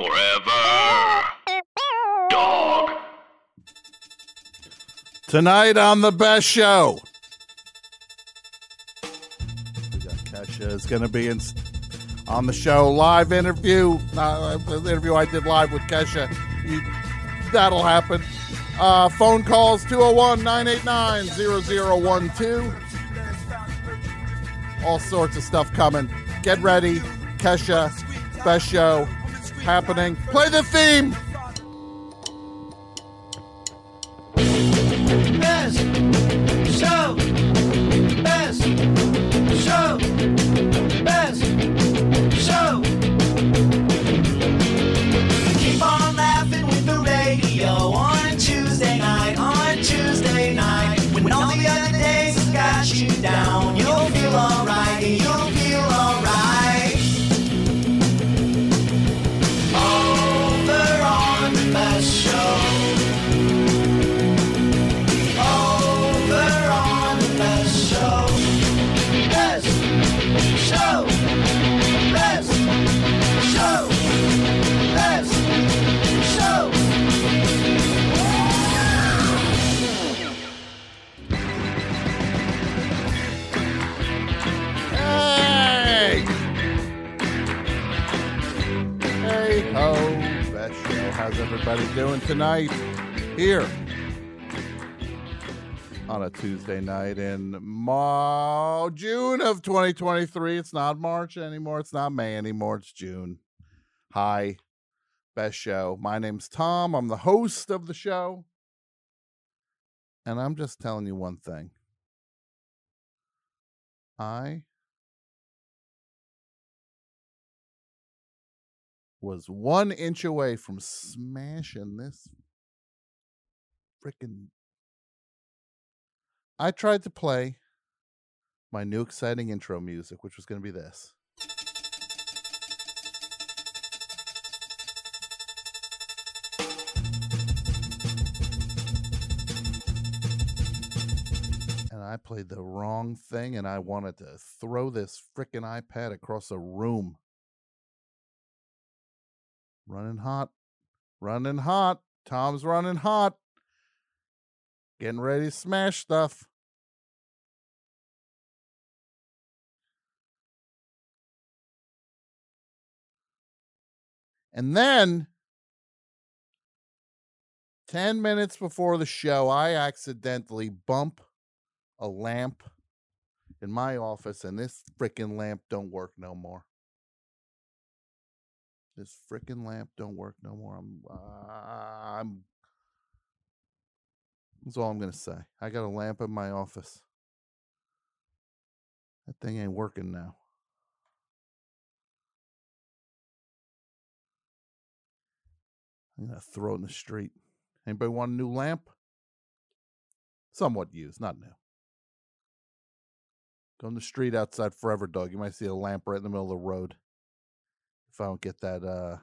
Forever. Dog. Tonight on the best show. We got Kesha is going to be in, on the show. Live interview. Uh, the interview I did live with Kesha. You, that'll happen. Uh, phone calls 201 989 0012. All sorts of stuff coming. Get ready. Kesha, best show happening. Play the theme. Everybody doing tonight? Here on a Tuesday night in Ma- June of 2023. It's not March anymore. It's not May anymore. It's June. Hi, best show. My name's Tom. I'm the host of the show. And I'm just telling you one thing. I was one inch away from smashing this freaking. I tried to play my new exciting intro music, which was going to be this. And I played the wrong thing, and I wanted to throw this freaking iPad across a room. Running hot. Running hot. Tom's running hot. Getting ready to smash stuff. And then 10 minutes before the show, I accidentally bump a lamp in my office, and this freaking lamp don't work no more. This freaking lamp don't work no more. I'm, uh, I'm. That's all I'm gonna say. I got a lamp in my office. That thing ain't working now. I'm gonna throw it in the street. Anybody want a new lamp? Somewhat used, not new. Go on the street outside Forever Dog. You might see a lamp right in the middle of the road. If I don't get that, uh,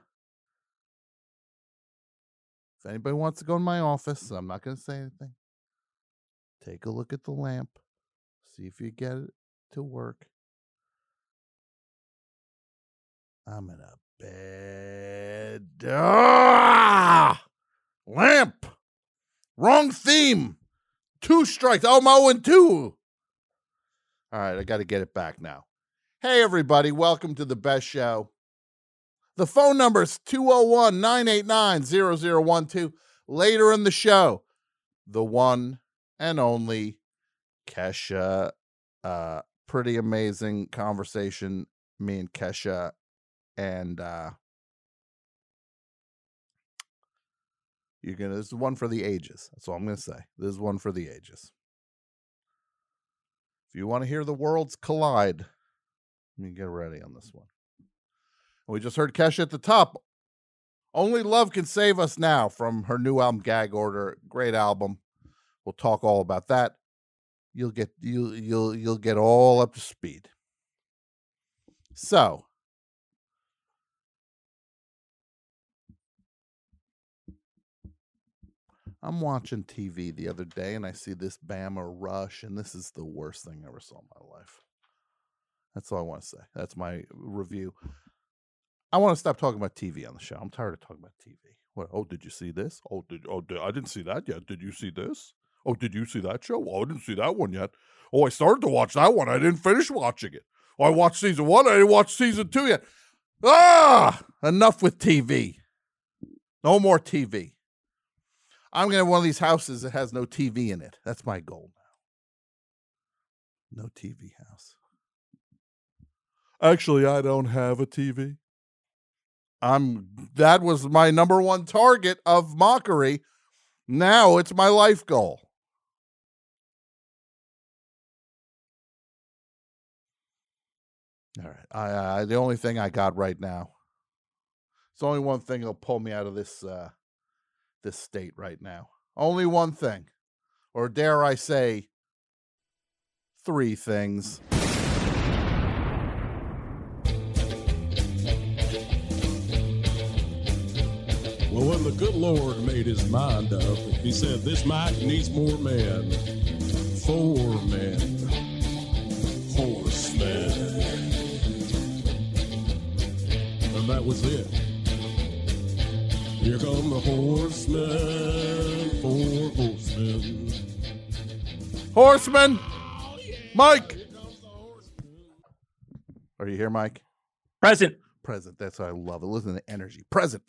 if anybody wants to go in my office, I'm not to say anything. Take a look at the lamp. See if you get it to work. I'm in a bed. Ah! Lamp. Wrong theme. Two strikes. Oh, I'm 0 and 2. All right, I got to get it back now. Hey, everybody. Welcome to the best show. The phone number is 201 989 0012. Later in the show, the one and only Kesha. Uh, pretty amazing conversation, me and Kesha. And uh, you're going to, this is one for the ages. That's all I'm going to say. This is one for the ages. If you want to hear the worlds collide, let me get ready on this one. We just heard Kesha at the top. Only Love Can Save Us Now from her new album Gag Order. Great album. We'll talk all about that. You'll get you you'll you'll get all up to speed. So, I'm watching TV the other day and I see this Bama Rush, and this is the worst thing I ever saw in my life. That's all I want to say. That's my review. I want to stop talking about TV on the show. I'm tired of talking about TV. Oh, did you see this? Oh, did oh did, I didn't see that yet. Did you see this? Oh, did you see that show? Oh, I didn't see that one yet. Oh, I started to watch that one. I didn't finish watching it. Oh, I watched season one. I didn't watch season two yet. Ah, enough with TV. No more TV. I'm gonna have one of these houses that has no TV in it. That's my goal now. No TV house. Actually, I don't have a TV. I'm that was my number one target of mockery. Now it's my life goal. All right. I, I the only thing I got right now. It's only one thing that'll pull me out of this uh this state right now. Only one thing. Or dare I say three things. When the good Lord made his mind up, he said, This mic needs more men. Four men. Horsemen. And that was it. Here come the horsemen. Four horsemen. Horsemen! Mike! Are you here, Mike? Present. Present. That's what I love it. Listen to the energy. Present.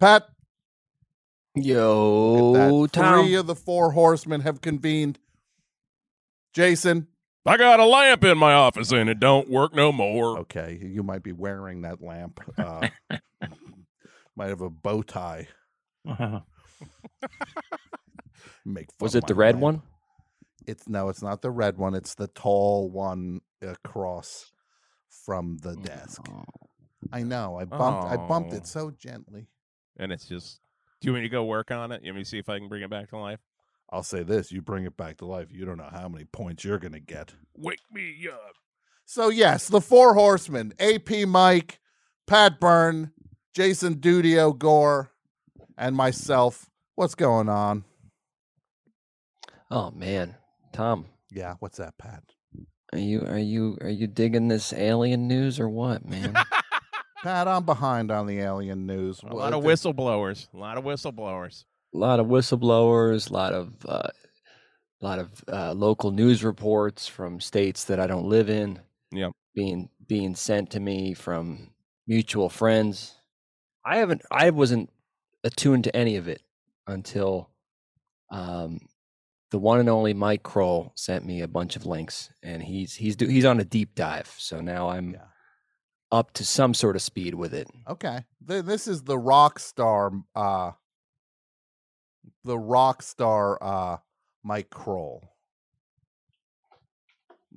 Pat, Yo, that Tom. three of the four horsemen have convened. Jason, I got a lamp in my office and it don't work no more. okay, you might be wearing that lamp. Uh, might have a bow tie. Make fun Was it the red lamp. one? It's no, it's not the red one. It's the tall one across from the desk. Oh. I know. I bumped. I bumped Oh. it so gently. And it's just, do you want me to go work on it? You want me to see if I can bring it back to life? I'll say this: you bring it back to life. You don't know how many points you're going to get. Wake me up. So yes, the four horsemen: AP Mike, Pat Byrne, Jason Dudio Gore, and myself. What's going on? Oh man, Tom, Yeah, what's that, Pat? are you are you are you digging this alien news or what, man? Pat, I'm behind on the alien news. A lot of whistleblowers. A lot of whistleblowers. a lot of whistleblowers, a lot of uh, a lot of uh, local news reports from states that I don't live in. Yep. being being sent to me from mutual friends. I haven't. I wasn't attuned to any of it until um, the one and only Mike Krol sent me a bunch of links, and he's he's do, he's on a deep dive. So now I'm Yeah. Up to some sort of speed with it. Okay, this is the rock star. Uh, the rock star uh, Mike Krol.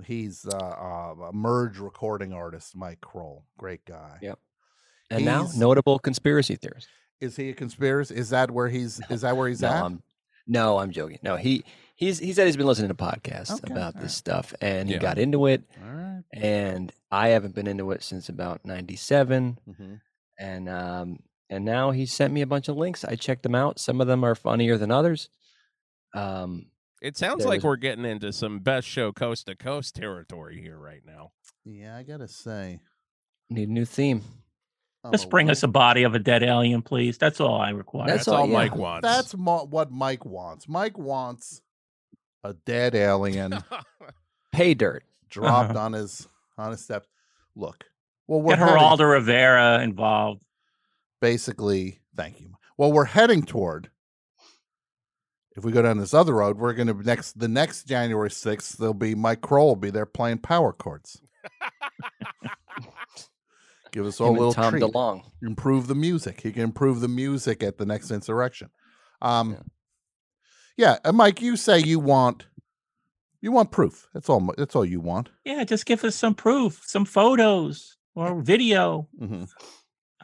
He's uh, uh, a merge recording artist, Mike Krol. Great guy. Yep. And now, notable conspiracy theorist. Is he a conspiracy? Is that where he's? Is that where he's no, at? I'm no, I'm joking. No, he he's he said he's been listening to podcasts Okay, about alright. this stuff, and he Yeah. got into it. All right. and I haven't been into it since about '97, Mm-hmm. and um, and now he sent me a bunch of links. I checked them out. Some of them are funnier than others. Um, It sounds like we're getting into some best show coast to coast territory here right now. Yeah, I gotta say. need a new theme. I'm just bring us a body of a dead alien, please. That's all I require. That's That's, all- all, yeah. Mike wants. That's mo- what Mike wants. Mike wants a dead alien Pay dirt. dropped Uh-huh. on his on his steps. Look, well, we're Get heading- Geraldo Rivera involved. basically. Thank you. Well, we're heading toward. If we go down this other road, we're going to next the next January sixth. There'll be Mike Krol will be there playing power chords. Give us all Him a little and Tom treat. DeLong. improve the music. He can improve the music at the next insurrection. Um, yeah, and Mike, you say you want you want proof. That's all. That's all you want. Yeah, just give us some proof, some photos or video. hmm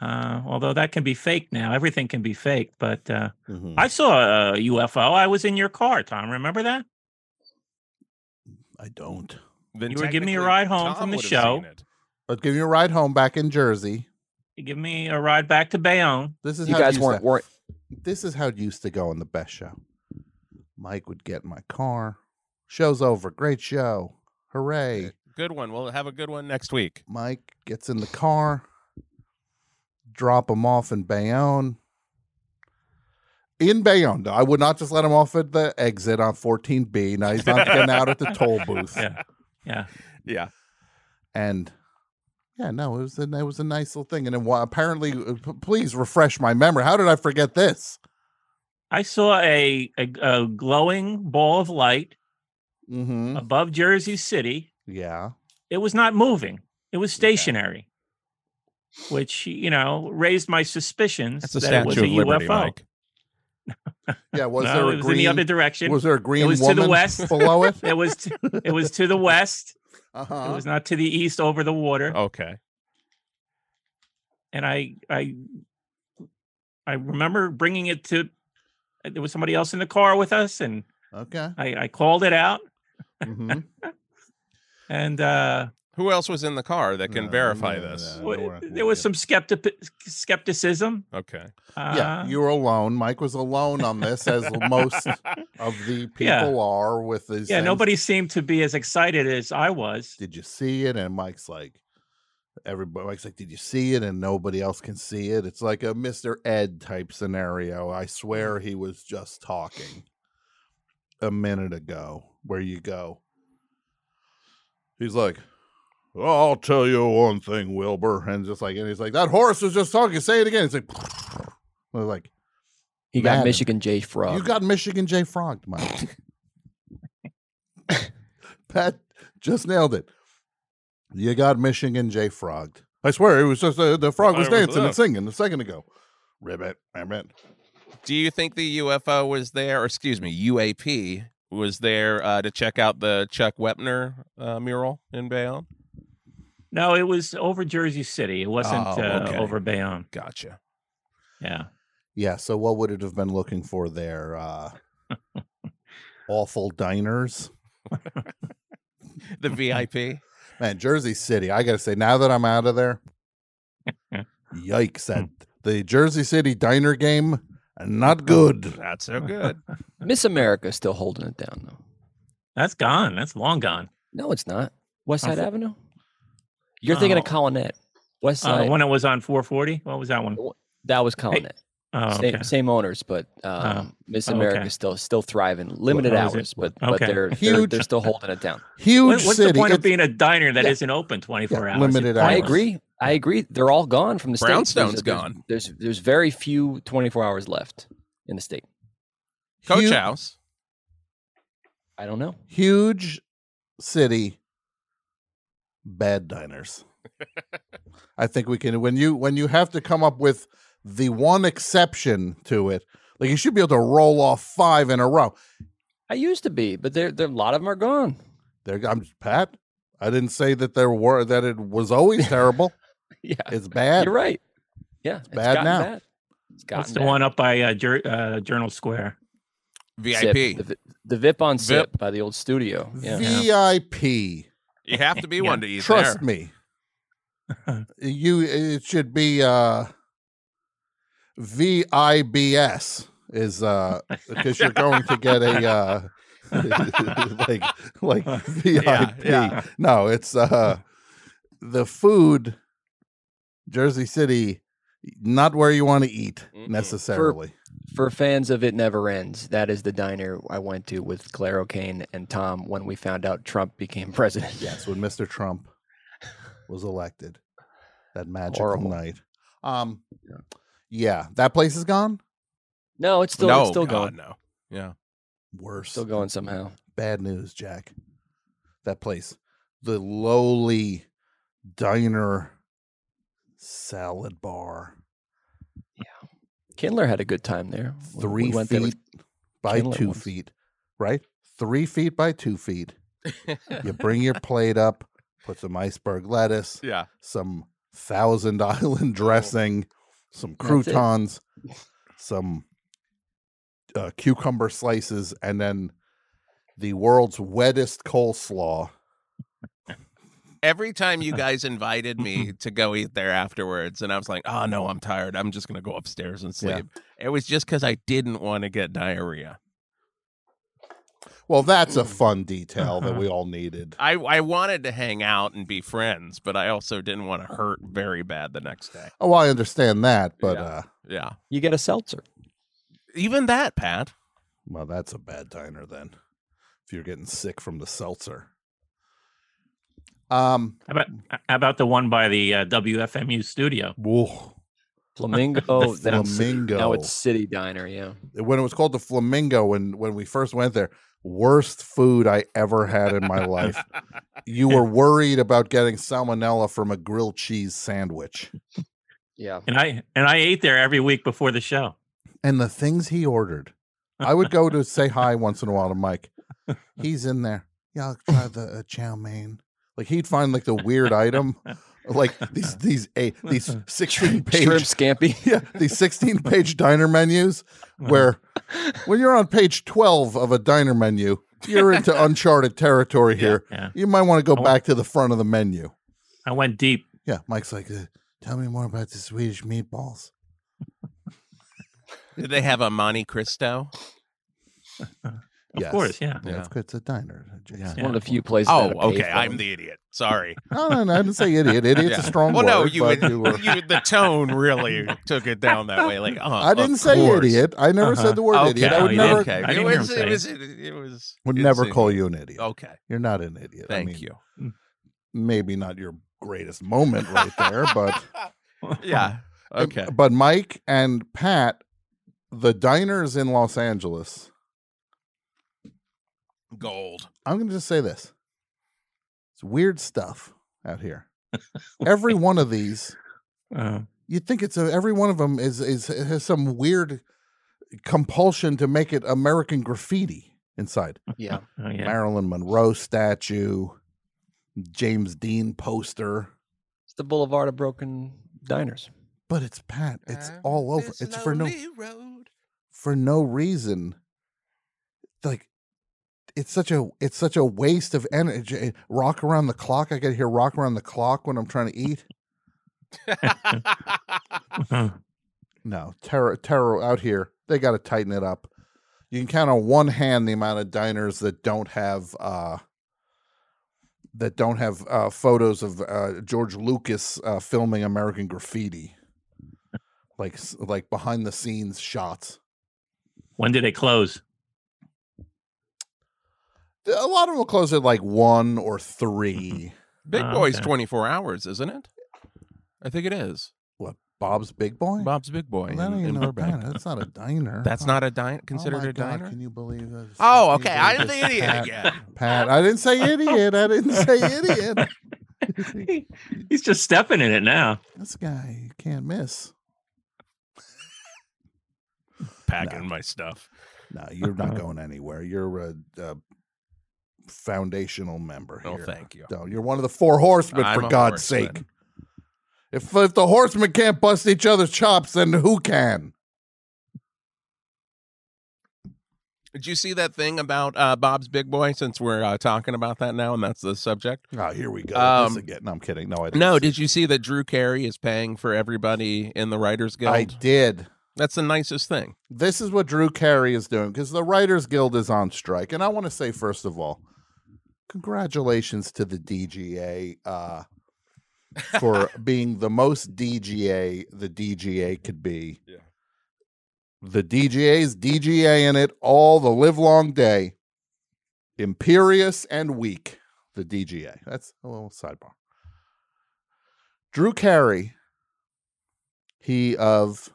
Uh, although that can be fake now. Everything can be fake. But uh, hmm I saw a UFO. I was in your car, Tom. Remember that? I don't. Then You were giving me a ride home Tom from the would have show. Seen it. Let's give you a ride home back in Jersey. You give me a ride back to Bayonne. This is You how it guys used weren't to, weren't. This is how it used to go in the best show. Mike would get in my car. Show's over. Great show. Hooray. Good one. We'll have a good one next week. Mike gets in the car. drop him off in Bayonne. In Bayonne, I would not just let him off at the exit on 14B. Now he's not getting out at the toll booth. Yeah. Yeah. Yeah. And yeah, no, it was a, it was a nice little thing. And then apparently, uh, p- please refresh my memory. How did I forget this? I saw a, a, a glowing ball of light Mm-hmm. above Jersey City. Yeah. It was not moving. It was stationary, which you know raised my suspicions That's a that it was a Liberty, UFO. Mike. Yeah. Was no, there a it was green? in the other direction. was there a green it was to the west. below it? it was to, it was to the west. Uh It was not to the east over the water. Okay. And I I I remember bringing it to. There was somebody else in the car with us, and Okay. I, I called it out. hmm And uh, Who else was in the car that can No, verify no, this? no. wa- don't there was some skeptic skepticism. Okay. yeah, Uh, you were alone. Mike was alone on this, as most of the people Yeah. are with these. yeah, things. nobody seemed to be as excited as I was. Did you see it? And Mike's like, everybody. Mike's like, did you see it? And nobody else can see it. It's like a Mr. Ed type scenario. I swear he was just talking a minute ago. Where you go? He's like, well, I'll tell you one thing, Wilbur, and just like, and he's like, that horse was just talking. Say it again. It's like, I was like, He got Michigan J Frog. you got Michigan J Frogged, Mike. Pat just nailed it. You got Michigan J Frogged. I swear it was just uh, the frog was It was dancing and singing a second ago. Ribbit, ribbit. Do you think the UFO was there, or excuse me, UAP was there uh, to check out the Chuck Wepner uh, mural in Bayonne? No, it was over Jersey City. It wasn't Oh, uh, over Bayonne. Gotcha. Yeah. Yeah. So what would it have been looking for there? Uh, awful diners. The VIP. Man, Jersey City. I gotta say, now that I'm out of there, yikes! That the Jersey City diner game, not good. Not so good. Miss America's still holding it down though. That's gone. That's long gone. No, it's not. West Side Unfo- Avenue. You're thinking of Oh. Colonnette. West Uh, Side. when it was on 440, what was that one? that was Colonnette. Oh, same, okay. same owners, but um, Miss Oh, okay. America's still still thriving. Limited oh, is it? hours, but but Okay. they're, they're Huge- they're still holding it down. Huge What- what's city. the point of being a diner that Yeah. not open 24 Yeah, hours? limited You- I agree. I agree. They're all gone from the state. There's- Brownstone's there's- gone. There's there's very few 24 hours left in the state. Coach Huge- House. I don't know. huge city bad diners i think we can when you when you have to come up with the one exception to it like you should be able to roll off five in a row I used to be, but there there a lot of them are gone. there i'm pat i didn't say that there were that it was always terrible Yeah, it's bad you're right. Yeah, it's bad gotten now. Bad. It's gotten What's the bad. one up by uh, Jour- uh, Journal Square? Zip, VIP. the, the VIP on Zip VIP. by the old studio. Yeah. vip You have to be Yeah. one to eat trust there. me you it should be uh vibs is uh because you're going to get a uh like like vip yeah. no it's uh the food jersey city not where you want to eat necessarily For fans of It Never Ends, that is the diner I went to with Claire O'Kane and Tom when we found out Trump became president. yes when mr trump was elected that magical Horrible. night um yeah that place is gone No, it's still no, it's still God, going. no. Yeah. worse Still going somehow. bad news, Jack. That place, the lowly diner salad bar, Kindler had a good time there. Three we went there feet with- by Kindler two once. feet, right? Three feet by two feet. You bring your plate up, put some iceberg lettuce, Yeah. some Thousand Island dressing, some. That's it. croutons, some uh, cucumber slices, and then the world's wettest coleslaw. Every time you guys invited me to go eat there afterwards, and I was like, oh, no, I'm tired. I'm just going to go upstairs and Yeah. sleep. It was just because I didn't want to get diarrhea. Well, that's a fun detail that Uh-huh. we all needed. I I wanted to hang out and be friends, but I also didn't want to hurt very bad the next day. Oh, I understand that, but Yeah. uh, Yeah, You get a seltzer. even that, Pat. well, that's a bad diner then. If you're getting sick from the seltzer. Um, How about how about the one by the uh, WFMU studio? whoa. Flamingo. The Flamingo. Now it's City Diner. Yeah. when it was called the Flamingo, when when we first went there, worst food I ever had in my life. You were worried about getting salmonella from a grilled cheese sandwich. Yeah. And I and I ate there every week before the show. And the things he ordered. I would go to say hi once in a while to Mike. He's in there. Yeah, I'll try the uh, chow mein. Like he'd find like the weird item, like these these a these sixteen page Shrimp scampi. yeah these sixteen page diner menus where when you're on page twelve of a diner menu, you're into uncharted territory here. Yeah, You might want to go I wa- back to the front of the menu. I went deep. Yeah, Mike's like, uh, tell me more about the Swedish meatballs. Did they have a Monte Cristo? Of Yes. course, yeah. Yeah, it's- it's a diner. Uh, Jason. It's one of the few places. Oh, that okay. I'm the idiot. Sorry. No, no, no, I didn't say idiot. Idiot's Yeah. a strong well, word. no, you, but would, you were- you- the tone really took it down that way. Like, oh, I didn't say course. idiot. I never Uh-huh. said the word Okay, idiot. I would you never. Okay, I it didn't was, it say was, it, it was. would never in- call you an idiot. Okay, You're not an idiot. I thank mean, you. Hmm. Maybe not your greatest moment right there, but Yeah. Okay. But Mike and Pat, the diners in Los Angeles. Gold. I'm going to just say this: it's weird stuff out here. Every one of these, Uh, you think it's a, every one of them is is has some weird compulsion to make it American graffiti inside. Yeah. oh, yeah. Marilyn Monroe statue, James Dean poster. It's the Boulevard of Broken Diners. But it's Pat. It's all over. It's for no road. for no reason. Like it's such a it's such a waste of energy. Rock around the clock. I get to hear rock around the clock when I'm trying to eat. No, terror terror out here. They got to tighten it up. You can count on one hand the amount of diners that don't have uh that don't have uh photos of uh George Lucas uh filming American Graffiti. Like like behind the scenes shots. when did it close? A lot of them will close at like 1 or 3. Big Oh, Boy's okay. 24 hours, isn't it? I think it is. What? Bob's Big Boy? Bob's Big Boy Well, that in, ain't in no Burbank. diner. That's not a diner. That's Oh. not a diner. Oh Considered my a God, diner. Can you believe it? Oh, okay. I'm believe the idiot Pat, again. Pat, I didn't say idiot. I didn't say idiot. He's just stepping in it now. This guy you can't miss. Packing No. my stuff. No, you're not going anywhere. You're a, a foundational member Oh, here. thank you. No, you're one of the four horsemen, I'm for God's horseman. sake. If if the horsemen can't bust each other's chops, then who can? Did you see that thing about uh, Bob's Big Boy? Since we're uh, talking about that now, and that's the subject. Oh, here we go. Um, this again. No, I'm kidding. No, I didn't. No, did you see that Drew Carey is paying for everybody in the Writers. Guild? I did. That's the nicest thing. This is what Drew Carey is doing because the Writers Guild is on strike, and I want to say first of all, congratulations to the DGA uh, for being the most DGA the DGA could be. Yeah. The DGA's DGA in it all the live long day. Imperious and weak. The DGA. That's a little sidebar. Drew Carey, he of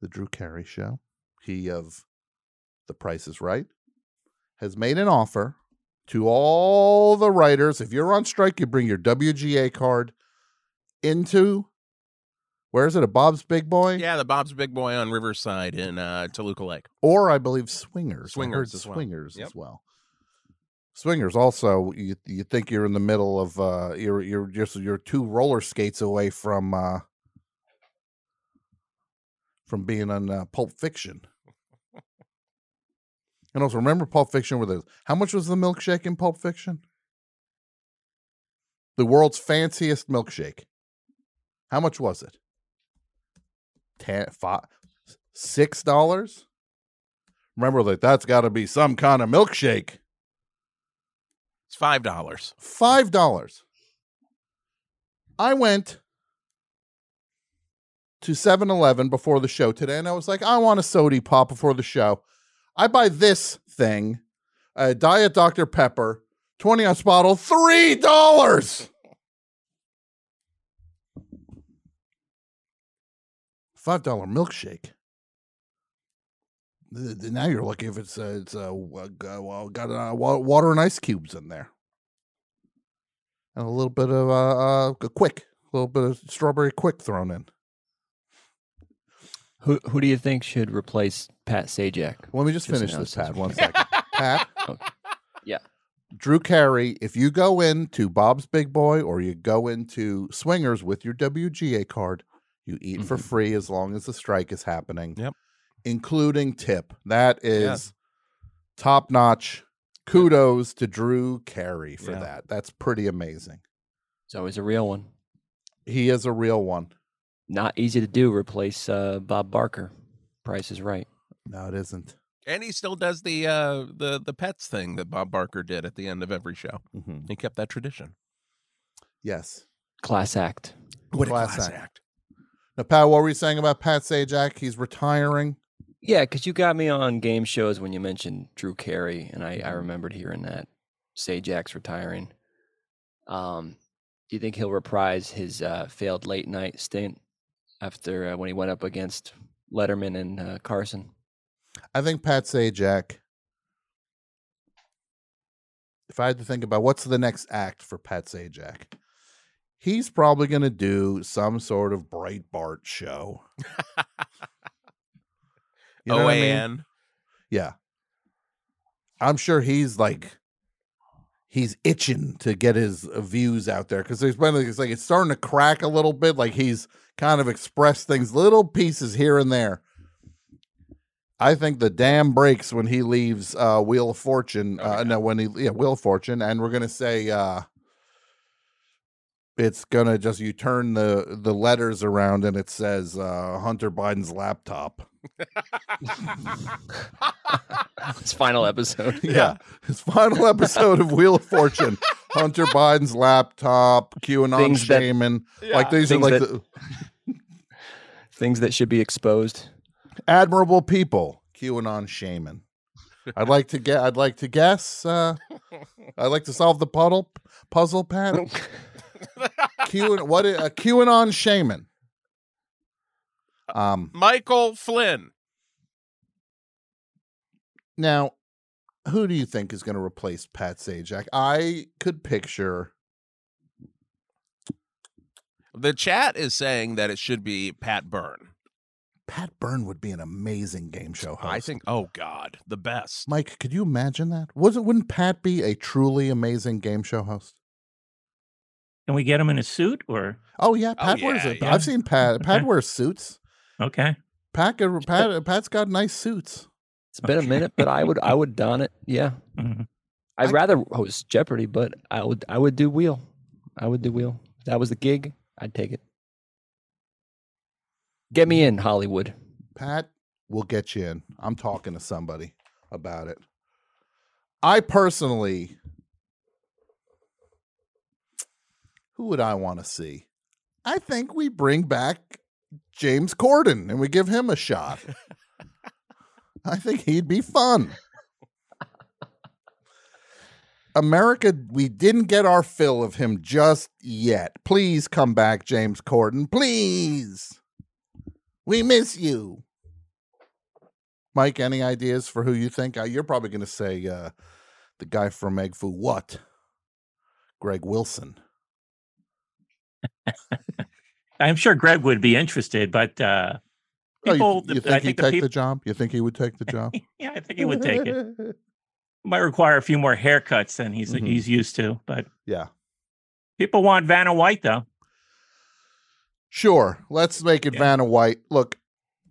the Drew Carey Show, he of The Price is Right, has made an offer to all the writers. If you're on strike, you bring your WGA card into where is it? A Bob's Big Boy? Yeah, the Bob's Big Boy on Riverside in uh, Toluca Lake. Or I believe Swingers. Swingers as well. Swingers Yep. as well. Swingers also you you think you're in the middle of uh you're you're just you're two roller skates away from uh from being on uh, Pulp Fiction. And also remember Pulp Fiction where the how much was the milkshake in Pulp Fiction? The world's fanciest milkshake. How much was it? Ten, five, six dollars. Remember that that's got to be some kind of milkshake. It's five dollars. Five dollars. I went to 7-Eleven before the show today, and I was like, I want a sody pop before the show. I buy this thing, a Diet Dr. Pepper, 20 ounce bottle, three dollars. Five dollar milkshake. Th- th- Now you're looking if it's uh, it's uh, well, got uh, water and ice cubes in there, and a little bit of uh, uh quick, a little bit of strawberry quick thrown in. Who who do you think should replace Pat Sajak? Let me just Just finish this, Pat. One second, Pat. Yeah. Drew Carey. If you go into Bob's Big Boy or you go into Swingers with your WGA card, you eat for Mhm. free as long as the strike is happening. Yep. including tip. That is Yes. top notch. Kudos to Drew Carey for Yeah. that. That's pretty amazing. It's always a real one. He is a real one. Not easy to do. Replace uh, Bob Barker. Price is right. No, it isn't. And he still does the uh the the pets thing that Bob Barker did at the end of every show. Mhm. He kept that tradition. Yes. Class act. What Class act. Now, Pat, what were you saying about Pat Sajak? He's retiring. Yeah, because you got me on game shows when you mentioned Drew Carey, and I, I remembered hearing that Sajak's retiring. Um, do you think he'll reprise his uh, failed late night stint after uh, when he went up against Letterman and uh, Carson? I think Pat Sajak. If I had to think about what's the next act for Pat Sajak, he's probably going to do some sort of Breitbart show. You know what I mean? Yeah. I'm sure he's like he's itching to get his views out there because there's been it's like it's starting to crack a little bit. Like he's kind of expressed things, little pieces here and there. I think the dam breaks when he leaves uh Wheel of Fortune. Uh, no, when he yeah, Wheel of Fortune, and we're gonna say uh it's gonna just you turn the the letters around and it says uh Hunter Biden's laptop. His final episode. Yeah. His final episode of Wheel of Fortune. Hunter Biden's laptop, QAnon Things that- shaman. Like these are Things like that- the Things that should be exposed. admirable people. QAnon shaman. I'd like to get I'd like to guess. Uh I'd like to solve the puddle puzzle, Pat. Q what a QAnon shaman. Um Michael Flynn. now who do you think is going to replace Pat Sajak? I could picture The chat is saying that it should be Pat Byrne. Pat Byrne would be an amazing game show host. I think. Oh God, the best. Mike, could you imagine that? Wasn't wouldn't Pat be a truly amazing game show host? Can we get him in a suit or Oh yeah, Oh, Pat wears it. yeah. I've seen Pat. Pat Okay. wears suits. Okay? Pat, could- Pat, Pat's got nice suits. It's been a minute, but I would I would don it. Yeah. Mhm. I'd I- rather host Jeopardy, but I would I would do Wheel. I would do Wheel. If that was the gig, I'd take it. Get me in Hollywood. Pat we'll get you in. I'm talking to somebody about it. I personally, who would I want to see? I think we bring back James Corden and we give him a shot. I think he'd be fun. America, we didn't get our fill of him just yet. Please come back, James Corden. Please. We miss you. Mike, any ideas for who you think? Uh, you're probably going to say uh, the guy from Egg Foo What? Greg Wilson. I'm sure Greg would be interested, but uh, Oh, you, people, you the- think I he'd think the take people, the job? You think he would take the job? yeah, I think he would take it. Might require a few more haircuts than he's Mhm. he's used to, but yeah. people want Vanna White though. Sure. Let's make it Yeah. Vanna White. Look,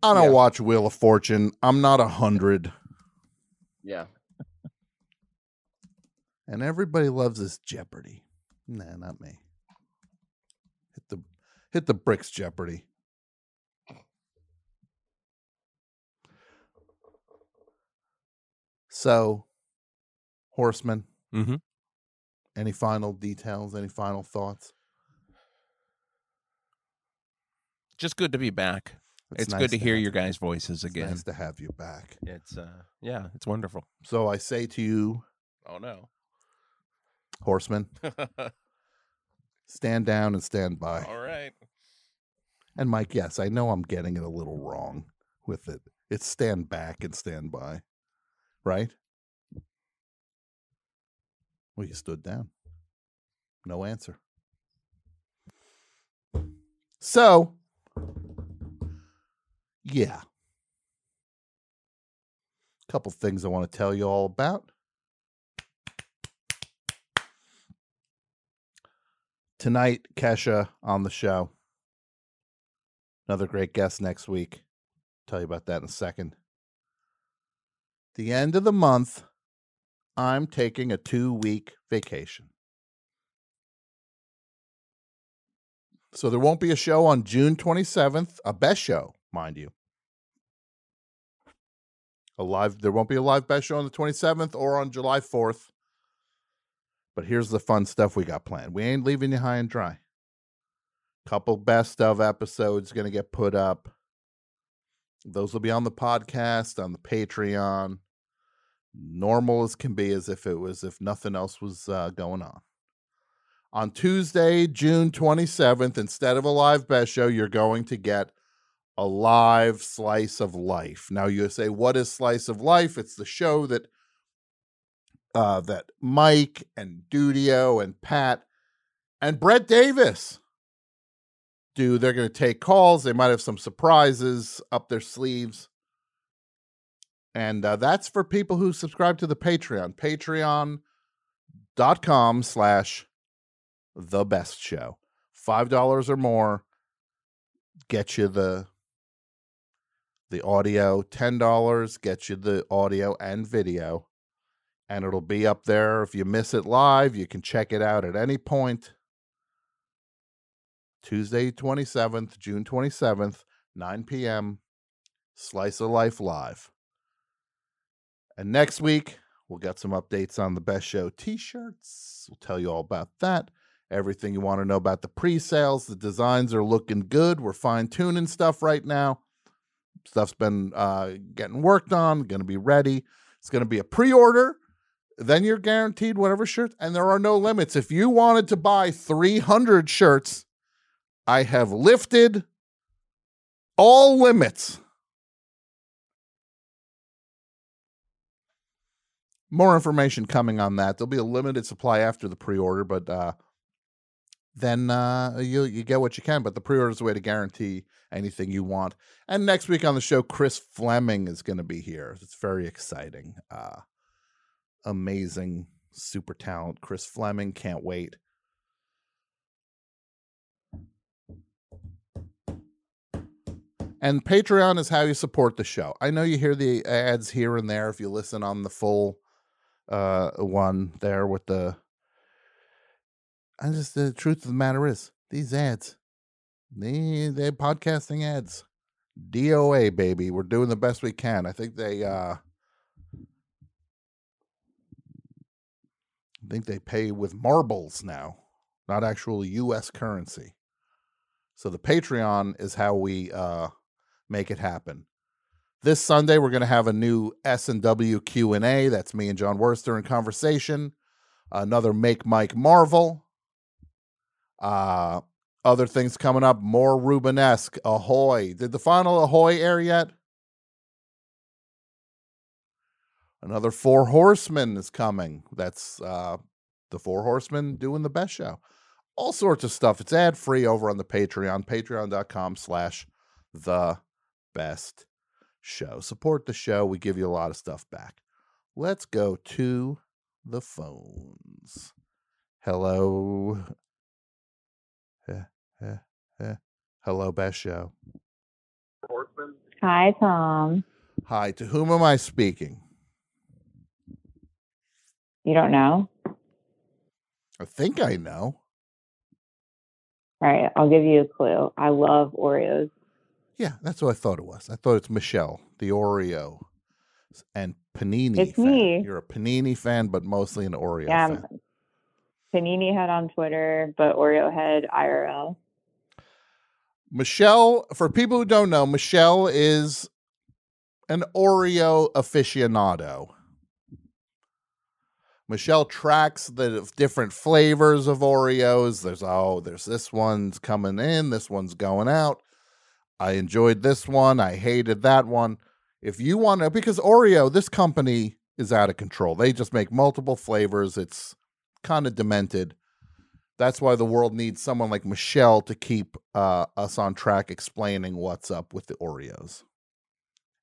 I don't Yeah. watch Wheel of Fortune. I'm not a hundred, Yeah. and everybody loves this Jeopardy. Nah, not me. Hit the bricks, Jeopardy. So, Horseman, Mm-hmm. any final details? Any final thoughts? Just good to be back. It's, nice good to hear your guys' voices It's again. nice to have you back. It's uh, yeah, it's wonderful. So I say to you, Oh no. Horseman, stand down and stand by. All right. And Mike, yes, I know I'm getting it a little wrong with it. It's stand back and stand by, right? Well, you stood down. No answer. So, yeah. Couple things I want to tell you all about. Tonight, Kesha on the show. Another great guest next week. Tell you about that in a second. The end of the month, I'm taking a two week vacation. So there won't be a show on June 27th, a best show, mind you. A live there won't be a live best show on the 27th or on July 4th. But here's the fun stuff we got planned. We ain't leaving you high and dry. Couple best of episodes going to get put up. Those will be on the podcast, on the Patreon. Normal as can be, as if it was, if nothing else was uh, going on. On Tuesday, June 27th, instead of a live best show, you're going to get a live slice of life. Now you say, what is slice of life? It's the show that uh, that Mike and Dudio and Pat and Brett Davis do. They're going to take calls. They might have some surprises up their sleeves. And uh, that's for people who subscribe to the Patreon. Patreon.com slash the best show. Five dollars or more get you the the audio. Ten dollars get you the audio and video. And it'll be up there. If you miss it live, you can check it out at any point. Tuesday, 27th, June 27th, 9 p.m. Slice of Life Live. And next week, we'll get some updates on the Best Show t shirts. We'll tell you all about that. Everything you want to know about the pre sales. The designs are looking good. We're fine tuning stuff right now. Stuff's been uh, getting worked on, going to be ready. It's going to be a pre order. Then you're guaranteed whatever shirt, and there are no limits. If you wanted to buy 300 shirts, I have lifted all limits. More information coming on that. There'll be a limited supply after the pre-order, but uh, then uh, you you get what you can. But the pre-order is a way to guarantee anything you want. And next week on the show, Chris Fleming is going to be here. It's very exciting. Uh, amazing, super talent. Chris Fleming. Can't wait. And Patreon is how you support the show. I know you hear the ads here and there if you listen on the full uh one there with the I just the truth of the matter is these ads. They they podcasting ads. DOA baby. We're doing the best we can. I think they uh I think they pay with marbles now, not actual US currency. So the Patreon is how we uh make it happen. This Sunday we're going to have a new S&W Q&A. That's me and Jon Wurster in conversation. Another Make Mike Marvel. Uh other things coming up, more Rubenesque, Ahoy. Did the final Ahoy air yet? Another Four Horsemen is coming. That's uh the Four Horsemen doing the best show. All sorts of stuff. It's ad free over on the Patreon, patreon.com slash the best show. Support the show. We give you a lot of stuff back. Let's go to the phones. Hello. Eh, eh, eh. Hello, best show. Hi, Tom. Hi, to whom am I speaking? You don't know? I think I know. All right, I'll give you a clue. I love Oreos. Yeah, that's what I thought it was. I thought it's Michelle, the Oreo, and panini. It's fan. me. You're a panini fan, but mostly an Oreo Yeah, fan. Panini head on Twitter, but Oreo head IRL. Michelle, for people who don't know, Michelle is an Oreo aficionado. Michelle tracks the different flavors of Oreos. There's oh, there's this one's coming in, this one's going out. I enjoyed this one. I hated that one. If you want to, because Oreo, this company is out of control. They just make multiple flavors. It's kind of demented. That's why the world needs someone like Michelle to keep uh, us on track explaining what's up with the Oreos.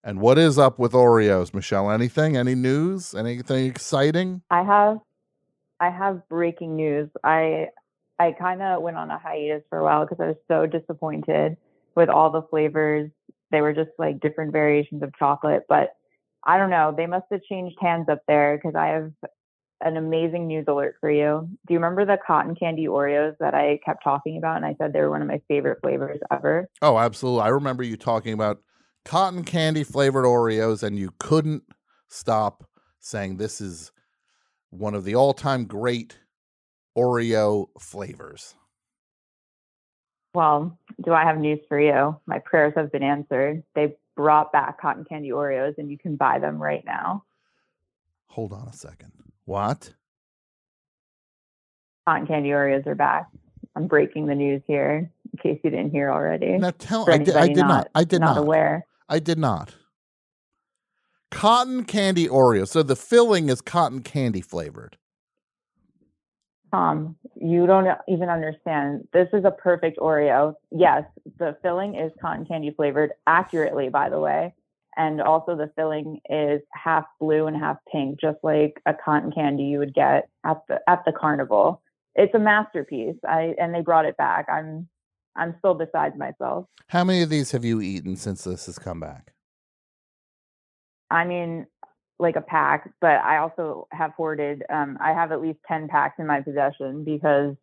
And what is up with Oreos, Michelle? Anything? Any news? Anything exciting? I have I have breaking news. I I kind of went on a hiatus for a while because I was so disappointed with all the flavors. They were just like different variations of chocolate, but I don't know. They must have changed hands up there because I have an amazing news alert for you. Do you remember the cotton candy Oreos that I kept talking about and I said they were one of my favorite flavors ever? Oh, absolutely. I remember you talking about cotton candy flavored Oreos, and you couldn't stop saying this is one of the all time great Oreo flavors. Well, do I have news for you? My prayers have been answered. They brought back cotton candy Oreos and you can buy them right now. Hold on a second. What? Cotton candy Oreos are back. I'm breaking the news here in case you didn't hear already. Now tell I did, I did not, not- I did not not. aware. I did not. Cotton candy Oreo. So the filling is cotton candy flavored. Tom, you don't even understand. This is a perfect Oreo. Yes, the filling is cotton candy flavored accurately, by the way. And also the filling is half blue and half pink, just like a cotton candy you would get at the at the carnival. It's a masterpiece. I and they brought it back. I'm I'm still beside myself. How many of these have you eaten since this has come back? I mean, like a pack, but I also have hoarded. Um, I have at least ten packs in my possession because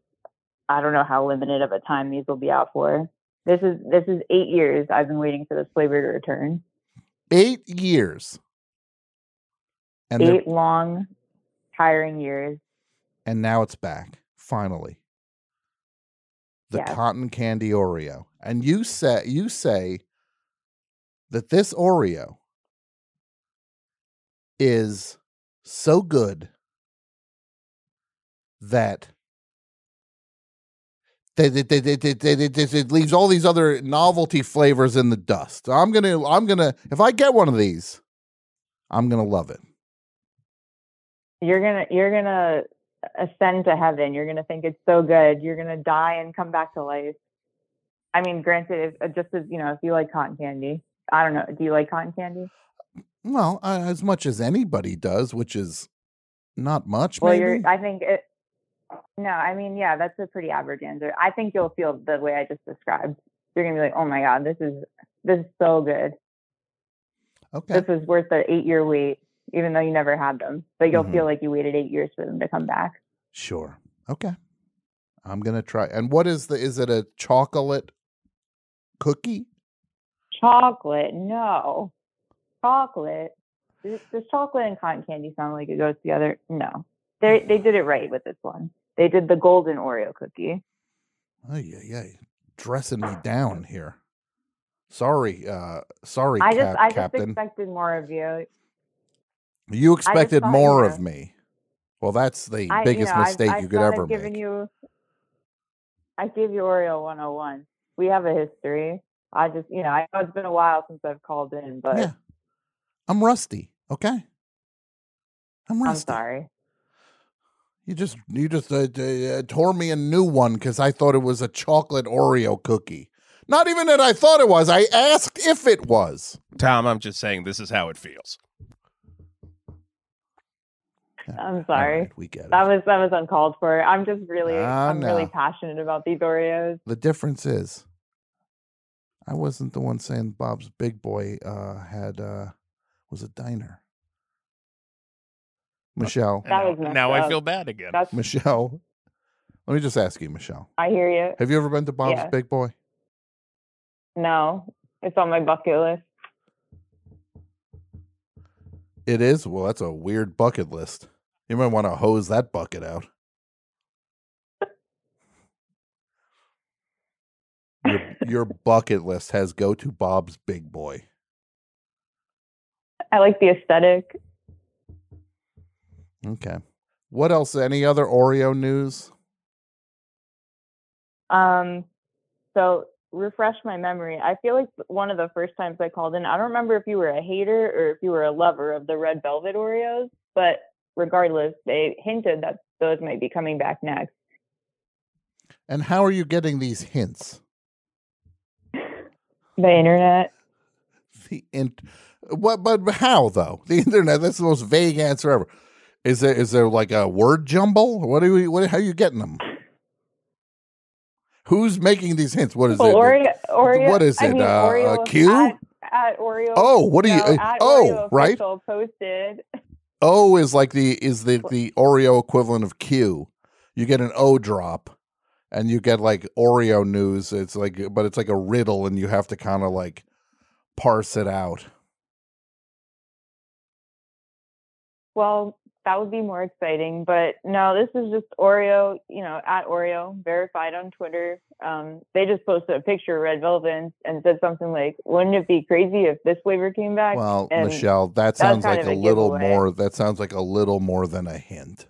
I don't know how limited of a time these will be out for. This is this is eight years I've been waiting for this flavor to return. Eight years. And eight long, tiring years. and now it's back. Finally. The Yes. cotton candy Oreo. And you say you say that this Oreo is so good that that that- that- that- that- that- that it leaves all these other novelty flavors in the dust. I'm gonna I'm gonna if I get one of these, I'm gonna love it. You're gonna you're gonna ascend to heaven. You're gonna think it's so good. You're gonna die and come back to life. I mean, granted, if, uh, just as you know, if you like cotton candy, I don't know. Do you like cotton candy? Well, uh, as much as anybody does, which is not much. Well, maybe. you're. I think it. No, I mean, yeah, that's a pretty average answer. I think you'll feel the way I just described. You're gonna be like, oh my god, this is this is so good. okay. This is worth the eight year wait, even though you never had them. But you'll Mhm. feel like you waited eight years for them to come back. Sure. Okay. I'm gonna try. And what is the? Is it a chocolate cookie? Chocolate, no, chocolate. Does, does chocolate and cotton candy sound like it goes together? No, they they did it right with this one. They did the golden Oreo cookie. Oh yeah, yeah. Dressing me down here. Sorry, uh, sorry, I Cap- just I just Captain. expected more of you. You expected thought, you more know, of me. Well, that's the I, biggest you know, mistake I, I you could thought ever I've given make. you. I gave you Oreo 101. We have a history. I just, you know, I know it's been a while since I've called in, but yeah, I'm rusty. Okay, I'm I'm rusty. sorry. You just you just uh, uh, tore me a new one because I thought it was a chocolate Oreo cookie. Not even that I thought it was. I asked if it was. Tom, I'm just saying this is how it feels. Yeah, I'm sorry. right, we get it. That was that was uncalled for. I'm just really, Ah, I'm really passionate about these Oreos. The difference is, I wasn't the one saying Bob's Big Boy uh, had uh, was a diner. Michelle, And That now, was messed now I feel bad again. That's, Michelle, let me just ask you, Michelle, I hear you. have you ever been to Bob's Yeah. Big Boy? No, it's on my bucket list. It is. Well, that's a weird bucket list. You might want to hose that bucket out. Your, your bucket list has go to Bob's Big Boy. I like the aesthetic. Okay. What else? Any other Oreo news? Um, so refresh my memory. I feel like one of the first times I called in, I don't remember if you were a hater or if you were a lover of the red velvet Oreos, but regardless, they hinted that those might be coming back next. And how are you getting these hints? The internet. The int- what? But how though? The internet. That's the most vague answer ever. Is there is there like a word jumble? What are you? What? How are you getting them? Who's making these hints? What is Well, it? Oreo, Oreo, what is I it, mean, uh, Oreo Q? At, at Oreo. Oh, what do you- no, uh, oh, Oreo right. Posted. O is like the is the the Oreo equivalent of Q. You get an O drop, and you get like Oreo news. It's like, but it's like a riddle, and you have to kind of like parse it out. Well, that would be more exciting, but no, this is just Oreo. You know, at Oreo, verified on Twitter. Um, they just posted a picture of red velvet and, said something like, "Wouldn't it be crazy if this flavor came back?" Well, And Michelle, that sounds like a a little giveaway. more. That sounds like a little more than a hint.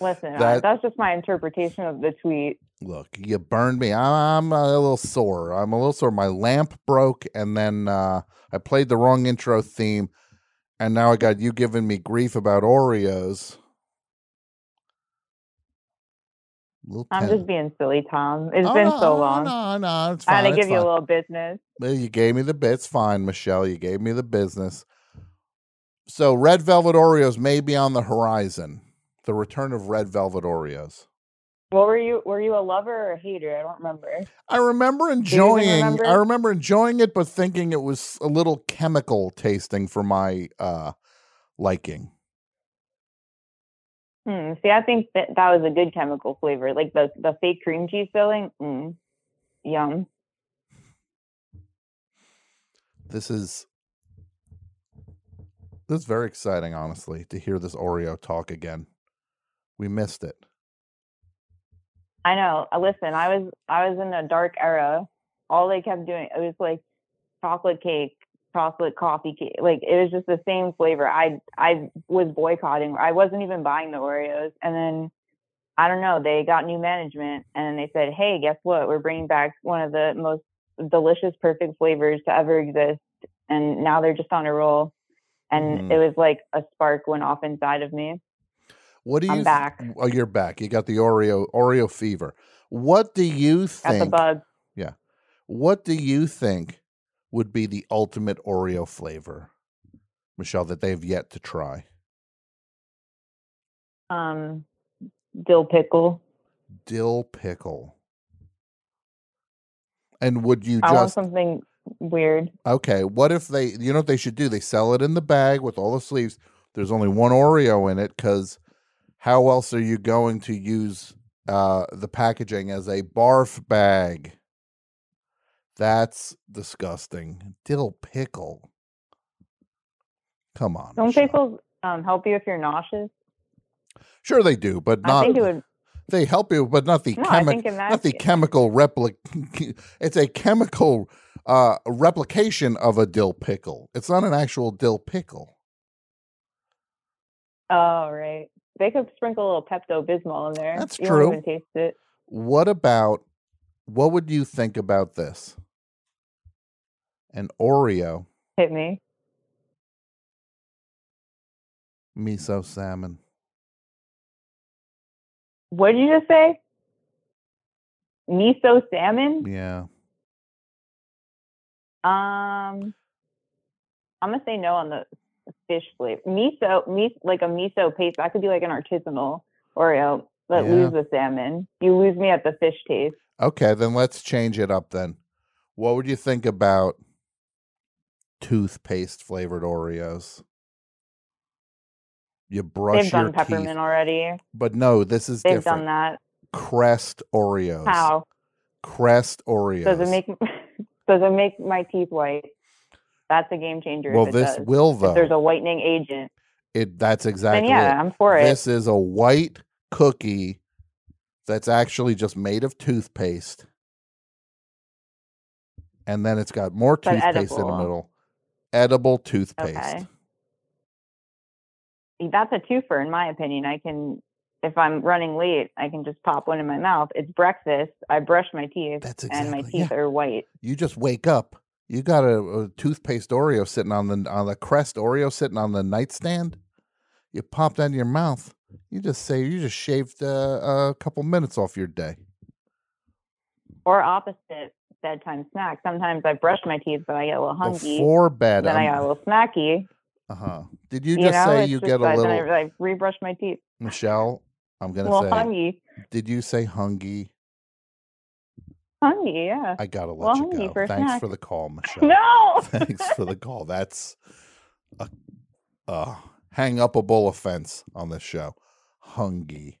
Listen, uh, that- that's just my interpretation of the tweet. Look, you burned me. I'm a little sore. I'm a little sore. My lamp broke, and then uh, I played the wrong intro theme, and now I got you giving me grief about Oreos. I'm just being silly, Tom. It's Oh, been no, so long. No, no, it's I fine. had to give you a little business. Well, You gave me the bits. Fine, Michelle. You gave me the business. So, red velvet Oreos may be on the horizon. The return of red velvet Oreos. What were you? Were you a lover or a hater? I don't remember. I remember enjoying. I remember? remember enjoying it, but thinking it was a little chemical tasting for my uh liking. Hmm. See, I think that that was a good chemical flavor, like the the fake cream cheese filling. Mm. Yum. This is this is very exciting, honestly, to hear this Oreo talk again. We missed it. I know. Uh, Listen, I was I was in a dark era. All they kept doing it was like chocolate cake, chocolate coffee cake. Like it was just the same flavor. I I was boycotting. I wasn't even buying the Oreos. And then I don't know. They got new management, and they said, "Hey, guess what? We're bringing back one of the most delicious, perfect flavors to ever exist." And now they're just on a roll. And Mhm. it was like a spark went off inside of me. What do you I'm th- back. Oh, you're back. You got the Oreo Oreo fever. What do you think? Got the bug. What do you think would be the ultimate Oreo flavor, Michelle, that they've yet to try? Um, dill pickle. Dill pickle. And would you I want something weird. okay? What if they? You know what they should do? They sell it in the bag with all the sleeves. There's only one Oreo in it because how else are you going to use uh, the packaging as a barf bag? That's disgusting. Dill pickle. Come on. Don't Michelle. pickles um, help you if you're nauseous? Sure, they do, but I not. think it would. They help you, but not the No, chemi- think in that. not the chemical replic. it's a chemical uh, replication of a dill pickle. It's not an actual dill pickle. Oh right. They could sprinkle a little Pepto Bismol in there. That's you true. Even taste it. What about? What would you think about this? An Oreo Hit me. miso salmon. What did you just say? Miso salmon. Yeah, Um, I'm gonna say no on the fish flavor. Miso, mis like a miso paste. That could be like an artisanal Oreo, but Yeah. lose the salmon. You lose me at the fish taste. Okay, then let's change it up then. What would you think about toothpaste flavored Oreos? You brush They've your done peppermint teeth, already. but no, this is They've different. done that. Crest Oreos. How Crest Oreos. does it make does it make my teeth white? That's a game changer. well, this does. will If there's a whitening agent, It that's exactly then yeah, it. I'm for it. This is a white cookie that's actually just made of toothpaste. And then it's got more But toothpaste in the middle. Edible toothpaste. Okay. That's a twofer, in my opinion. I can, if I'm running late, I can just pop one in my mouth. It's breakfast. I brush my teeth, That's and my teeth yeah. are white. You just wake up. You got a, a toothpaste Oreo sitting on the on the Crest Oreo sitting on the nightstand. You pop that in your mouth. You just say you just shaved uh, a couple minutes off your day. Or opposite bedtime snack. Sometimes I brush my teeth, but I get a little hungry. Before bed, then I got a little snacky. uh huh. Did you You, just know, say you just get a little Then I, rebrush my teeth. Michelle? I'm gonna little say. hungry. Did you say hungry? Hungry, yeah. I gotta Well, you go. for Thanks snack. for the call, Michelle. No. Thanks for the call. That's a, uh hang up a hang upable offense on this show. Hungry.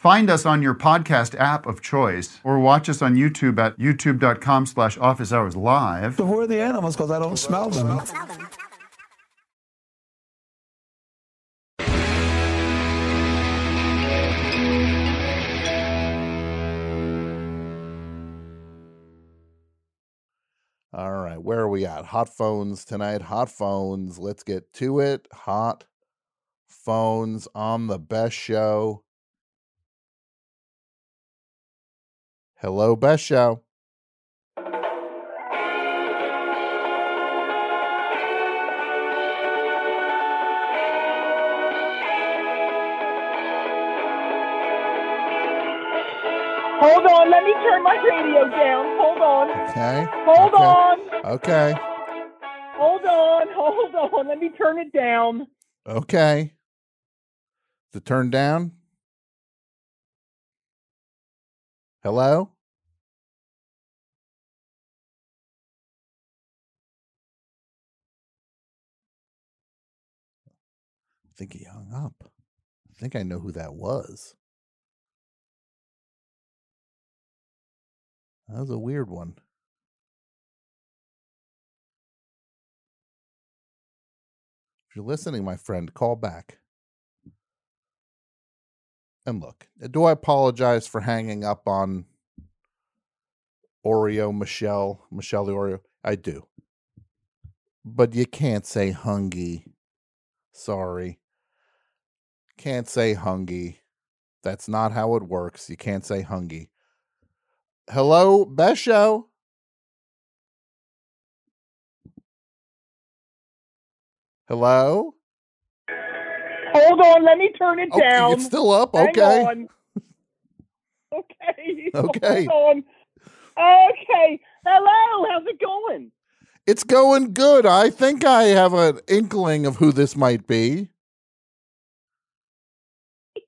Find us on your podcast app of choice or watch us on YouTube at youtube.com slash office hours live. So who are the animals? Because I don't smell them. All right, where are we at? Hot phones tonight. Hot phones. Let's get to it. Hot phones on the best show. Hello, best show. Hold on, let me turn my radio down. Hold on. Okay. Hold okay. on. Okay. Hold on. Hold on. Let me turn it down. Okay. The turn down. Hello? I think he hung up. I think I know who that was. That was a weird one. If you're listening, my friend, call back. And look, do I apologize for hanging up on Oreo Michelle, Michelle the Oreo? I do. But you can't say hungy. Sorry. Can't say hungy. That's not how it works. You can't say hungy. Hello, best show. Hello? Hold on. Let me turn it Okay, down. it's still up. Okay. Okay. Okay. Hold on. Okay. Hello. How's it going? It's going good. I think I have an inkling of who this might be.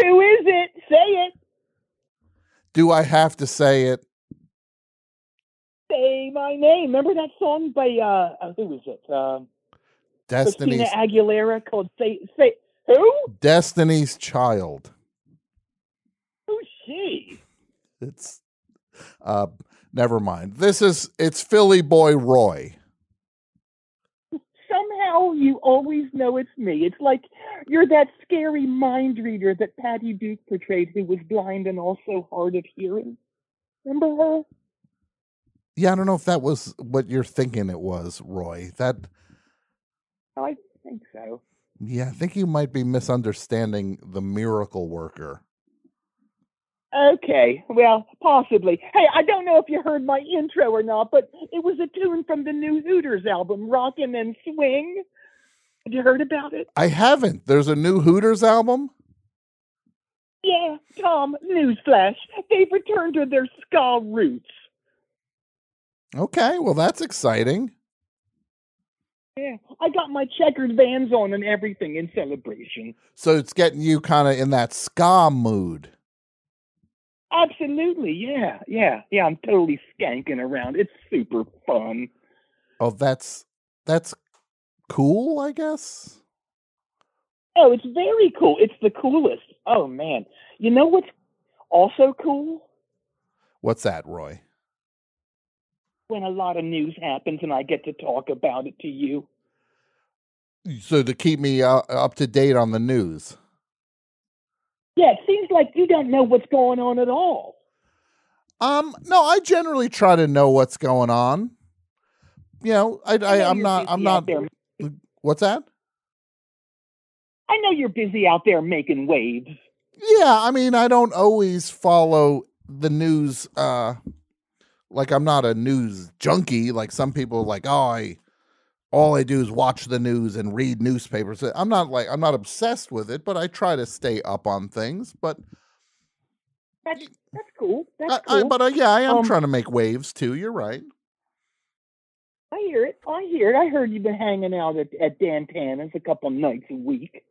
Who is it? Say it. Do I have to say it? Say my name. Remember that song by uh, uh who is it? Um, Destiny's Christina Aguilera called "Say Say." Who? Destiny's Child. Who's she? It's uh never mind. This is it's Philly boy Roy. Somehow you always know it's me. It's like you're that scary mind reader that Patty Duke portrayed, who was blind and also hard of hearing. Remember her? Yeah, I don't know if that was what you're thinking it was, Roy. That Oh, I think so. yeah, I think you might be misunderstanding the miracle worker. Okay, well, possibly. Hey, I don't know if you heard my intro or not, but it was a tune from the new Hooters album, Rockin' and Swing. Have you heard about it? I haven't. There's a new Hooters album. Yeah, Tom, newsflash. They've returned to their ska roots. Okay, well that's exciting. Yeah, I got my checkered vans on and everything in celebration. So it's getting you kind of in that ska mood. Absolutely, yeah, yeah, yeah. I'm totally skanking around. It's super fun. Oh, that's that's cool, I guess. Oh, it's very cool. It's the coolest. Oh man, you know what's also cool? What's that, Roy? When a lot of news happens and I get to talk about it to you. So to keep me uh, up to date on the news. Yeah, it seems like you don't know what's going on at all. Um, no, I generally try to know what's going on. You know, I, I, I'm not, I'm not. there. What's that? I know you're busy out there making waves. Yeah, I mean, I don't always follow the news. Uh, like I'm not a news junkie. Like some people, like oh, I all I do is watch the news and read newspapers. I'm not like I'm not obsessed with it, but I try to stay up on things. But That's that's cool. That's I, cool. I, but uh, yeah, I am Um, trying to make waves too. You're right. I hear it. I hear it. I heard you've been hanging out at, at Dan Tana's a couple nights a week.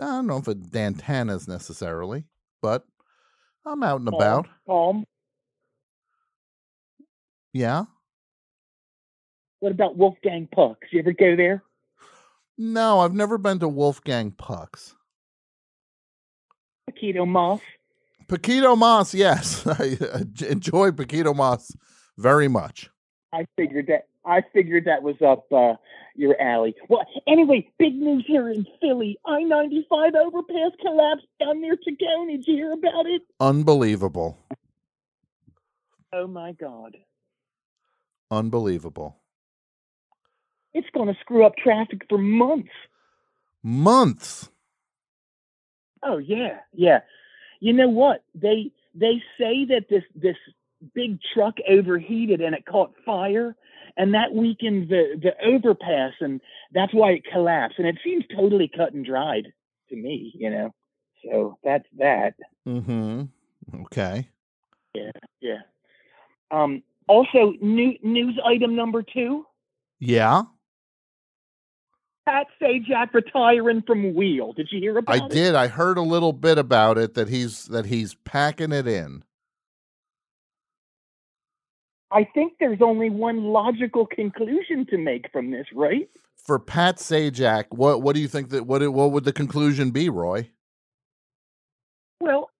I don't know if it Dantana's necessarily, but I'm out and Palm, about. Palm. Yeah. What about Wolfgang Pucks? You ever go there? No, I've never been to Wolfgang Pucks. Paquito Moss. Paquito Moss, yes. I uh, enjoy Paquito Moss very much. I figured that. I figured that was up uh, your alley. Well, anyway, big news here in Philly. I ninety five overpass collapsed down near Tacony. Did you hear about it? Unbelievable. Oh my God! Unbelievable. It's going to screw up traffic for months. Months. Oh yeah, yeah. You know what? They they say that this this big truck overheated and it caught fire, and that weakened the the overpass, and that's why it collapsed. And it seems totally cut and dried to me, you know. So that's that. Mm-hmm. Okay. Yeah, yeah. Um. Also, new news item number two: Yeah. Pat Sajak retiring from Wheel. Did you hear about I it? I did. I heard a little bit about it that he's that he's packing it in. I think there's only one logical conclusion to make from this, right? For Pat Sajak, what what do you think that what what would the conclusion be, Roy? Well,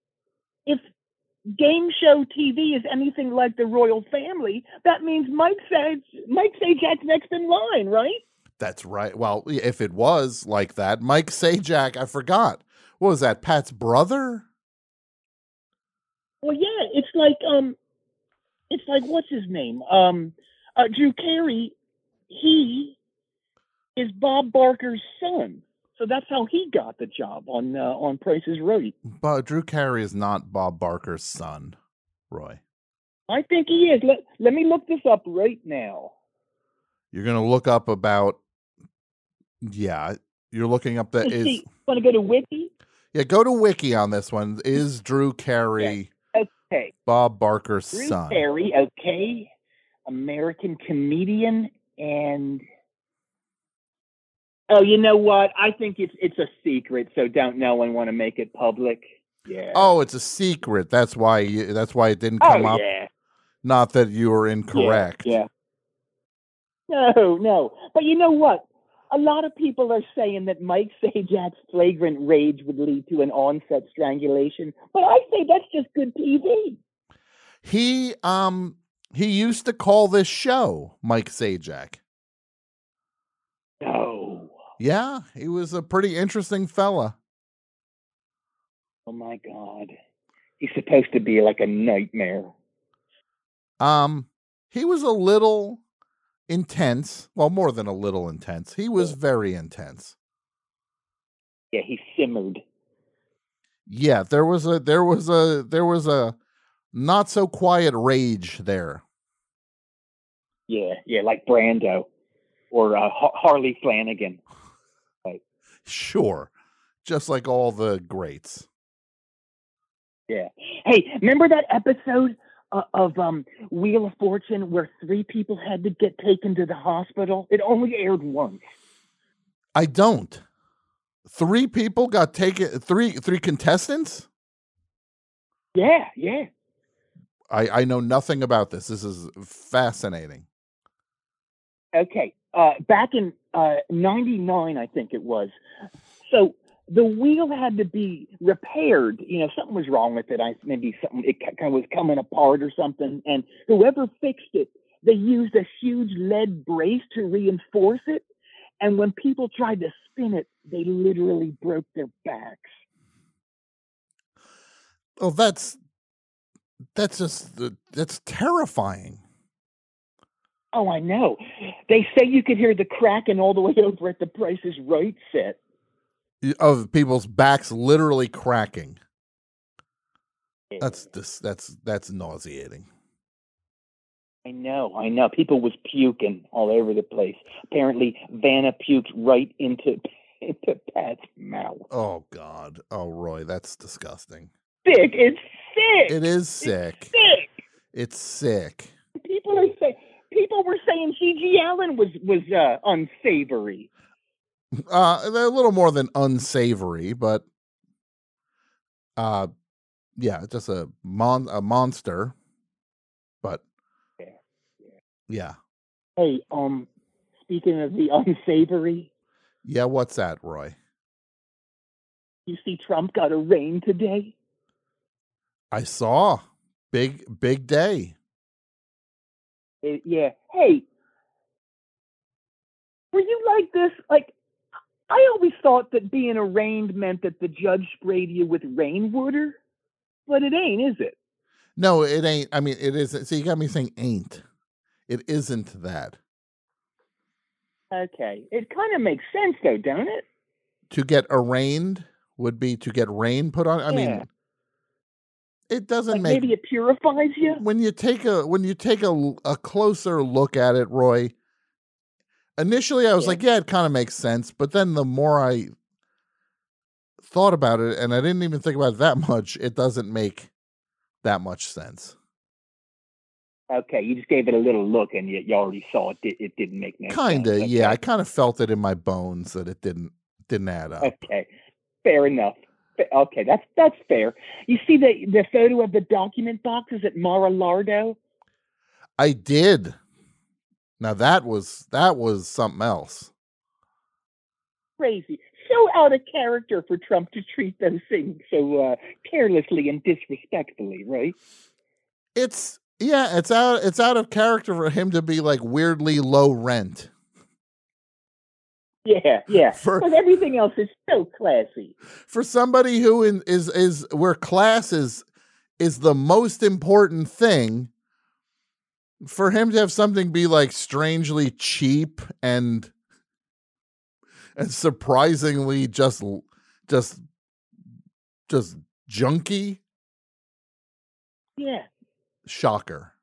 game show TV is anything like the royal family, that means Mike Saj Mike Sajak's next in line, right? That's right. Well, if it was like that, Mike Sajak, I forgot. What was that? Pat's brother? Well, yeah, it's like um, it's like what's his name? Um, uh, Drew Carey. He is Bob Barker's son, so that's how he got the job on uh, on Price is Right. But Drew Carey is not Bob Barker's son, Roy. I think he is. Let Let me look this up right now. You're gonna look up about yeah, you're looking up that is. Want to go to Wiki? yeah, go to wiki on this one. Is Drew Carey Okay. Bob Barker's son? Drew son? Carey, okay, American comedian, and oh, you know what? I think it's it's a secret, so don't no one want to make it public. Yeah. Oh, it's a secret. That's why you, that's why it didn't Oh, come up. yeah. Not that you were Yeah, incorrect. Yeah. No, no. But you know what? A lot of people are saying that Mike Sajak's flagrant rage would lead to an onset strangulation, but I say that's just good TV. He um he used to call this show Mike Sajak. No. Yeah, he was a pretty interesting fella. Oh my God. He's supposed to be like a nightmare. Um, he was a little intense. Well, more than a little intense. He was very intense. Yeah, he simmered. Yeah, there was a there was a there was a not so quiet rage there. Yeah, yeah, like Brando or uh, Harley Flanagan. Sure. Just like all the greats. Yeah. Hey, remember that episode uh, of um, Wheel of Fortune where three people had to get taken to the hospital? It only aired once. I don't. Three people got taken. Three three contestants. Yeah, yeah. I I know nothing about this. This is fascinating. Okay. Uh, back in uh, 99, I think it was. So the wheel had to be repaired. You know, something was wrong with it. I maybe something it kind of was coming apart or something. And whoever fixed it, they used a huge lead brace to reinforce it. And when people tried to spin it, they literally broke their backs. Oh, that's that's just that's terrifying. Oh, I know. They say you could hear the cracking all the way over at the Price is Right set. Of people's backs literally cracking. That's. That's that's nauseating. I know, I know. People was puking all over the place. Apparently, Vanna puked right into into Pat's mouth. Oh God. Oh Roy, that's disgusting. Sick. It's sick. It is sick. Sick. It's sick. People are saying people were saying GG Allin was was uh, unsavory. Uh, a little more than unsavory, but uh, yeah, just a mon a monster. But yeah, Hey, um, speaking of the unsavory, yeah. What's that, Roy? you see Trump got a rain today. I saw big big day. Uh, yeah. Hey, were you like this? Like, I always thought that being arraigned meant that the judge sprayed you with rainwater, but it ain't, is it? No, it ain't. I mean, it isn't. So you got me saying ain't. It isn't that. Okay. It kind of makes sense, though, don't it? To get arraigned would be to get rain put on. I Yeah. mean, it doesn't Like make maybe it purifies you. when you take a when you take a, a closer look at it, Roy. Initially, I was Yeah. like, yeah, it kind of makes sense, but then the more I thought about it, and I didn't even think about it that much, it doesn't make that much sense. Okay, you just gave it a little look, and you, you already saw it. It, it didn't make sense. Kinda, yeah. I kind of felt it in my bones that it didn't didn't add up. Okay, fair enough. Okay, that's that's fair. You see the the photo of the document boxes at Mar-a-Lardo? I did. Now that was that was something else. Crazy, so out of character for Trump to treat those things so uh, carelessly and disrespectfully, right? It's yeah, it's out it's out of character for him to be like weirdly low rent. Yeah, yeah. But everything else is so classy. For somebody who in, is is where class is is the most important thing, for him to have something be like strangely cheap and and surprisingly just just just junky, Yeah, shocker.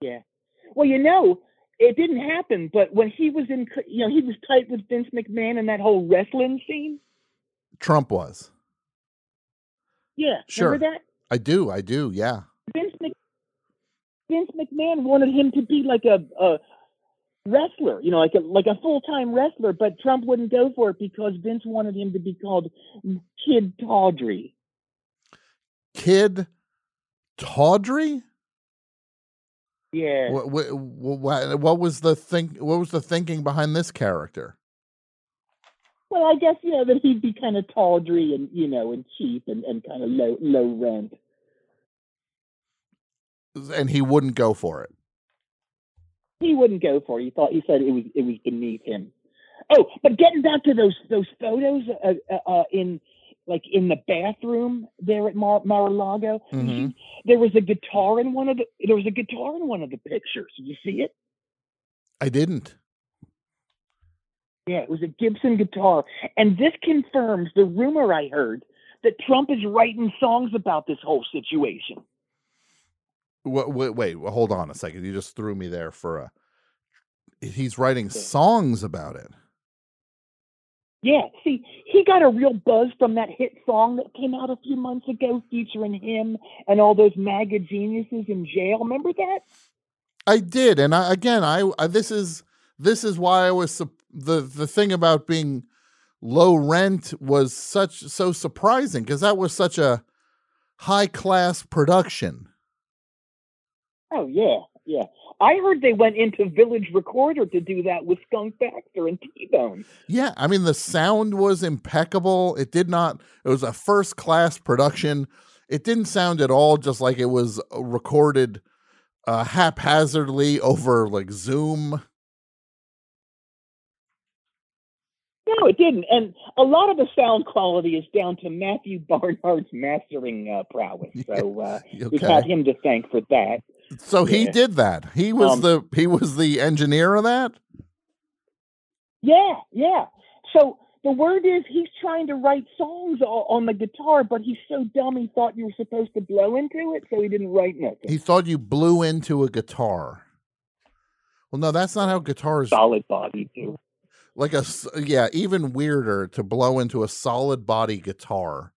yeah. Well, you know, it didn't happen, but when he was in, you know, he was tight with Vince McMahon and that whole wrestling scene. Trump was. Yeah, Sure. remember that? I do, I do, yeah. Vince Mc, Vince McMahon wanted him to be like a, a wrestler, you know, like a like a full time wrestler, but Trump wouldn't go for it because Vince wanted him to be called Kid Tawdry. Kid Tawdry? Yeah. What, what, what, what was the think? What was the thinking behind this character? Well, I guess you know that he'd be kind of tawdry and you know and cheap and, and kind of low low rent. And he wouldn't go for it. He wouldn't go for it. He thought he said it was it was beneath him. Oh, but getting back to those those photos uh, uh, uh, in like in the bathroom there at Mar- Mar-a-Lago, Mhm. see, there was a guitar in one of the there was a guitar in one of the pictures. Did you see it? I didn't. Yeah, it was a Gibson guitar, and this confirms the rumor I heard that Trump is writing songs about this whole situation. Wait, wait, wait, hold on a second. You just threw me there for a. He's writing songs about it. Yeah, see, he got a real buzz from that hit song that came out a few months ago featuring him and all those MAGA geniuses in jail. Remember that? I did, and I again, I, I this is this is why I was the the thing about being low rent was such so surprising because that was such a high class production. Oh yeah, yeah. I heard they went into Village Recorder to do that with Skunk Baxter and T Bone. Yeah, I mean the sound was impeccable. It did not. It was a first class production. It didn't sound at all just like it was recorded uh, haphazardly over like Zoom. No, it didn't. And a lot of the sound quality is down to Matthew Barnard's mastering uh, prowess. So uh, we've okay. had him to thank for that. So he Yeah. did that. He was Um, the he was the engineer of that. Yeah, yeah. So the word is he's trying to write songs on the guitar, but he's so dumb he thought you were supposed to blow into it, so he didn't write nothing. He thought you blew into a guitar. Well, no, that's not how guitars. Solid body too. Like a yeah, even weirder to blow into a solid body guitar,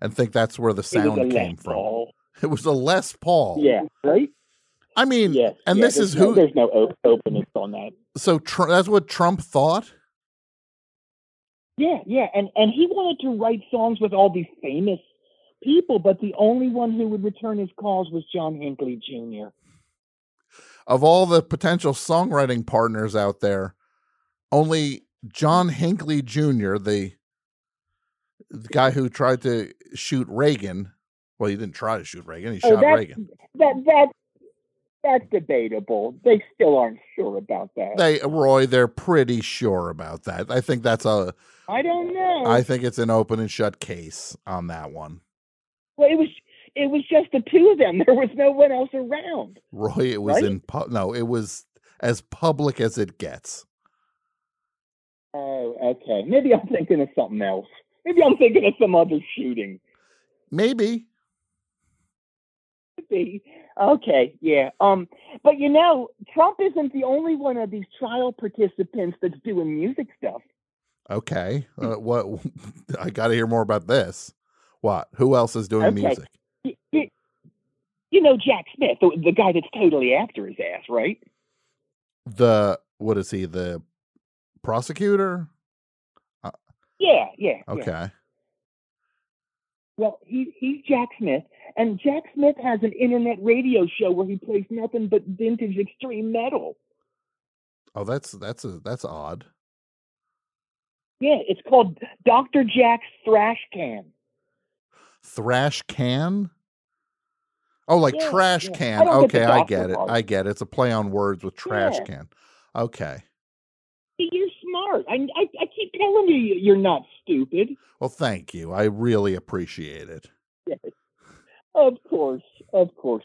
and think that's where the It was a sound came from. Paul. It was a Les Paul. Yeah, right. I mean, Yes. and yeah, this is no- who. There's no op- openness on that. So Tr- that's what Trump thought. Yeah, yeah, and and he wanted to write songs with all these famous people, but the only one who would return his calls was John Hinckley Jr. Of all the potential songwriting partners out there, only John Hinckley Jr., the, the guy who tried to shoot Reagan. Well, he didn't try to shoot Reagan. He Oh, shot that's, Reagan. That that that's debatable. They still aren't sure about that. They Roy, they're pretty sure about that. I think that's a. I don't know. I think it's an open and shut case on that one. well, it was it was just the two of them. There was no one else around. Roy, it was Right? in pu- no, it was as public as it gets. Oh, okay. Maybe I'm thinking of something else. Maybe I'm thinking of some other shooting. Maybe. Could be. Okay, yeah. Um, but you know, Trump isn't the only one of these trial participants that's doing music stuff. Okay. Uh, what I got to hear more about this. What? Who else is doing Okay. music? Y- y- You know Jack Smith, the, the guy that's totally after his ass, right? The what is he? The prosecutor? Uh, yeah, yeah. yeah. Okay. Well, he he's Jack Smith, and Jack Smith has an internet radio show where he plays nothing but vintage extreme metal. Oh, that's that's a that's odd. Yeah, it's called Dr. Jack's Thrash Can. Thrash can? Oh, like Yeah, trash yeah. I can. get Okay, I get it. part. I get it. It's a play on words with trash Yeah. can. Okay. You're smart. I, I I keep telling you you're not stupid. Well, thank you. I really appreciate it. Yes. Of course, of course.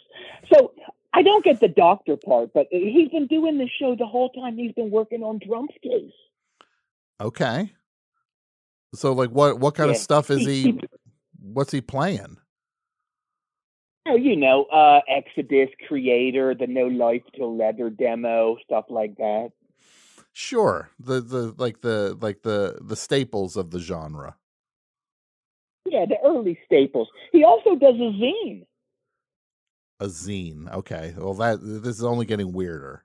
So I don't get the doctor part, but he's been doing this show the whole time he's been working on Trump's case. Okay. So like what what kind of stuff is He- he he- what's he playing? Oh, you know, uh, Exodus, Kreator, the No Life Till Leather demo, stuff like that. Sure. The the like the like the the staples of the genre. Yeah, the early staples. He also does a zine. A zine. Okay. Well that this is only getting weirder.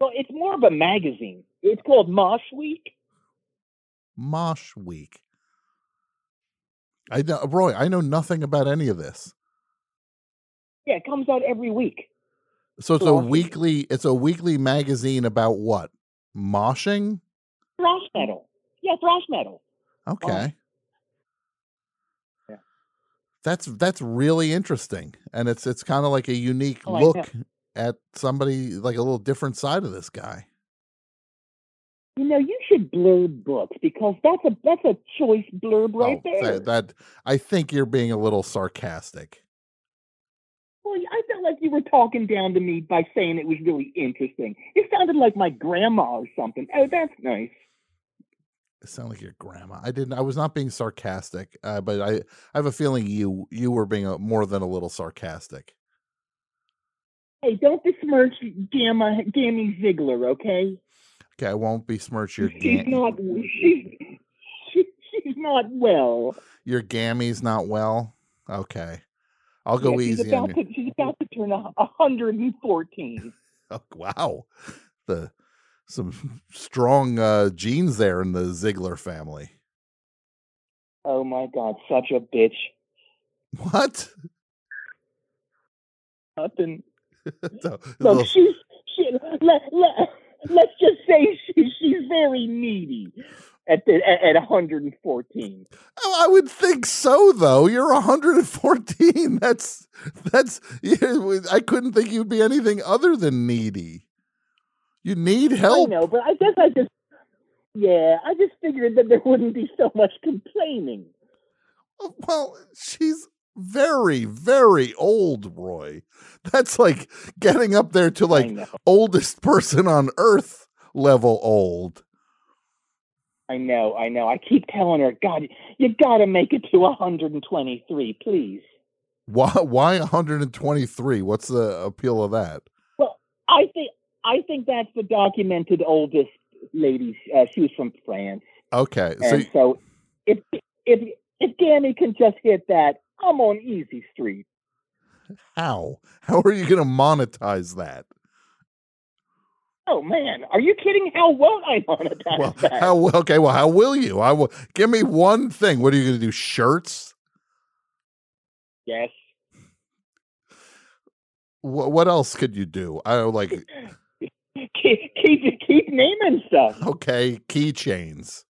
Well, it's more of a magazine. It's called Mosh Week. Mosh Week. I know Roy, I know nothing about any of this. Yeah, it comes out every week. So it's a weekly it's a weekly magazine about what? Moshing? Thrash metal. Yeah, thrash metal. Okay. Yeah. That's that's really interesting. And it's it's kind of like a unique Oh, I know. look at somebody like a little different side of this guy. You know, you should blurb books because that's a that's a choice blurb right oh, there. that, that I think you're being a little sarcastic. Well, I like you were talking down to me by saying it was really interesting. It sounded like my grandma or something. Oh, that's nice. It sounded like your grandma. I didn't. I was not being sarcastic, uh, but I, I have a feeling you you were being a, more than a little sarcastic. Hey, don't besmirch Gamma Gammy Ziegler, okay? Okay, I won't besmirch your She's gam- not. She's she, she's not well. your gammy's not well. Okay, I'll go Yeah, she's easy on about to. She's about to turn a a hundred and fourteen. Oh, wow, the some strong uh, genes there in the Ziegler family. Oh my God, such a bitch. What? Nothing. So- so- she's she. Let, let, let's just say she, she's very needy at the at, at 114. Oh, I would think so, though. You're 114. That's that's. I couldn't think you'd be anything other than needy. You need help. I know, but I guess I just. Yeah, I just figured that there wouldn't be so much complaining. Oh, well, she's very, very old, Roy. That's like getting up there to like oldest person on earth level old. I know, I know. I keep telling her, God, you got to make it to 123, please. Why? Why 123? What's the appeal of that? Well, I think I think that's the documented oldest lady. Uh, she was from France, Okay, so and so if if if Gammy can just hit that, I'm on easy street. how? How are you going to monetize that? Oh man, are you kidding? How well I monetize Well, that? how okay? Well, how will you? I will give me one thing. What are you going to do? Shirts? yes. What what else could you do? I like Keep, keep keep naming stuff. okay keychains,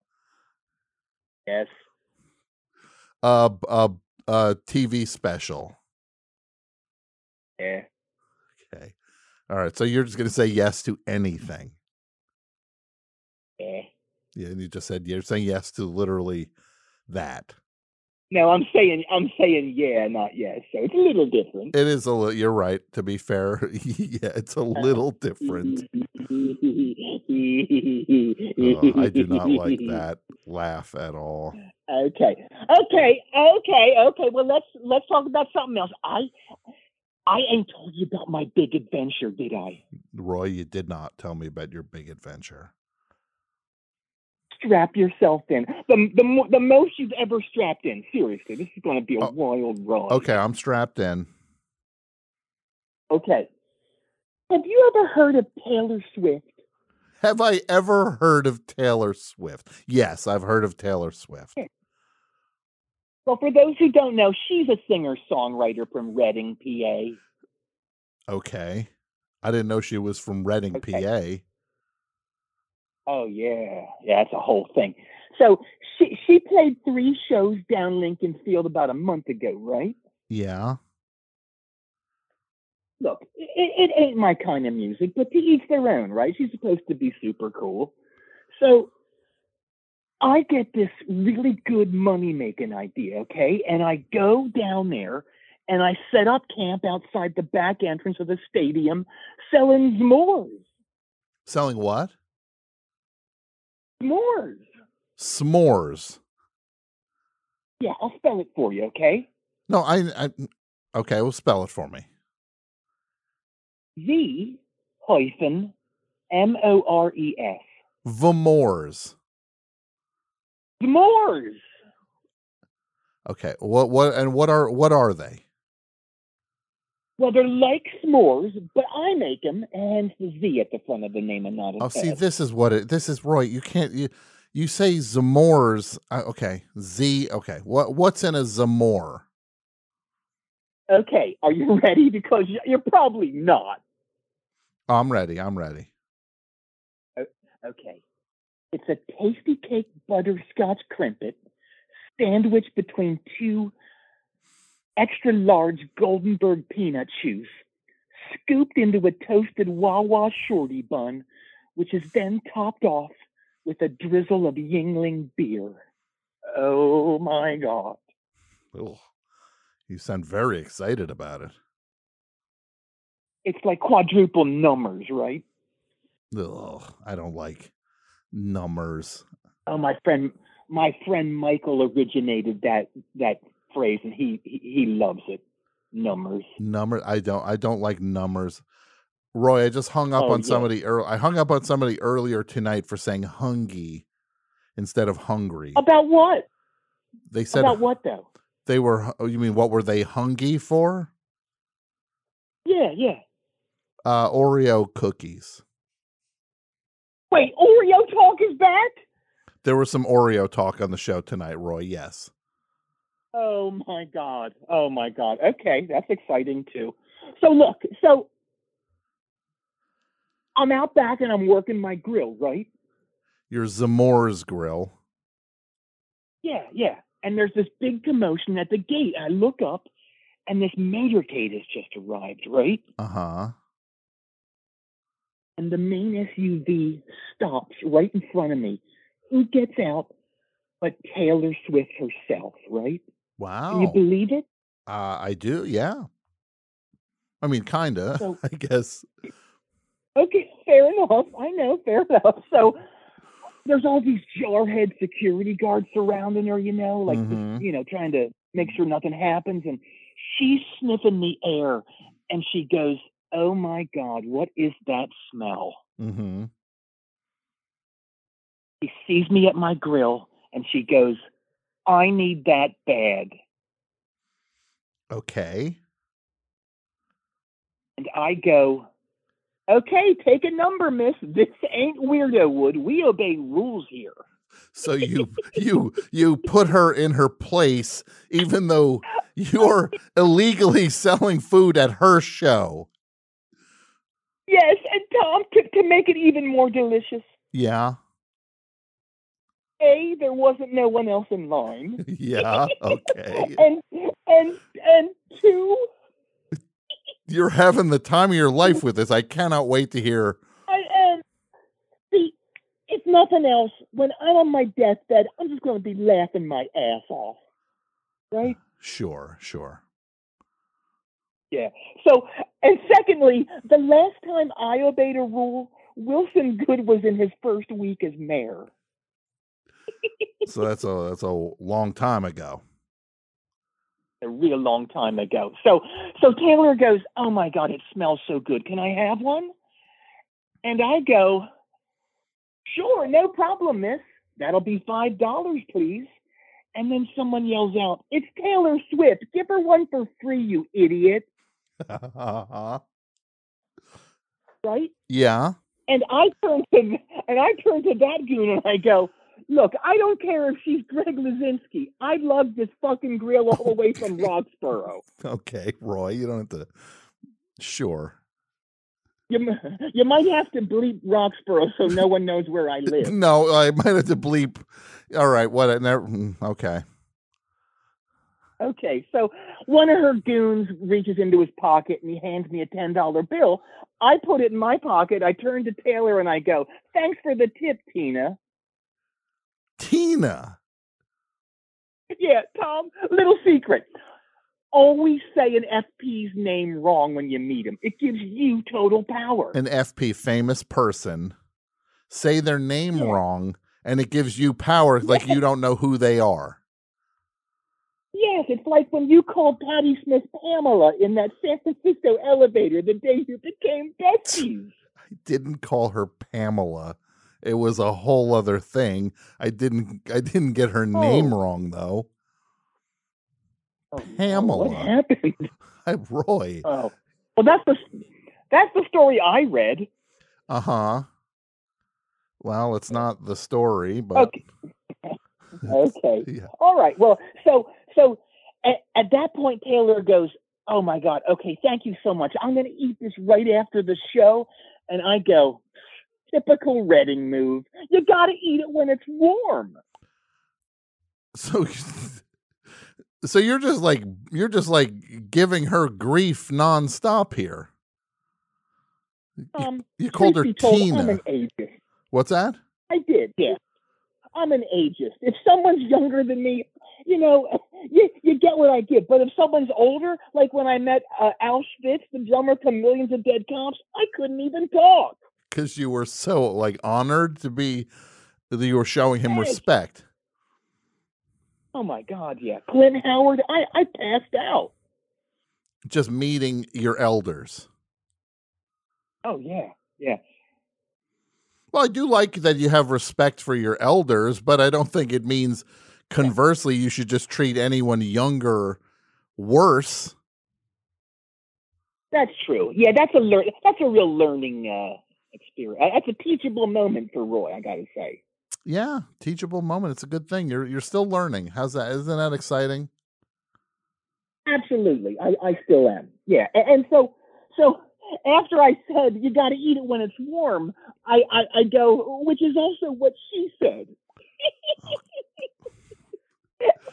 Yes. uh, uh, uh, TV special. Yeah. Okay, all right. So you're just going to say yes to anything. Yeah. Yeah, and you just said you're saying yes to literally that. No, I'm saying I'm saying yeah, not yes. So it's a little different. It is a little. You're right. To be fair, yeah, it's a little different. Uh, I do not like that laugh at all. Okay, okay, okay, okay. Well, let's let's talk about something else. I I ain't told you about my big adventure, did I? Roy, you did not tell me about your big adventure. Strap yourself in. The the the most you've ever strapped in. Seriously, this is going to be a oh. wild ride. Okay, I'm strapped in. Okay. Have you ever heard of Taylor Swift? Have I ever heard of Taylor Swift? Yes, I've heard of Taylor Swift. Well, for those who don't know, she's a singer songwriter from Reading, PA. Okay. I didn't know she was from Reading, PA. Oh yeah, yeah, that's a whole thing. So she she played three shows down Lincoln Field about a month ago, right? Yeah. Look, it, it ain't my kind of music, but to each their own, right? She's supposed to be super cool. So I get this really good money making idea, okay? And I go down there and I set up camp outside the back entrance of the stadium selling s'mores. Selling what? S'mores. S'mores. Yeah, I'll spell it for you, okay? No, I, I okay, well spell it for me. V hyphen M O R E S. Vamores. S'mores. Okay. What what and what are what are they? Well, they're like s'mores, but I make them, and the Z at the front of the name and not Oh, see, this is what it. This is Roy. You can't. You you say Zamores. Uh, okay, Z. Okay, what what's in a Zamor? Okay, are you ready? Because you're probably not. I'm ready. I'm ready. Okay. It's a Tastykake butterscotch crimpet sandwiched between two extra large Goldenberg peanut chews, scooped into a toasted Wawa shorty bun, which is then topped off with a drizzle of Yuengling beer. Oh my God. Ugh. You sound very excited about it. It's like quadruple numbers, right? Ugh, I don't like numbers. Oh, my friend, my friend Michael originated that that phrase, and he he, he loves it. Numbers. Number. I don't. I don't like numbers. Roy, I just hung up Oh, on yeah. somebody. Ear- I hung up on somebody earlier tonight for saying "hungy" instead of "hungry." About what? They said About what though? they were. Oh, you mean what were they hungry for? Yeah, yeah. Uh, Oreo cookies. Wait, Oreo talk is back? There was some Oreo talk on the show tonight, Roy. Yes. Oh my god. Oh my god. Okay, that's exciting too. So look, so I'm out back and I'm working my grill, right? Your Zamor's grill. Yeah, yeah. And there's this big commotion at the gate. I look up and this motorcade has just arrived, right? Uh huh. And the main SUV stops right in front of me. Who gets out but Taylor Swift herself, right? Wow. Can you believe it? Uh, I do. Yeah. I mean, kinda. So- I guess. Okay, fair enough. I know, fair enough. So there's all these jarhead security guards surrounding her, you know, like Mhm. you know, trying to make sure nothing happens. And she's sniffing the air, and she goes, "Oh my God, what is that smell?" Mm-hmm. She sees me at my grill, and she goes, "I need that bad." Okay. And I go, "Okay, take a number, Miss. This ain't Weirdo Wood. We obey rules here." So you you you put her in her place, even though you're illegally selling food at her show. Yes, and Tom, to, to make it even more delicious, Yeah. A, there wasn't no one else in line. Yeah. Okay. and and and two, You're having the time of your life with this. I cannot wait to hear. I and see, if nothing else, when I'm on my deathbed, I'm just going to be laughing my ass off, right? Sure, sure. Yeah. So, and secondly, the last time I obeyed a rule, Wilson Goode was in his first week as mayor. So that's a that's a long time ago. a real long time ago. So so Taylor goes, "Oh my god, it smells so good. Can I have one?" And I go, "Sure, no problem, miss. That'll be $5, please." And then someone yells out, "It's Taylor Swift. Give her one for free, you idiot." Right? yeah. And I turn to and I turn to that goon and I go, "Look, I don't care if she's Greg Luzinski. I love this fucking grill all the way from Roxborough." Okay, Roy. You don't have to. Sure. You, you might have to bleep Roxborough so no one knows where I live. No, I might have to bleep. All right. What? Never, mm, okay. Okay, so one of her goons reaches into his pocket and he hands me a $10 bill. I put it in my pocket. I turn to Taylor and I go, Thanks for the tip, Tina. Tina. Yeah, Tom, little secret. Always say an FP's name wrong when you meet him. It gives you total power. An FP famous person. Say their name Yeah. wrong, and it gives you power like you don't know who they are. Yes, it's like when you called Patti Smith Pamela in that San Francisco elevator the day you became besties. I didn't call her Pamela. It was a whole other thing. I didn't. I didn't get her name Oh. wrong though. Oh, Pamela. What happened? Hi, Roy. Oh, well, that's the that's the story I read. Uh huh. Well, it's not the story, but Okay. Okay. Yeah. All right. Well, so so at, at that point, Taylor goes, "Oh my God. Okay, thank you so much. I'm going to eat this right after the show." And I go, "Typical Reading move. You got to eat it when it's warm." so so you're just like you're just like giving her grief nonstop here. Um, You called her truth be I'm Tina. an ageist. What's that? I did, yeah. I'm an ageist. If someone's younger than me, you know, you, you get what I give. But if someone's older, like when I met uh, Al Schvitz, the drummer from Millions of Dead Cops, I couldn't even talk. Because you were so like honored to be that you were showing him Yes. respect. Oh my God, yeah. Clint Howard, I, I passed out. Just meeting your elders. Oh yeah, yeah. Well, I do like that you have respect for your elders, but I don't think it means conversely you should just treat anyone younger worse. That's true. Yeah, that's a learn. That's a real learning uh, experience. That's a teachable moment for Roy. I got to say. Yeah, teachable moment. It's a good thing. You're you're still learning. How's that? Isn't that exciting? Absolutely, I, I still am. Yeah, and, and so so after I said you got to eat it when it's warm, I, I I go, which is also what she said. Oh.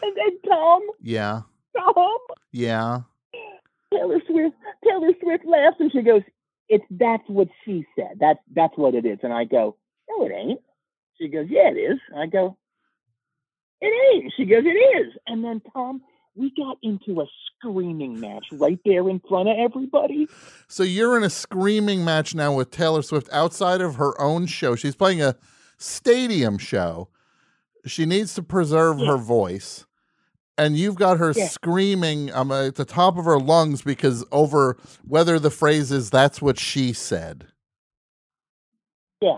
and then Tom, Yeah. Tom, Yeah. Taylor Swift, Taylor Swift laughs and she goes, "It's that's what she said. That's that's what it is." And I go, "No, it ain't." She goes, "Yeah, it is." I go, "It ain't." She goes, "It is." And then Tom, we got into a screaming match right there in front of everybody. So you're in a screaming match now with Taylor Swift outside of her own show. She's playing a stadium show. She needs to preserve her voice. And you've got her Yeah. screaming um, at the top of her lungs because over whether the phrase is that's what she said. Yeah.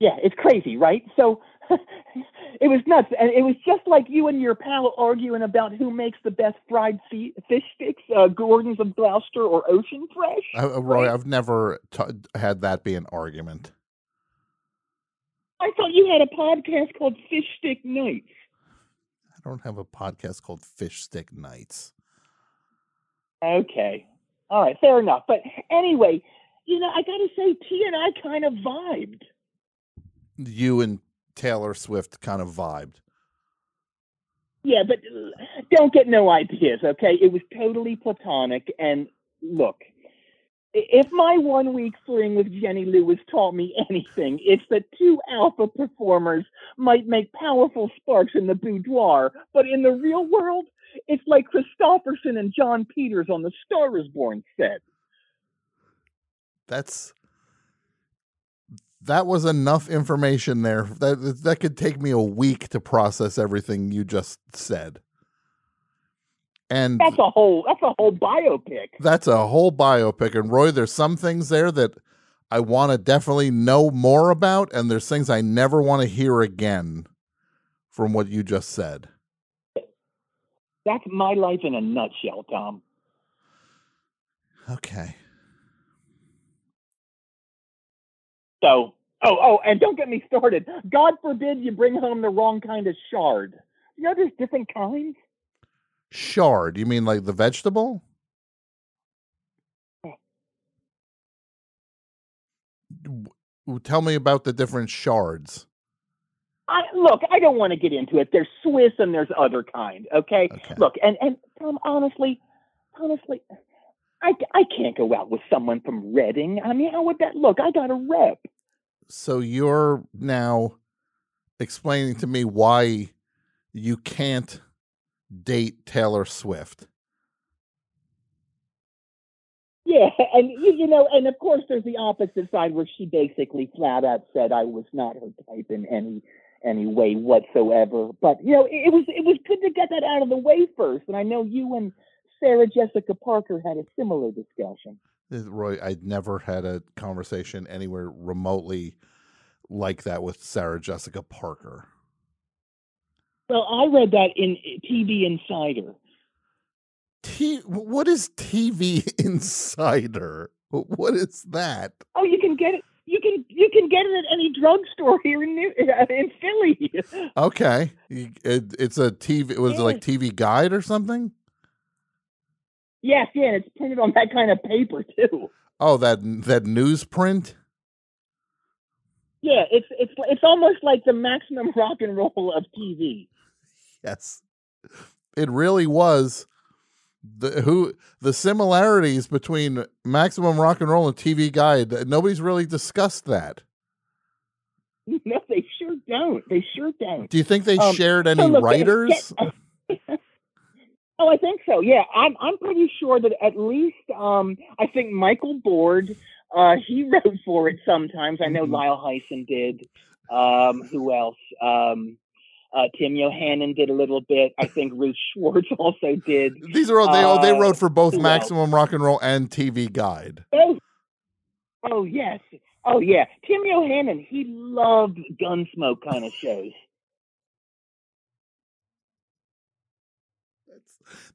Yeah, it's crazy, right? So it was nuts. And it was just like you and your pal arguing about who makes the best fried fi- fish sticks, uh, Gorton's of Gloucester or Ocean Fresh. Uh, Roy, I've never t- had that be an argument. I thought you had a podcast called Fish Stick Nights. I don't have a podcast called Fish Stick Nights. Okay. All right, fair enough. But anyway, you know, I got to say, T and I kind of vibed. You and Taylor Swift kind of vibed. Yeah, but uh, don't get no ideas, okay? It was totally platonic. And look, if my one week fling with Jenny Lou has taught me anything, it's that two alpha performers might make powerful sparks in the boudoir, but in the real world, it's like Kristofferson and Jon Peters on the Star is Born set. That's that was enough information there. That that could take me a week to process everything you just said. And That's a whole that's a whole biopic. that's a whole biopic. And Roy, there's some things there that I want to definitely know more about, and there's things I never want to hear again from what you just said. That's my life in a nutshell, Tom. Okay. So, oh, oh, and don't get me started. God forbid you bring home the wrong kind of shard. You know, there's different kinds. Shard, you mean like the vegetable? Eh. Tell me about the different shards. I, look, I don't want to get into it. There's Swiss and there's other kind. Okay. Look, and and Tom, honestly, honestly, I I can't go out with someone from Reading. I mean, how would that look? I got a rep. So you're now explaining to me why you can't date Taylor Swift. Yeah, and you, know, and of course, there's the opposite side where she basically flat out said I was not her type in any any way whatsoever. But you know, it, it was it was good to get that out of the way first. And I know you and Sarah Jessica Parker had a similar discussion. Uh, Roy, I'd never had a conversation anywhere remotely like that with Sarah Jessica Parker. Well, I read that in TV Insider. T- what is TV Insider? What is that? Oh, you can get it. You can you can get it at any drugstore here in New, in Philly. Okay, it, it's a TV. Was it like TV Guide or something? yes, yeah, and it's printed on that kind of paper too. Oh, that that newsprint. Yeah, it's it's it's almost like the maximum rock and roll of TV. Yes, it really was. The who the similarities between Maximum Rock and Roll and TV Guide. Nobody's really discussed that. No, they sure don't. They sure don't. Do you think they Um, shared so any look, they- writers? Oh, I think so. Yeah, I'm I'm pretty sure that at least um I think Mykel Board uh he wrote for it sometimes. I know Lyle Heisen did. Um who else? Um Uh, Tim Yohannan did a little bit. I think Ruth Schwartz also did. These are all they all they Uh, wrote for both who else? Maximum Rock and Roll and TV Guide. Oh, oh yes. Oh yeah. Tim Yohannan, he loved gunsmoke kind of shows.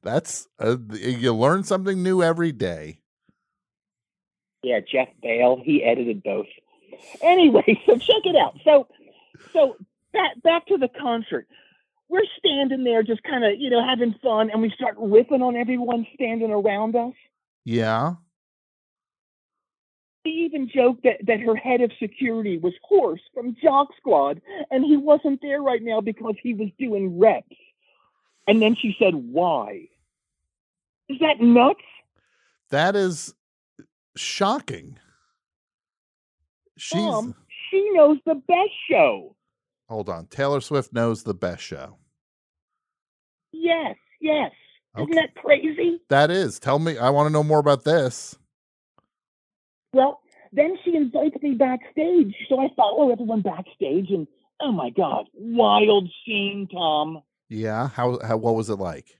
That's uh, you learn something new every day. Yeah, Jeff Bale, he edited both. Anyway, so check it out. So, so back back to the concert. We're standing there, just kind of you know having fun, and we start ripping on everyone standing around us. Yeah. She even joked that, that her head of security was Horse from Jock Squad, and he wasn't there right now because he was doing reps. And then she said, "Why? Is that nuts?" That is shocking. She's Mom, she knows the best show. Hold on. Taylor Swift knows the best show. Yes, yes. Isn't that crazy? That is. Tell me. I want to know more about this. Well, then she invites me backstage, so I follow everyone backstage, and oh my god, wild scene, Tom. Yeah. How? How? What was it like?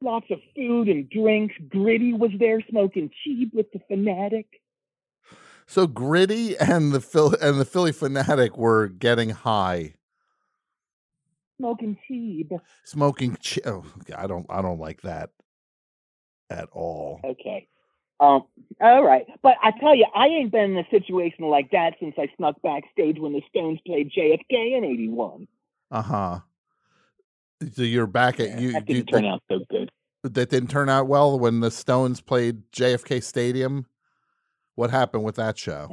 Lots of food and drinks. Gritty was there smoking cheap with the fanatic. So Gritty and the Phil and the Phillie Phanatic were getting high, Smoking cheap. smoking. Ch- oh, I don't. I don't like that at all. Okay. Um, all right. But I tell you, I ain't been in a situation like that since I snuck backstage when the Stones played JFK in 81. Uh huh. So you're back at you. That you didn't turn out so good. that didn't turn out well when the Stones played JFK Stadium. What happened with that show?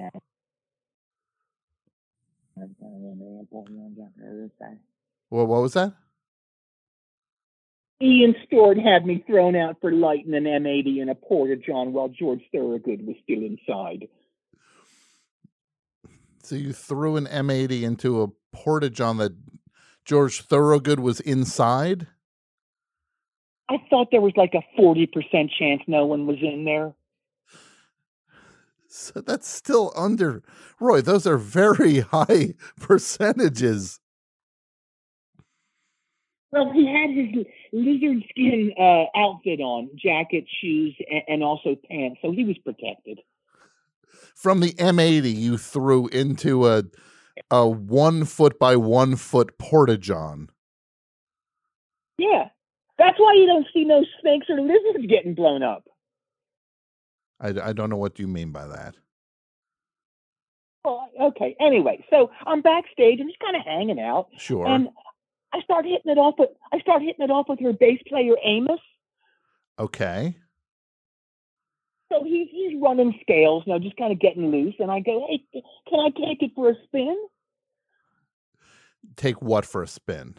Well, what was that? Ian Stewart had me thrown out for lighting an M80 in a porta john while George Thorogood was still inside. So you threw an M80 into a portage on that George Thorogood was inside. I thought there was like a 40% chance no one was in there. So that's still under Roy. Those are very high percentages. Well, he had his lizard skin uh, outfit on, jacket, shoes, and, and also pants, so he was protected. From the M80, you threw into a a one foot by one foot portage on. Yeah, that's why you don't see no snakes or lizards getting blown up. I, I don't know what you mean by that. Oh, well, okay. Anyway, so I'm backstage. I'm just kind of hanging out, Sure. and I start hitting it off with I start hitting it off with her bass player Amos. Okay. So he's he's running scales, you know, just kind of getting loose, and I go, "Hey, can I take it for a spin?" Take what for a spin?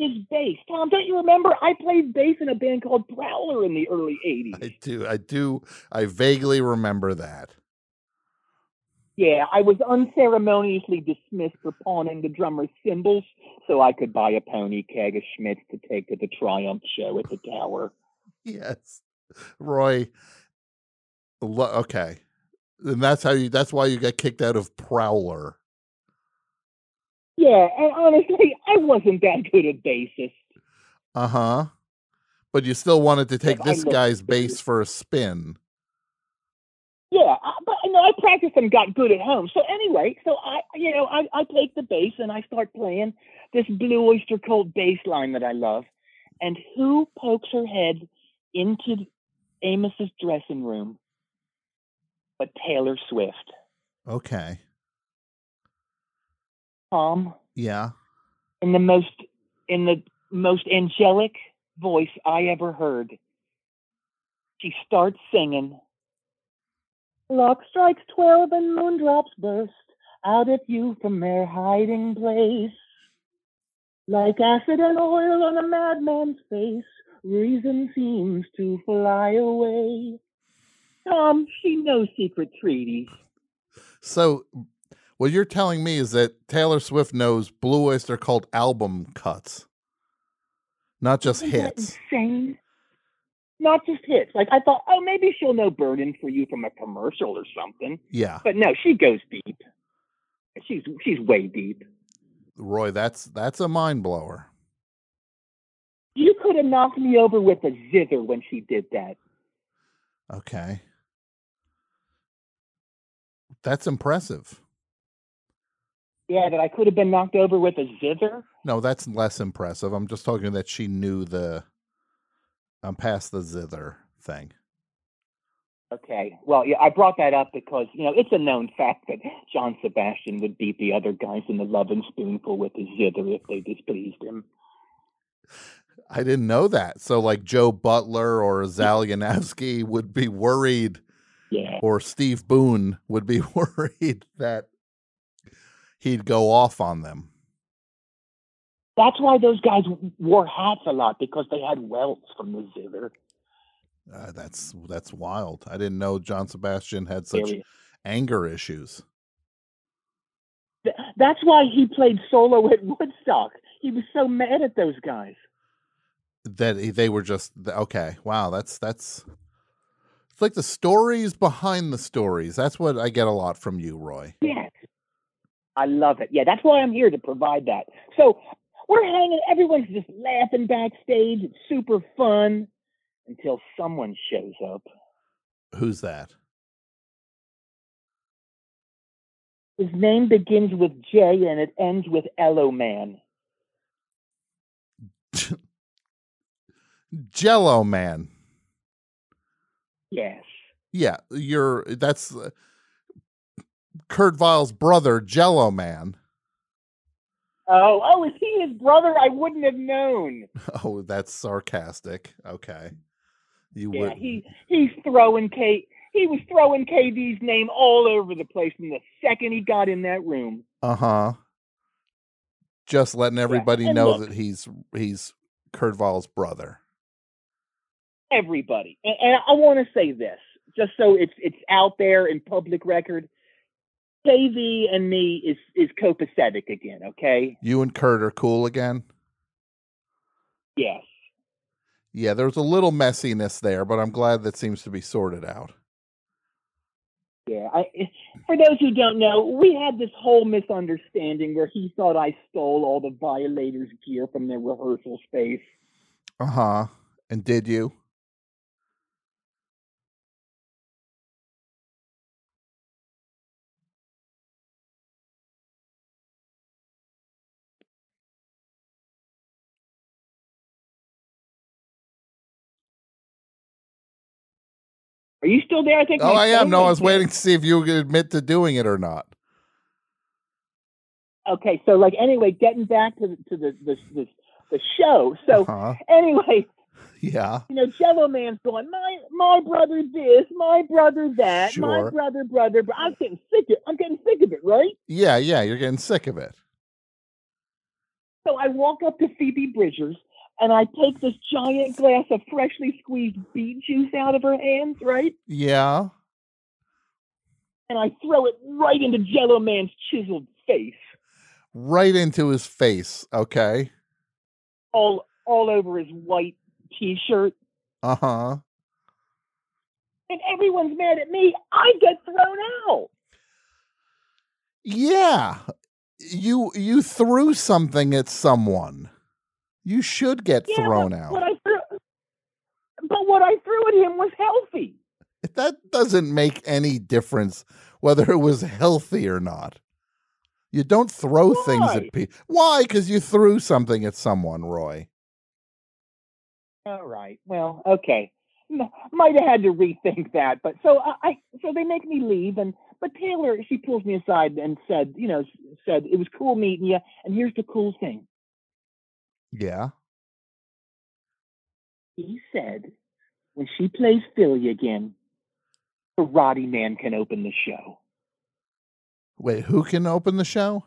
His bass, Tom. Don't you remember? I played bass in a band called Prowler in the early '80s. I do. I do. I vaguely remember that. Yeah, I was unceremoniously dismissed for pawning the drummer's cymbals so I could buy a pony keg of Schmidt's to take to the Triumph show at the Tower. Yes. Roy. Okay. And that's how you that's why you got kicked out of Prowler. Yeah, and honestly, I wasn't that good a bassist. Uh-huh. But you still wanted to take this guy's bass for a spin. Yeah, but you know, I practiced and got good at home. So anyway, so I, you know, I, I take the bass and I start playing this Blue Oyster Cult bass line that I love. And who pokes her head into Amos's dressing room but Taylor Swift? Okay. Tom, Yeah. In the most in the most angelic voice I ever heard. She starts singing. Clock strikes twelve and moondrops burst out at you from their hiding place. Like acid and oil on a madman's face, reason seems to fly away. Tom, she knows secret treaties. So what you're telling me is that Taylor Swift knows Blue Oyster Cult album cuts. Not just Isn't hits. insane? Not just hits. Like I thought, oh, maybe she'll know "Burnin' for You" from a commercial or something. Yeah. But no, she goes deep. She's she's way deep. Roy, that's that's a mind blower. You could have knocked me over with a zither when she did that. Okay. That's impressive. Yeah, that I could have been knocked over with a zither. No, that's less impressive. I'm just talking that she knew the I'm past the zither thing. Okay. Well, yeah, I brought that up because, you know, it's a known fact that John Sebastian would beat the other guys in the Lovin' Spoonful with a zither if they displeased him. I didn't know that. So like Joe Butler or Zal Yanovsky would be worried Yeah. or Steve Boone would be worried that he'd go off on them. That's why those guys wore hats a lot because they had welts from the zither. Uh, that's that's wild. I didn't know John Sebastian had such anger issues. Th- That's why he played solo at Woodstock. He was so mad at those guys. That they were just okay. Wow, that's that's it's like the stories behind the stories. That's what I get a lot from you, Roy. Yes. I love it. Yeah, that's why I'm here to provide that. So we're hanging, everyone's just laughing backstage. It's super fun until someone shows up. Who's that? His name begins with J and it ends with Ello Man. Jello Man. Yes. Yeah, you're that's uh, Kurt Vile's brother, Jello Man. Oh, oh, is he his brother? I wouldn't have known. Oh, that's sarcastic. Okay. You Yeah, would he he's throwing K. He was throwing KD's name all over the place from the second he got in that room. Uh-huh. Just letting everybody and know look- that he's he's Kurt Vile's brother. Everybody, and, and I want to say this, just so it's it's out there in public record. KV and me is is copacetic again. Okay. You and Kurt are cool again? Yes. Yeah, there's a little messiness there, but I'm glad that seems to be sorted out. Yeah. I, for those who don't know, we had this whole misunderstanding where he thought I stole all the violators' gear from their rehearsal space. Uh-huh. And did you? Are you still there? I think. Oh, I am. No, I was waiting to see if you would admit to doing it or not. Okay, so like anyway, getting back to the, to the the the, the show. So Uh-huh. anyway, Yeah. you know, Jello Man's going, my my brother this, my brother that, my brother brother. But I'm getting sick of I'm getting sick of it, right? Yeah, yeah, you're getting sick of it. So I walk up to Phoebe Bridgers and I take this giant glass of freshly squeezed beet juice out of her hands, right? Yeah. And I throw it right into Jello Man's chiseled face, Right into his face, okay? all all over his white t-shirt. Uh-huh. And everyone's mad at me. I get thrown out. Yeah. You you threw something at someone. You should get Yeah, thrown but out. What I threw, but what I threw at him was healthy. that doesn't make any difference whether it was healthy or not. You don't throw things at people. Why? Because you threw something at someone, Roy. All right. Well, okay. Might have had to rethink that, but so I, I so they make me leave, and but Taylor she pulls me aside and said, you know, said it was cool meeting you, and here's the cool thing. Yeah. He said when she plays Philly again, Karate Man can open the show. Wait, who can open the show?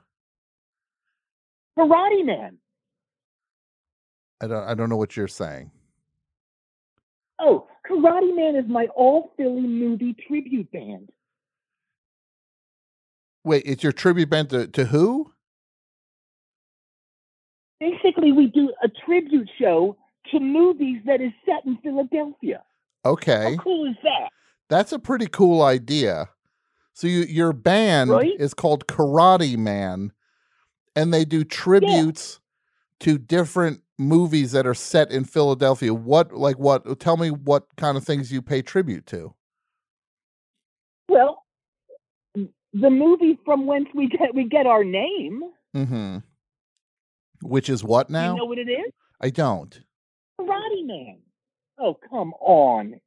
Karate Man. I don't I don't know what you're saying. Oh, Karate Man is my all Philly movie tribute band. Wait, it's your tribute band to, to who? Basically, we do a tribute show to movies that is set in Philadelphia. Okay. How cool is that? That's a pretty cool idea. So you, your band Right? is called Karate Man, and they do tributes to different movies that are set in Philadelphia. What like what tell me what kind of things you pay tribute to? Well, the movie from whence we get we get our name. Mm-hmm. Which is what now? You know what it is? I don't. Karate Man. Oh, come on.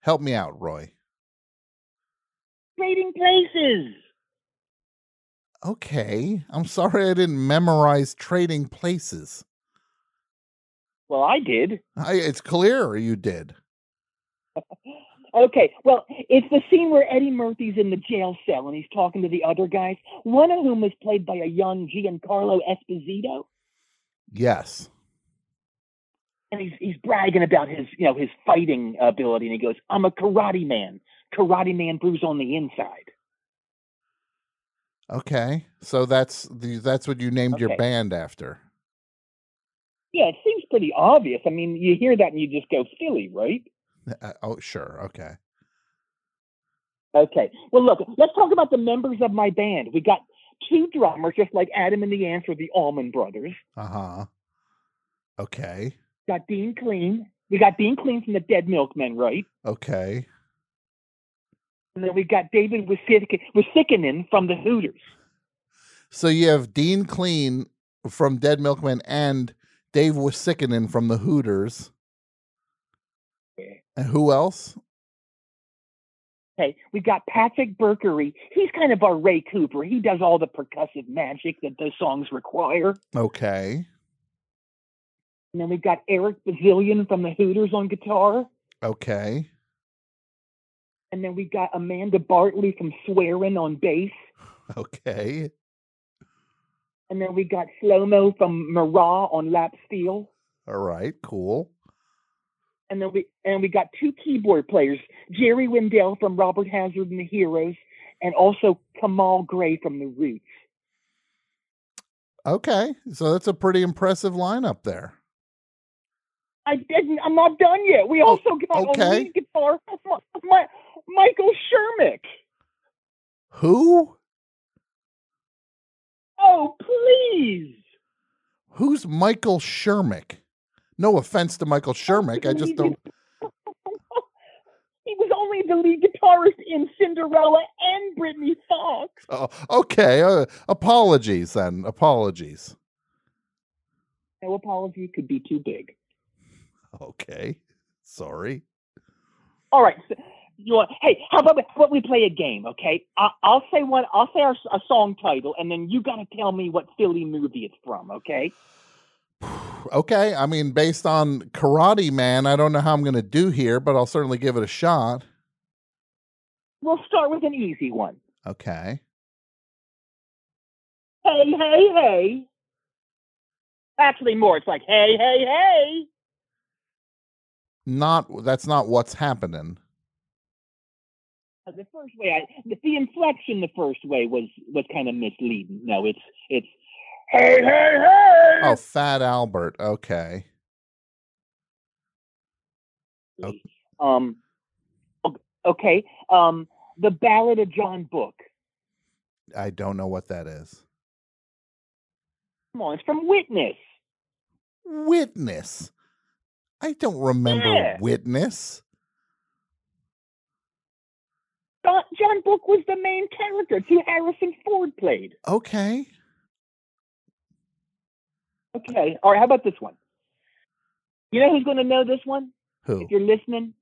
Help me out, Roy. Trading Places. Okay. I'm sorry I didn't memorize trading places. Well, I did. I, it's clear you did. Okay, well, it's the scene where Eddie Murphy's in the jail cell and he's talking to the other guys, one of whom is played by a young Giancarlo Esposito. Yes. and he's he's bragging about his you know his fighting ability and he goes i'm a karate man karate man bruise on the inside Okay. So that's the that's what you named your band after. yeah it seems pretty obvious i mean you hear that and you just go philly right Uh, oh, sure. Okay. okay well look let's talk about the members of my band we got two drummers just like adam and the ants or the allman brothers Uh-huh. Okay. got dean clean we got dean clean from the dead milkmen right Okay. and then we got david Uosikkinen from the hooters So you have Dean Clean from Dead Milkmen and Dave Uosikkinen from the Hooters. And who else? Okay, we've got Patrick Berkery. He's kind of our Ray Cooper. He does all the percussive magic that those songs require. Okay. And then we've got Eric Bazilian from the Hooters on guitar. Okay. And then we got Amanda Bartley from Swearin' on bass. Okay. And then we got Slow-Mo from Marah on lap steel. All right. Cool. And then we and we got two keyboard players, Jerry Wendell from Robert Hazard and the Heroes, and also Kamal Gray from the Roots. Okay. So that's a pretty impressive lineup there. I didn't. I'm not done yet. We oh, also got on Oh, lead guitar my, Michael Shermick. Who? Oh, please. Who's Michael Shermick? No offense to Michael Shermick. I just don't. He was only the lead guitarist in Cinderella and Britny Fox. Oh, okay. Uh, apologies then. Apologies. No apology could be too big. Okay. Sorry. All right. So you want? Hey, how about we, how about we play a game? Okay, I, I'll say one. I'll say our, a song title, and then you got to tell me what Philly movie it's from. Okay. Okay. I mean, based on Karate Man, I don't know how I'm going to do here, but I'll certainly give it a shot. We'll start with an easy one. Okay. Hey, hey, hey. Actually, more. It's like hey, hey, hey. Not that's not what's happening. The first way, I the, the inflection, the first way was was kind of misleading. No, it's it's hey, hey, hey. Oh, Fat Albert. Okay. Um, okay. Um, the Ballad of John Book. I don't know what that is. Come on, it's from Witness. Witness. I don't remember Yeah. Witness. John, John Book was the main character. It's who Harrison Ford played. Okay. Okay. All right. How about this one? You know who's going to know this one? Who? If you're listening,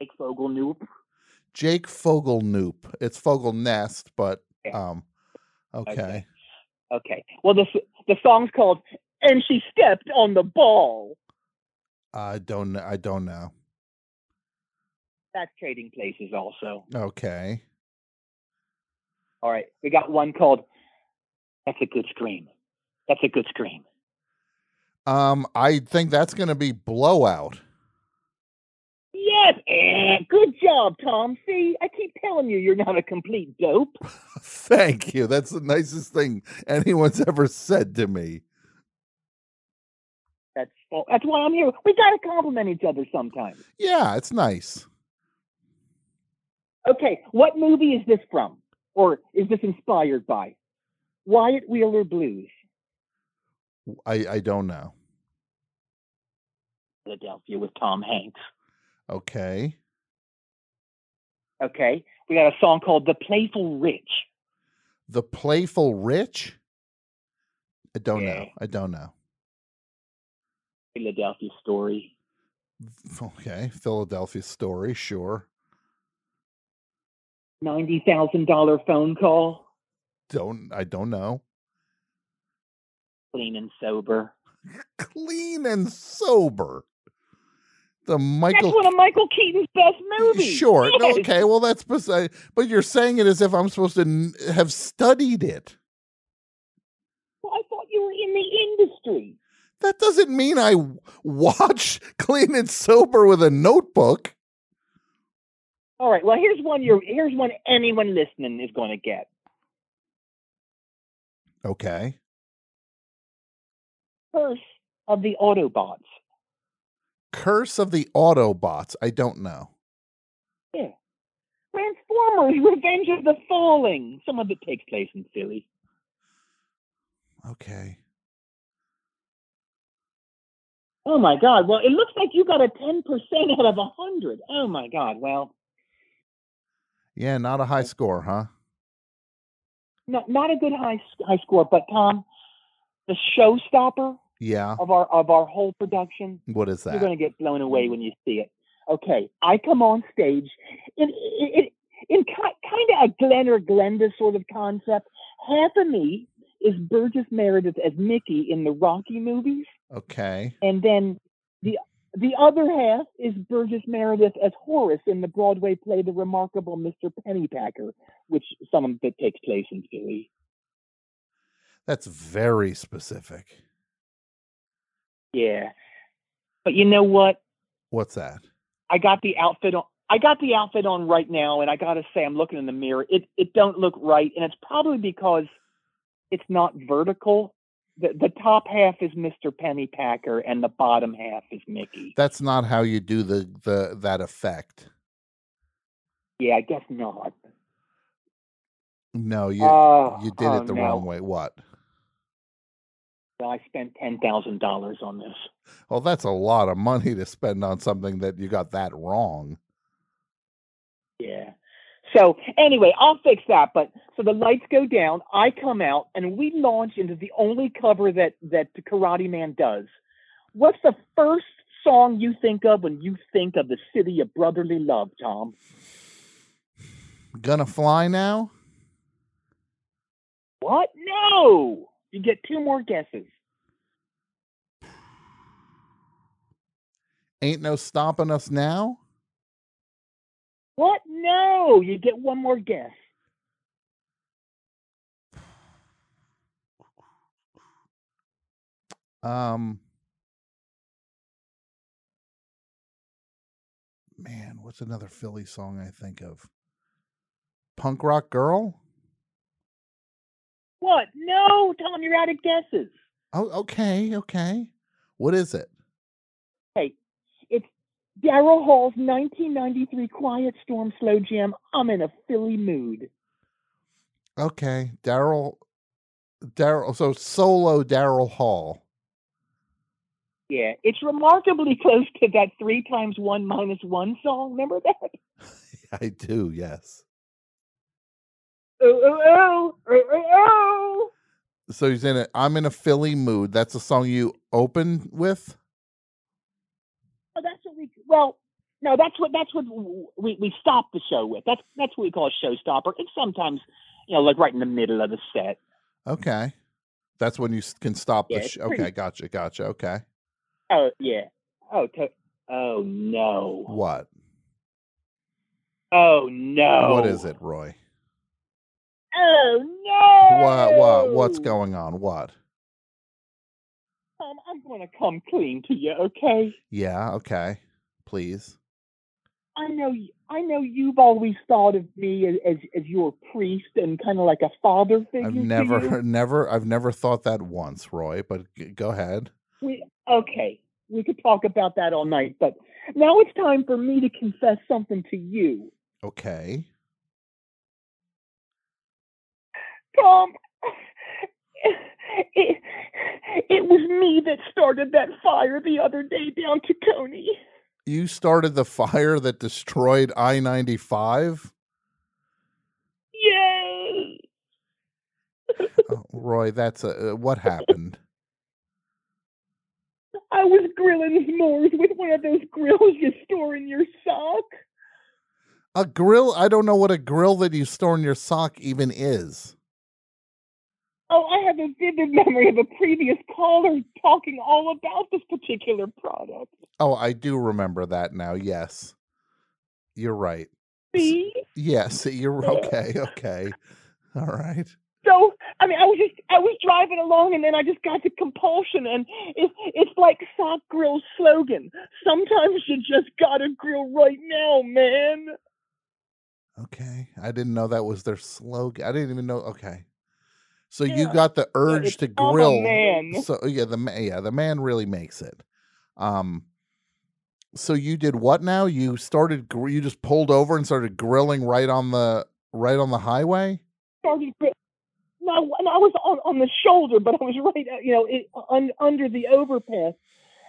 Jake Fogel Noop. Jake Fogelnoop. It's Fogelnest, but um okay. Okay. Okay. Well, the the song's called "And She Stepped on the Ball." I don't I don't know. That's Trading Places, also. Okay. All right. We got one called "That's a Good Scream." That's a good scream. Um I think that's going to be Blowout. Yes. eh, good job, Tom. See, I keep telling you, you're not a complete dope. Thank you. That's the nicest thing anyone's ever said to me. That's that's why I'm here. We gotta compliment each other sometimes. Yeah, it's nice. Okay, what movie is this from? or is this inspired by Wyatt Wheeler Blues, I I don't know. Philadelphia with Tom Hanks? Okay. Okay, we got a song called "The Playful Rich." The Playful Rich? I don't know. I don't know. Philadelphia story. Okay. Philadelphia story, sure. Ninety thousand dollar phone call, Don't I don't know. Clean and sober. Clean and sober. The Michael That's one of Michael Keaton's best movies. Sure. No, Yes. okay. Well, that's beside. Uh, but you're saying it as if I'm supposed to n- have studied it. Well, I thought you were in the industry. That doesn't mean I watch Clean and Sober with a notebook. All right. Well, here's one. You're here's one anyone listening is going to get. Okay. Curse of the Autobots. Curse of the Autobots. I don't know. Yeah. Transformers: Revenge of the Fallen. Some of it takes place in Philly. Okay. Oh my God. Well, it looks like you got a ten percent out of a hundred. Oh my God. Well, Yeah, not a high score, huh? not not a good high high score, but Tom, the showstopper Yeah. of our of our whole production. What is that You're going to get blown away when you see it. Okay, I come on stage in in, in kind of a Glen or Glenda sort of concept. Half of me is Burgess Meredith as Mickey in the Rocky movies, Okay. and then the the other half is Burgess Meredith as Horace in the Broadway play The Remarkable Mr. Pennypacker, which some of it takes place in Philly. That's very specific. Yeah, but you know what? What's that? I got the outfit on. I got the outfit on right now, and I gotta say, I'm looking in the mirror. It it don't look right, and it's probably because it's not vertical. The the top half is Mr. Pennypacker, and the bottom half is Mickey. That's not how you do the the that effect. Yeah, I guess not. No, you Oh, you did oh, it the no. wrong way. What? I spent ten thousand dollars on this. Well, that's a lot of money to spend on something that you got that wrong. Yeah. So anyway, I'll fix that. But so the lights go down, I come out, and we launch into the only cover that that the Karate Man does. What's the first song you think of when you think of the city of brotherly love, Tom? Gonna fly now? What? No. You get two more guesses. Ain't no stopping us now? What? No. You get one more guess. Um Man, what's another Philly song I think of? Punk Rock Girl? What? No, Tom, you're out of guesses. Oh, okay, okay. What is it? Hey, Daryl Hall's 1993 Quiet Storm Slow Jam. I'm in a Philly mood. Okay, Daryl Daryl so solo Daryl Hall. Yeah, it's remarkably close to that three times one minus one song. Remember that? I do, yes. Oh, oh, oh, oh, oh, oh. So he's in it. I'm in a Philly mood. That's a song you open with? Oh, that's what we. Well, no, that's what that's what we we stop the show with. That's that's what we call a showstopper. It's sometimes, you know, like right in the middle of the set. Okay. That's when you can stop Yeah, the show. pretty- Okay, gotcha, gotcha. Okay. Oh yeah. Oh, to, oh no. What? Oh no. What is it, Roy? Oh no. What what what's going on? What? Um, I'm gonna come clean to you, okay? Yeah, okay. Please. I know, I know you've always thought of me as as, as your priest and kind of like a father figure. I've never never I've never thought that once, Roy, but g- go ahead. We, okay, we could talk about that all night, but now it's time for me to confess something to you. Okay. Tom, it, it was me that started that fire the other day down Tacony. You started the fire that destroyed I 95? Yay! Oh, Roy, that's a, uh, what happened? I was grilling s'mores with one of those grills you store in your sock. A grill? I don't know what a grill that you store in your sock even is. Oh, I have a vivid memory of a previous caller talking all about this particular product. Oh, I do remember that now. Yes. You're right. See? Yes, you're uh, okay. Okay. All right. So, I mean, I was just, I was driving along and then I just got the compulsion and it, it's like Sock Grill's slogan. Sometimes you just gotta grill right now, man. Okay. I didn't know that was their slogan. I didn't even know. Okay. So you got the urge to grill. man. So yeah, the yeah, the man really makes it. Um so you did what now? You started you just pulled over and started grilling right on the right on the highway? Started No, and I was on, on the shoulder, but I was right, uh, you know, it, un, under the overpass.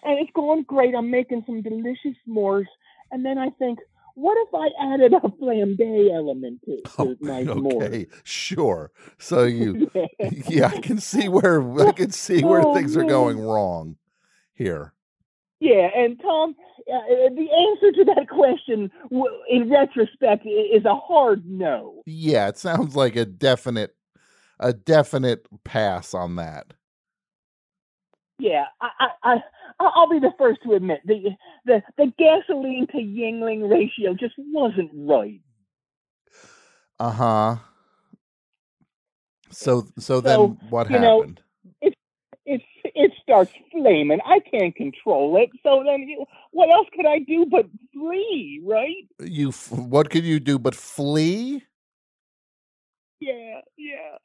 And it's going great. I'm making some delicious s'mores. And then I think, what if I added a flambe element to, to my s'mores? Okay, sure. So you yeah, I can see where I can see where Oh, things are going wrong here. Yeah, and Tom, uh, the answer to that question, w- in retrospect, is a hard no. Yeah, it sounds like a definite a definite pass on that. Yeah, I, I, I, I- I'll be the first to admit the the the gasoline to Yuengling ratio just wasn't right. Uh-huh. So so then So, what you know, happened? It it it starts flaming. I can't control it. So then, you, what else could I do but flee? Right? You what could you do but flee? Yeah, yeah.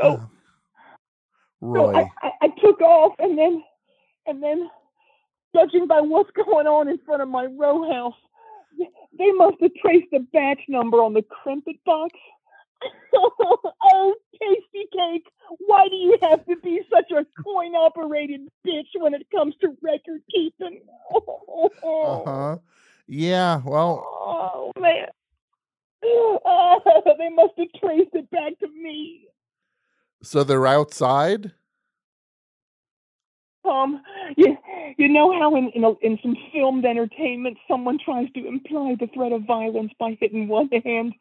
So. So Roy. I, I, I took off, and then, and then, judging by what's going on in front of my row house, they must have traced the batch number on the Krimpet box. oh, Tastykake! Why do you have to be such a coin-operated bitch when it comes to record keeping? Uh-huh. Yeah, well, Oh man! Oh, they must have traced it back to me. So they're outside? Um, you, you know how in, in, a, in some filmed entertainment, someone tries to imply the threat of violence by hitting one hand,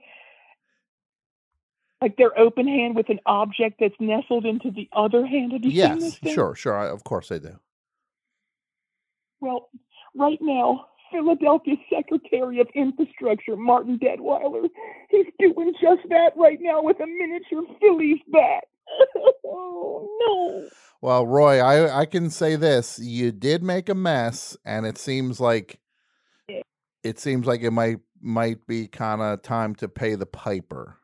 like their open hand with an object that's nestled into the other hand. Have you seen this Yes, thing? sure, sure. I, of course I do. Well, right now, Philadelphia Secretary of Infrastructure, Martin Deadweiler, he's doing just that right now with a miniature Phillies bat. oh, no. Well, Roy, I I can say this: you did make a mess, and it seems like it seems like it might might be kind of time to pay the piper.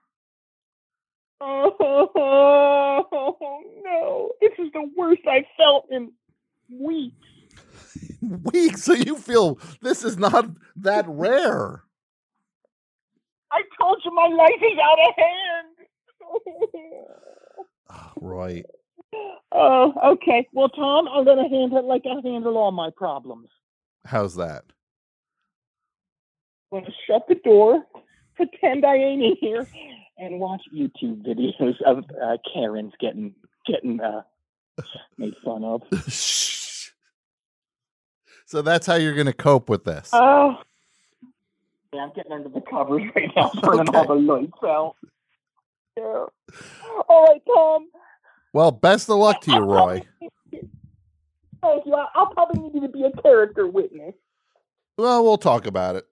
Oh, no. This is the worst I've felt in weeks. weeks? so you feel this is not that rare. I told you my life is out of hand. Roy, Oh, okay. Well, Tom, I'm going to handle it like I handle all my problems. how's that? I'm going to shut the door, pretend I ain't in here, and watch YouTube videos of uh, Karens getting getting uh, made fun of. So that's how you're going to cope with this. Oh, yeah, I'm getting under the covers right now, turning all the lights out. All right, Tom. Well, best of luck to you, Roy. Thank you. I'll probably need you to be a character witness. Well, we'll talk about it.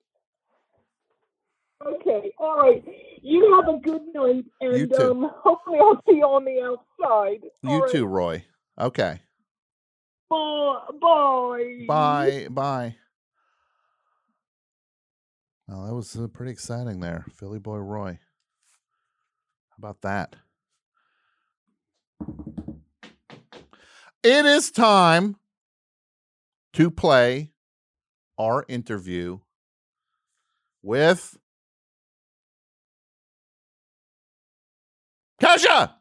Okay. All right. You have a good night, and You too. um, hopefully I'll see you on the outside. You right. too, Roy. Okay. Bye. Bye. Bye. Bye. Well, that was uh, pretty exciting there. Philly boy Roy. About that? It is time to play our interview with Kesha.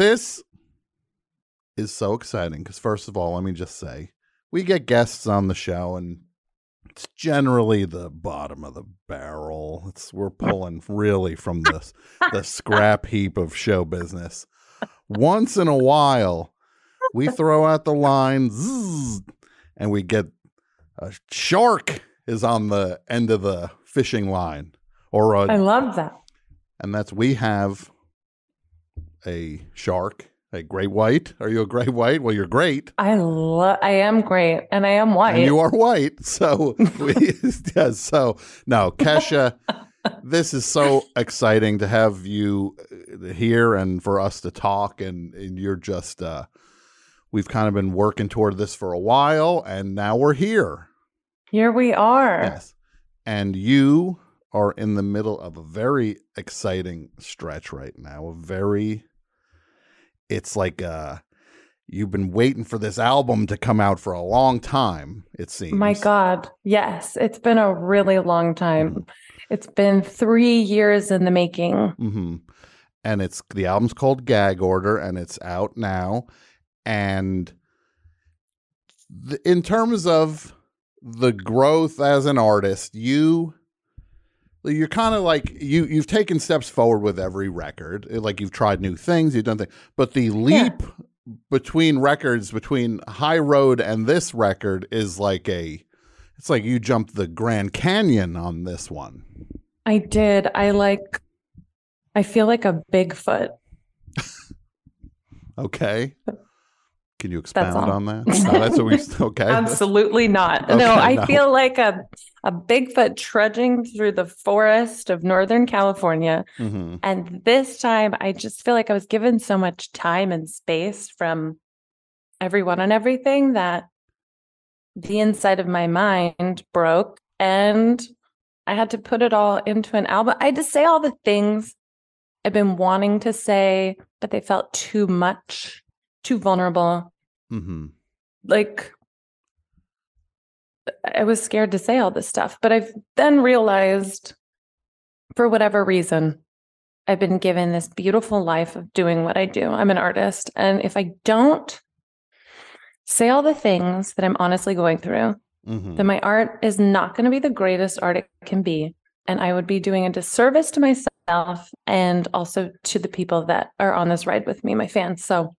This is so exciting because first of all, let me just say we get guests on the show and it's generally the bottom of the barrel. It's we're pulling really from the the scrap heap of show business. Once in a while, we throw out the line zzz, and we get a shark is on the end of the fishing line or a I love that. and that's we have a shark, a great white. Are you a great white? Well, you're great. I love. I am great, and I am white. And you are white. So we yes, so no, Kesha, this is so exciting to have you uh, here and for us to talk and, and you're just uh we've kind of been working toward this for a while and now we're here. Here we are. Yes. And you are in the middle of a very exciting stretch right now. A very it's like uh you've been waiting for this album to come out for a long time, it seems. My God, yes, it's been a really long time. It's been three years in the making. hmm And it's the album's called Gag Order, and it's out now. And th- in terms of the growth as an artist, you you're kind of like you you've taken steps forward with every record. eh, Like you've tried new things, you've done things, but the leap between records between High Road and this record is like a it's like you jumped the Grand Canyon on this one. I did. I like. I feel like a Bigfoot. Okay. Can you expound on that? No, that's what we okay. Absolutely not. Okay, no, I no. feel like a a Bigfoot trudging through the forest of Northern California. hmm And this time, I just feel like I was given so much time and space from everyone and everything that the inside of my mind broke and I had to put it all into an album. I had to say all the things I've been wanting to say, but they felt too much, too vulnerable. hmm Like, I was scared to say all this stuff, but I've then realized for whatever reason, I've been given this beautiful life of doing what I do. I'm an artist. And if I don't say all the things that I'm honestly going through, hmm then my art is not going to be the greatest art it can be. And I would be doing a disservice to myself and also to the people that are on this ride with me, my fans. So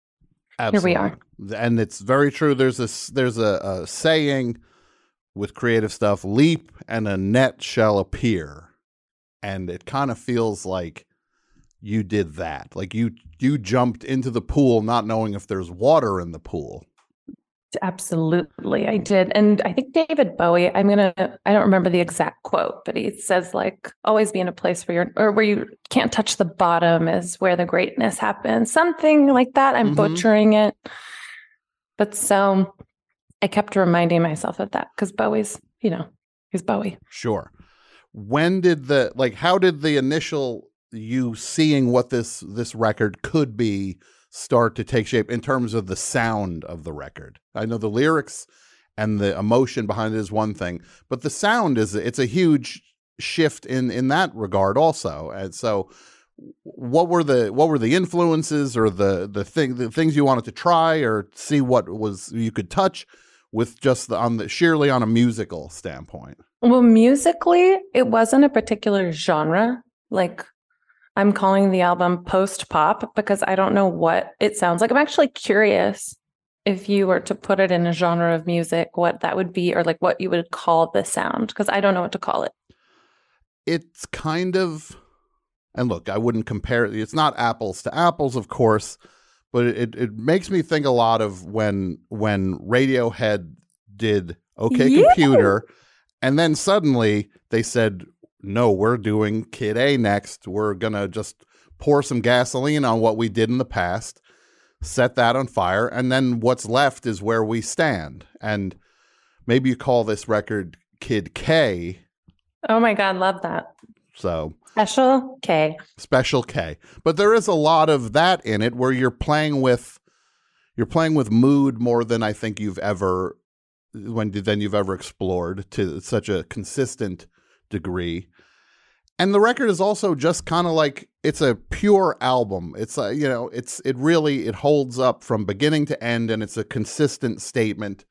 here we are. And it's very true. There's this there's a, a saying with creative stuff, leap and a net shall appear. And it kind of feels like you did that. Like you you jumped into the pool not knowing if there's water in the pool. Absolutely, I did. And I think David Bowie, I'm gonna I don't remember the exact quote, but he says like always be in a place where you're or where you can't touch the bottom is where the greatness happens. Something like that. I'm Mhm. butchering it. But so I kept reminding myself of that because Bowie's, you know, he's Bowie. Sure. When did the like how did the initial you seeing what this this record could be start to take shape in terms of the sound of the record? I know the lyrics and the emotion behind it is one thing, but the sound is it's a huge shift in in that regard also. And so what were the what were the influences or the the thing the things you wanted to try or see what was you could touch with just the on the sheerly on a musical standpoint? Well, musically, it wasn't a particular genre. Like I'm calling the album post pop because I don't know what it sounds like. I'm actually curious if you were to put it in a genre of music, what that would be, or like what you would call the sound, because I don't know what to call it. it's kind of and look i wouldn't compare it it's not apples to apples of course but it, it makes me think a lot of when when radiohead did okay Yeah. computer and then suddenly they said no we're doing Kid A next we're gonna just pour some gasoline on what we did in the past set that on fire and then what's left is where we stand and maybe you call this record kid k Oh my God, love that. So Special K. special K. But there is a lot of that in it where you're playing with you're playing with mood more than I think you've ever when than you've ever explored to such a consistent degree. and the record is also just kind of like it's a pure album it's a, you know it's it really it holds up from beginning to end and it's a consistent statement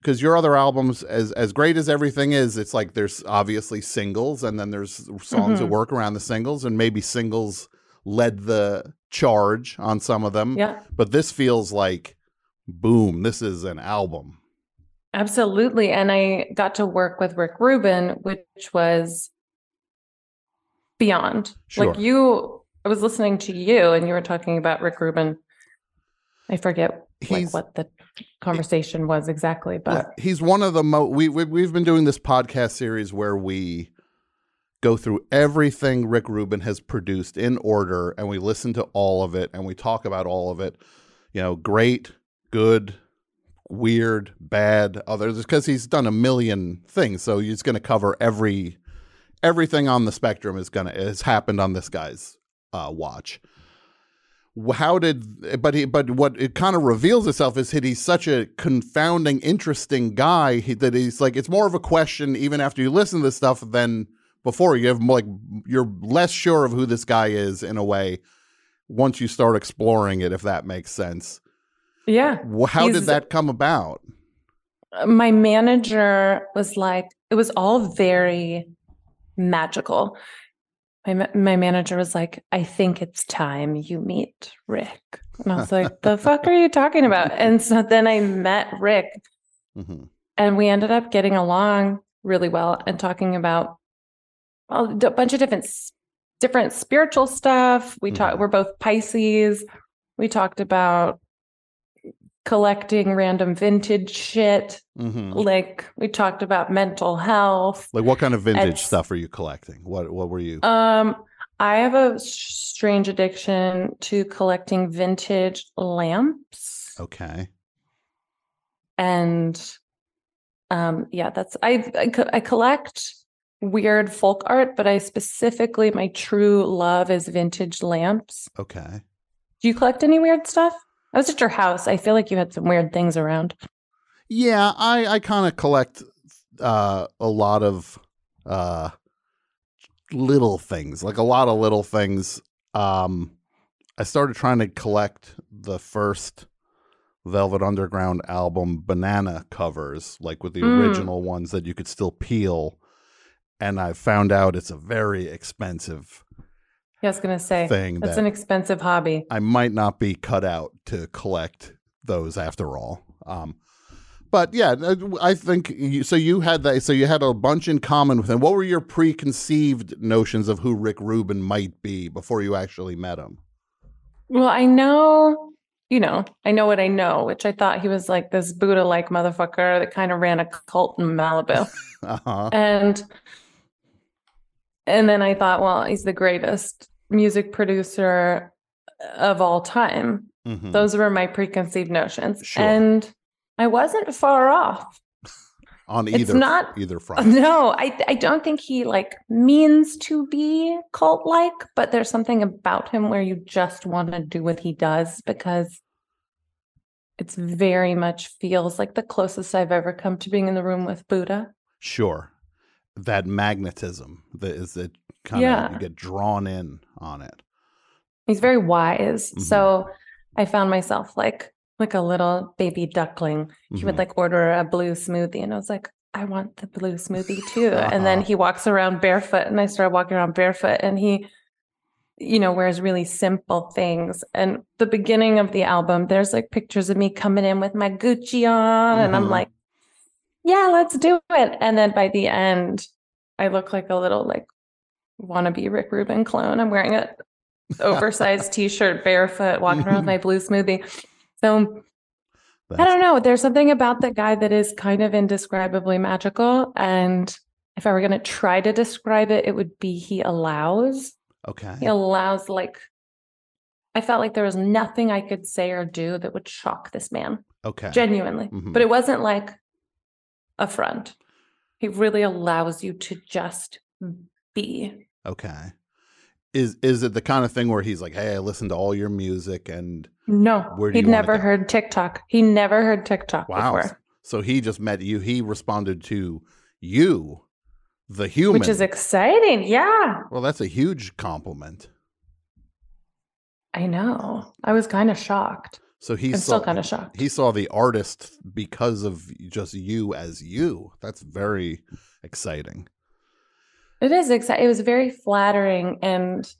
because your other albums as as great as everything is it's like there's obviously singles and then there's songs that Mhm. work around the singles and maybe singles led the charge on some of them Yeah. but this feels like boom this is an album Absolutely. And I got to work with Rick Rubin, which was beyond. sure. Like you, I was listening to you and you were talking about Rick Rubin. I forget like what the conversation was exactly, but he's one of the mo we, we we've been doing this podcast series where we go through everything Rick Rubin has produced in order and we listen to all of it and we talk about all of it. You know, great, good, weird, bad, others because he's done a million things. So he's going to cover every everything on the spectrum is going to has happened on this guy's uh watch how did but he but what it kind of reveals itself is that he's such a confounding interesting guy he, that he's like it's more of a question even after you listen to this stuff than before you have more like you're less sure of who this guy is in a way once you start exploring it if that makes sense yeah. How He's- did that come about my manager was like, it was all very magical. My, my manager was like, I think it's time you meet Rick. And I was like, the fuck are you talking about? And so then I met Rick Mhm. and we ended up getting along really well and talking about well, a bunch of different different spiritual stuff. We talked. We're both Pisces. We talked about collecting random vintage shit. Mhm. Like we talked about mental health. like what kind of vintage It's- stuff are you collecting what what were you Um, I have a strange addiction to collecting vintage lamps. okay and um yeah that's I, I i collect weird folk art but i specifically my true love is vintage lamps okay do you collect any weird stuff i was at your house i feel like you had some weird things around Yeah, I I kind of collect uh a lot of uh little things, like a lot of little things. Um I started trying to collect the first Velvet Underground album banana covers, like with the Mm. original ones that you could still peel. And I found out it's a very expensive yeah, i was gonna say Thing that's that- an expensive hobby I might not be cut out to collect those after all. Um, but yeah, I think you, so. You had that, so you had a bunch in common with him. What were your preconceived notions of who Rick Rubin might be before you actually met him? well i know you know i know what i know which i thought he was like this buddha like motherfucker that kind of ran a cult in malibu Uh-huh. and and then I thought, well, he's the greatest music producer of all time. Mhm. Those were my preconceived notions, Sure. and I wasn't far off. On It's either not- either front. No, I I don't think he like means to be cult like, but there's something about him where you just want to do what he does because it's very much feels like the closest I've ever come to being in the room with Buddha. Sure, that magnetism that is that kind of Yeah. you get drawn in on it. He's very wise. Mhm. So I found myself like like a little baby duckling. He would Mhm. like order a blue smoothie and I was like, I want the blue smoothie too. And then Uh-huh. he walks around barefoot and I started walking around barefoot and he you know wears really simple things. And the beginning of the album there's like pictures of me coming in with my Gucci on and I'm Mhm. like, yeah, let's do it. And then by the end I look like a little like wannabe Rick Rubin clone. I'm wearing a oversized t-shirt, barefoot, walking around with my blue smoothie. So I don't know. There's something about the guy that is kind of indescribably magical. And if I were going to try to describe it, it would be he allows. Okay. He allows like I felt like there was nothing I could say or do that would shock this man. Okay. Genuinely. Mhm. But it wasn't like a front. He really allows you to just be. Okay. Is is it the kind of thing where he's like, "Hey, I listened to all your music and No, Where do he'd you never heard TikTok. He never heard TikTok wow." before. So he just met you. He responded to you the human. which is exciting. Yeah, well, that's a huge compliment. I know. I was kind of shocked. So he's I'm still kind of shocked. He saw the artist because of just you as you. That's very exciting. It is exciting. It was very flattering, and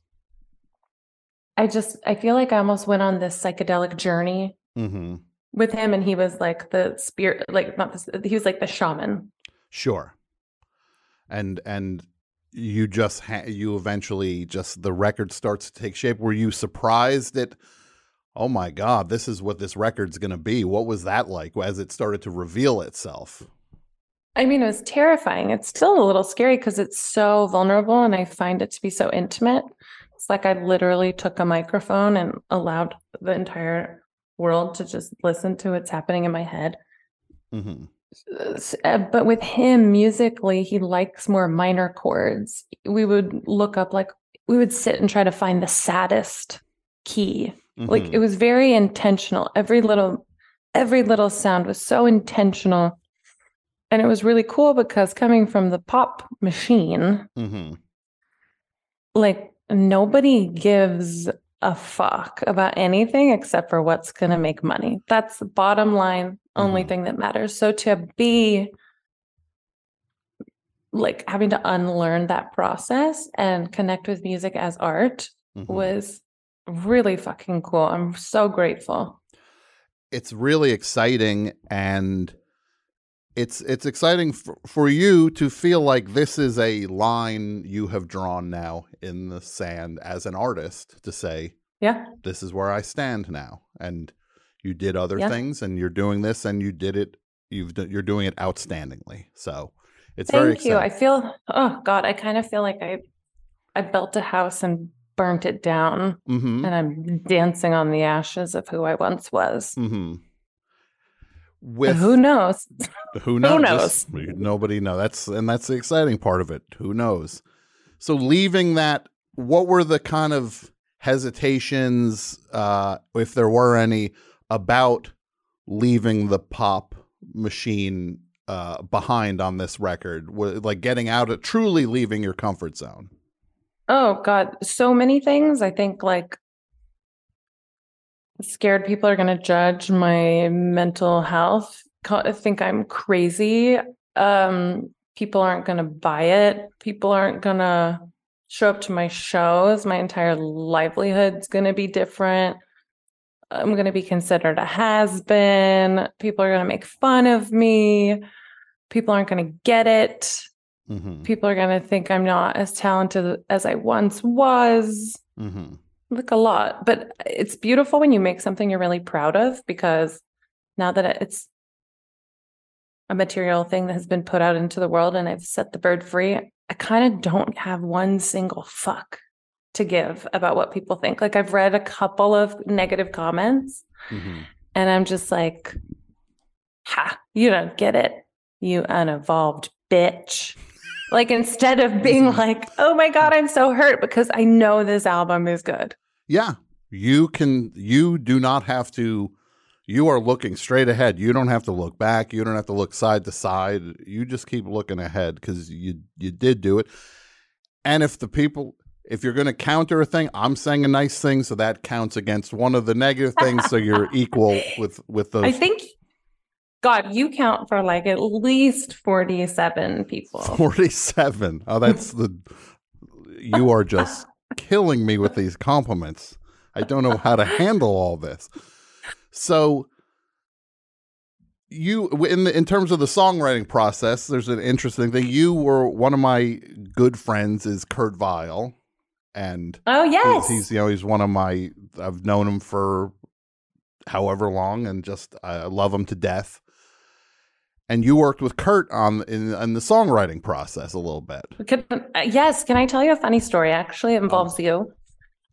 I just I feel like I almost went on this psychedelic journey Mm-hmm. with him, and he was like the spirit, like not the, he was like the shaman. Sure. And and you just ha- you eventually just the record starts to take shape. Were you surprised at? Oh my God, this is what this record's going to be. What was that like as it started to reveal itself? I mean, it was terrifying. It's still a little scary because it's so vulnerable, and I find it to be so intimate. It's like I literally took a microphone and allowed the entire world to just listen to what's happening in my head. Mm-hmm. Uh, But with him, musically, he likes more minor chords. We would look up, like, we would sit and try to find the saddest key. Like, Mhm. it was very intentional. Every little, every little sound was so intentional. And it was really cool because coming from the pop machine, Mm-hmm. like nobody gives a fuck about anything except for what's going to make money. That's the bottom line, only thing that matters. So to be like having to unlearn that process and connect with music as art Mm-hmm. was really fucking cool. I'm so grateful. it's really exciting and it's it's exciting for, for you to feel like this is a line you have drawn now in the sand as an artist to say Yeah. this is where I stand now and you did other Yeah. things and you're doing this and you did it you've you're doing it outstandingly so it's very Thank you. I feel oh god, I kind of feel like I I built a house and burnt it down Mhm. and I'm dancing on the ashes of who I once was. mm-hmm. With who knows? Who knows? knows? Nobody knows. That's and that's the exciting part of it. Who knows? So leaving that, what were the kind of hesitations, uh, if there were any, about leaving the pop machine uh, behind on this record? Like getting out of truly leaving your comfort zone. Oh God, so many things. I think like scared people are going to judge my mental health. Think I'm crazy. Um, people aren't going to buy it. People aren't going to show up to my shows. My entire livelihood's going to be different. I'm going to be considered a has been. People are going to make fun of me. People aren't going to get it. Mm-hmm. People are going to think I'm not as talented as I once was. Mm-hmm. Like a lot. But it's beautiful when you make something you're really proud of because now that it's a material thing that has been put out into the world and I've set the bird free, I kind of don't have one single fuck to give about what people think. Like I've read a couple of negative comments Mm-hmm. and I'm just like, ha, you don't get it, you unevolved bitch. Like instead of being like, oh my God, I'm so hurt because I know this album is good. Yeah, you can. You do not have to. You are looking straight ahead. You don't have to look back. You don't have to look side to side. You just keep looking ahead because you you did do it. And if the people, if you're going to counter a thing, I'm saying a nice thing, so that counts against one of the negative things. so you're equal with with those. I think, God, you count for like at least 47 people. 47. Oh, that's the. You are just killing me with these compliments. I don't know how to handle all this. So, you in the, in terms of the songwriting process, there's an interesting thing. You were one of my good friends is Kurt Vile, and Oh, he's- yes. he's you know he's one of my. I've known him for however long, and just I love him to death. And you worked with Kurt on in, in the songwriting process a little bit. Can, uh, yes. Can I tell you a funny story? Actually, it involves you.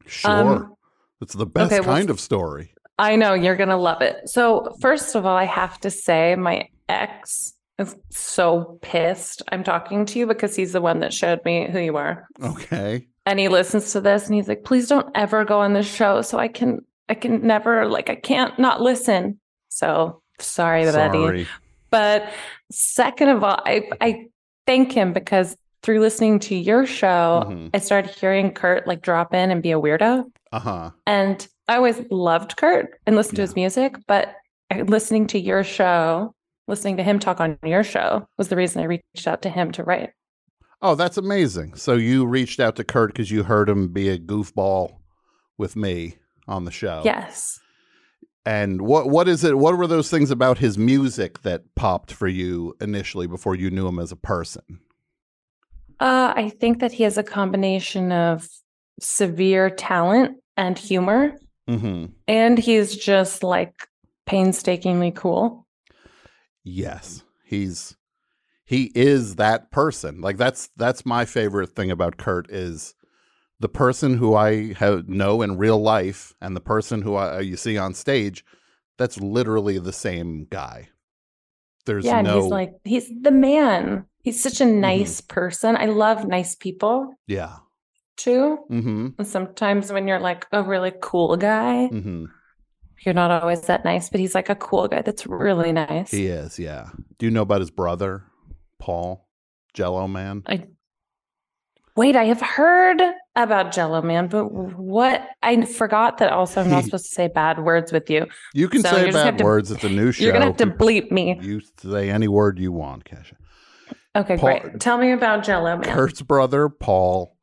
Sure, Um, it's the best okay, well, kind of story. I know you're going to love it. So, first of all, I have to say, my ex is so pissed I'm talking to you because he's the one that showed me who you are. Okay, And he listens to this and he's like, please don't ever go on this show. So I can, I can never, like, I can't not listen. So sorry, sorry. But second of all, I, I thank him because through listening to your show, Mhm. I started hearing Kurt like drop in and be a weirdo. Uh huh. And I always loved Kurt and listened to his music, but listening to your show, listening to him talk on your show was the reason I reached out to him to write. Oh, that's amazing. So you reached out to Kurt because you heard him be a goofball with me on the show. Yes. And what what is it? What were those things about his music that popped for you initially before you knew him as a person? Uh, I think that he has a combination of severe talent and humor, Mm-hmm. and he's just like painstakingly cool. Yes, he's he is that person. Like that's that's my favorite thing about Kurt is the person who I have know in real life and the person who I, you see on stage. That's literally the same guy. There's yeah, and no he's like he's the man. He's such a nice person. I love nice people yeah. too. Mm-hmm. And sometimes when you're like a really cool guy, Mm-hmm. you're not always that nice, but he's like a cool guy that's really nice. He is. Yeah. Do you know about his brother, Paul, Jello Man? I wait, I have heard about Jello Man, but what I forgot that also I'm not supposed to say bad words with you. You can So say you're just gonna bad to- words. It's a new show. You're gonna have to bleep me. You say any word you want, Kesha. Okay, Paul- great. Tell me about Jello Man. Kurt's brother, Paul,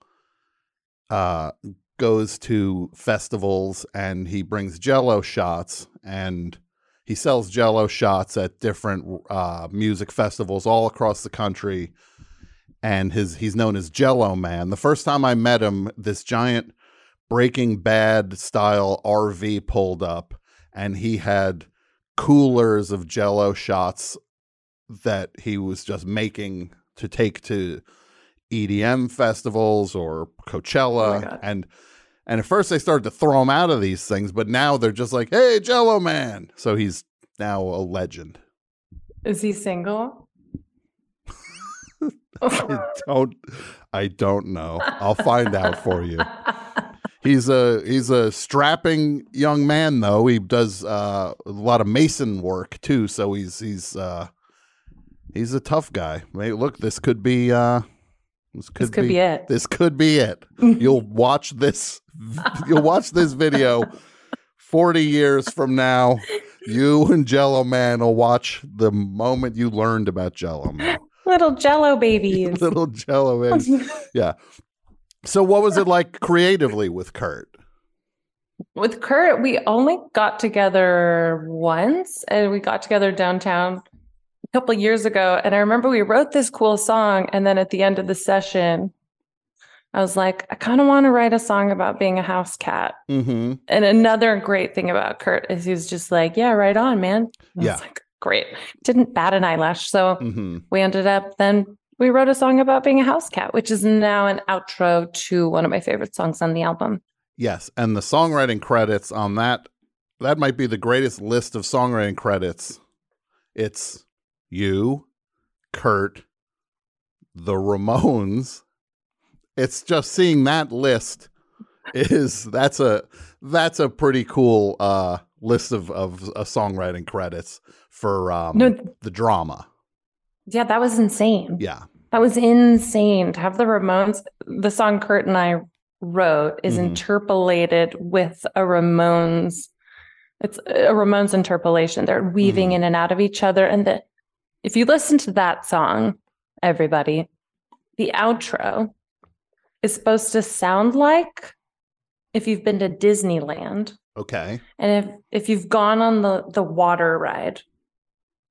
uh, goes to festivals and he brings jello shots and he sells jello shots at different uh, music festivals all across the country. And his he's known as Jello Man. The first time I met him, this giant Breaking Bad style RV pulled up and he had coolers of jello shots that he was just making to take to EDM festivals or oh Coachella and and at first they started to throw him out of these things but now they're just like hey jello man so he's now a legend Is he single? I don't I don't know. I'll find out for you. He's a he's a strapping young man though. He does uh, a lot of mason work too so he's he's uh he's a tough guy. Hey, look this could be uh this could, could be it. this could be it. You'll watch this you'll watch this video 40 years from now. You and jello man will watch the moment you learned about jello man Little Jello babies. little jello babies. yeah so what was it like creatively with kurt With Kurt, we only got together once and we got together downtown a couple years ago. And I remember we wrote this cool song. And then at the end of the session, I was like, I kind of want to write a song about being a house cat. mm-hmm And another great thing about Kurt is he was just like, Yeah, right on, man. And I Yeah. was like, Great. Didn't bat an eyelash. So mm-hmm we ended up then we wrote a song about being a house cat, which is now an outro to one of my favorite songs on the album. Yes, and the songwriting credits on that that might be the greatest list of songwriting credits. It's you, Kurt, the Ramones. It's just seeing that list is that's a that's a pretty cool uh list of of uh, songwriting credits for um No. the drama. Yeah, that was insane. Yeah. That was insane to have the Ramones. The song Kurt and I wrote is Mhm. interpolated with a Ramones. It's a Ramones interpolation. They're weaving Mm-hmm. in and out of each other. And the, if you listen to that song, everybody, the outro is supposed to sound like if you've been to Disneyland Okay. and if if you've gone on the the water ride.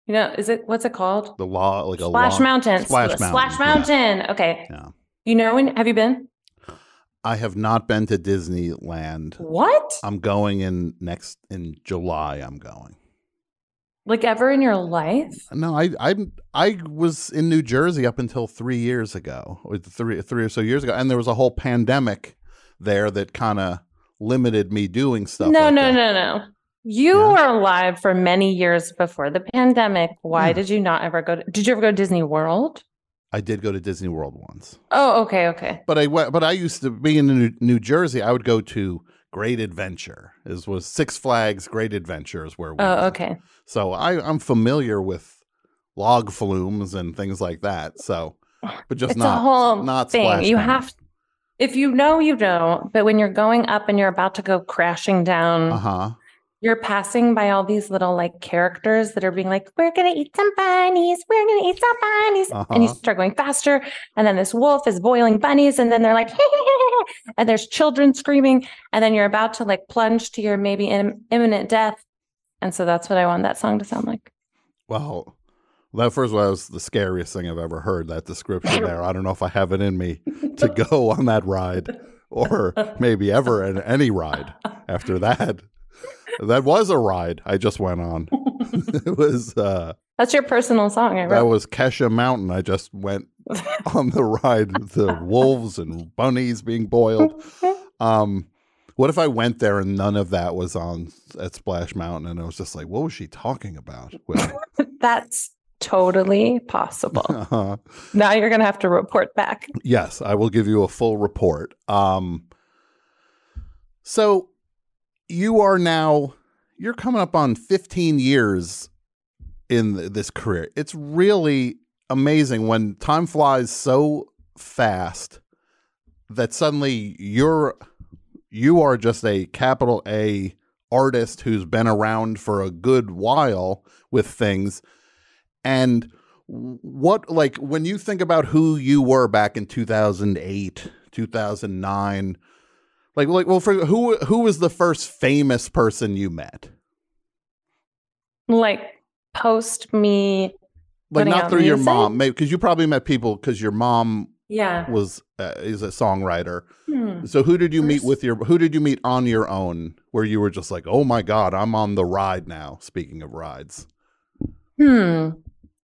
You know, is it what's it called? The law like a Splash long- Mountain. Splash Mountain. Splash yeah. Okay. Yeah. You know, when have you been? I have not been to Disneyland. What? I'm going in next in July. I'm going. Like ever in your life? No, I I I was in New Jersey up until three years ago, or three three or so years ago, and there was a whole pandemic there that kind of limited me doing stuff. no, like no, that. no, no. You were alive for many years before the pandemic. Why Yeah. did you not ever go to did you ever go to Disney World? I did go to Disney World once, Oh, okay, okay. but I went. But I used to be in New, New Jersey. I would go to Great Adventure. Is was Six Flags Great Adventure is where we. Oh, went. okay. So I I'm familiar with log flumes and things like that. So but just it's not a whole not thing. Splash you have, if you know, you don't. But when you're going up and you're about to go crashing down, Uh huh. you're passing by all these little like characters that are being like, "We're gonna eat some bunnies. We're gonna eat some bunnies," and you Uh-huh. start going faster. And then this wolf is boiling bunnies, and then they're like, and there's children screaming, and then you're about to like plunge to your maybe im- imminent death. And so that's what I want that song to sound like. Well, that first was the scariest thing I've ever heard. That description there. I don't know if I have it in me to go on that ride, or maybe ever in any ride after that. That was a ride I just went on. it was uh That's your personal song. I that was Kesha Mountain. I just went on the ride with the wolves and bunnies being boiled. Um, what if I went there and none of that was on at Splash Mountain, and I was just like, what was she talking about? That's totally possible. uh, now you're gonna have to report back. yes, I will give you a full report. Um, so you are now you're coming up on 15 years in th- this career. It's really amazing when time flies so fast that suddenly you're you are just a capital A artist who's been around for a good while with things and what like when you think about who you were back in 2008 2009 like like well for who who was the first famous person you met Like post me. like not through your mom maybe because you probably met people because your mom Yeah. was uh, is a songwriter Hmm. so who did you meet with your who did you meet on your own where you were just like oh my god i'm on the ride now speaking of rides Hmm.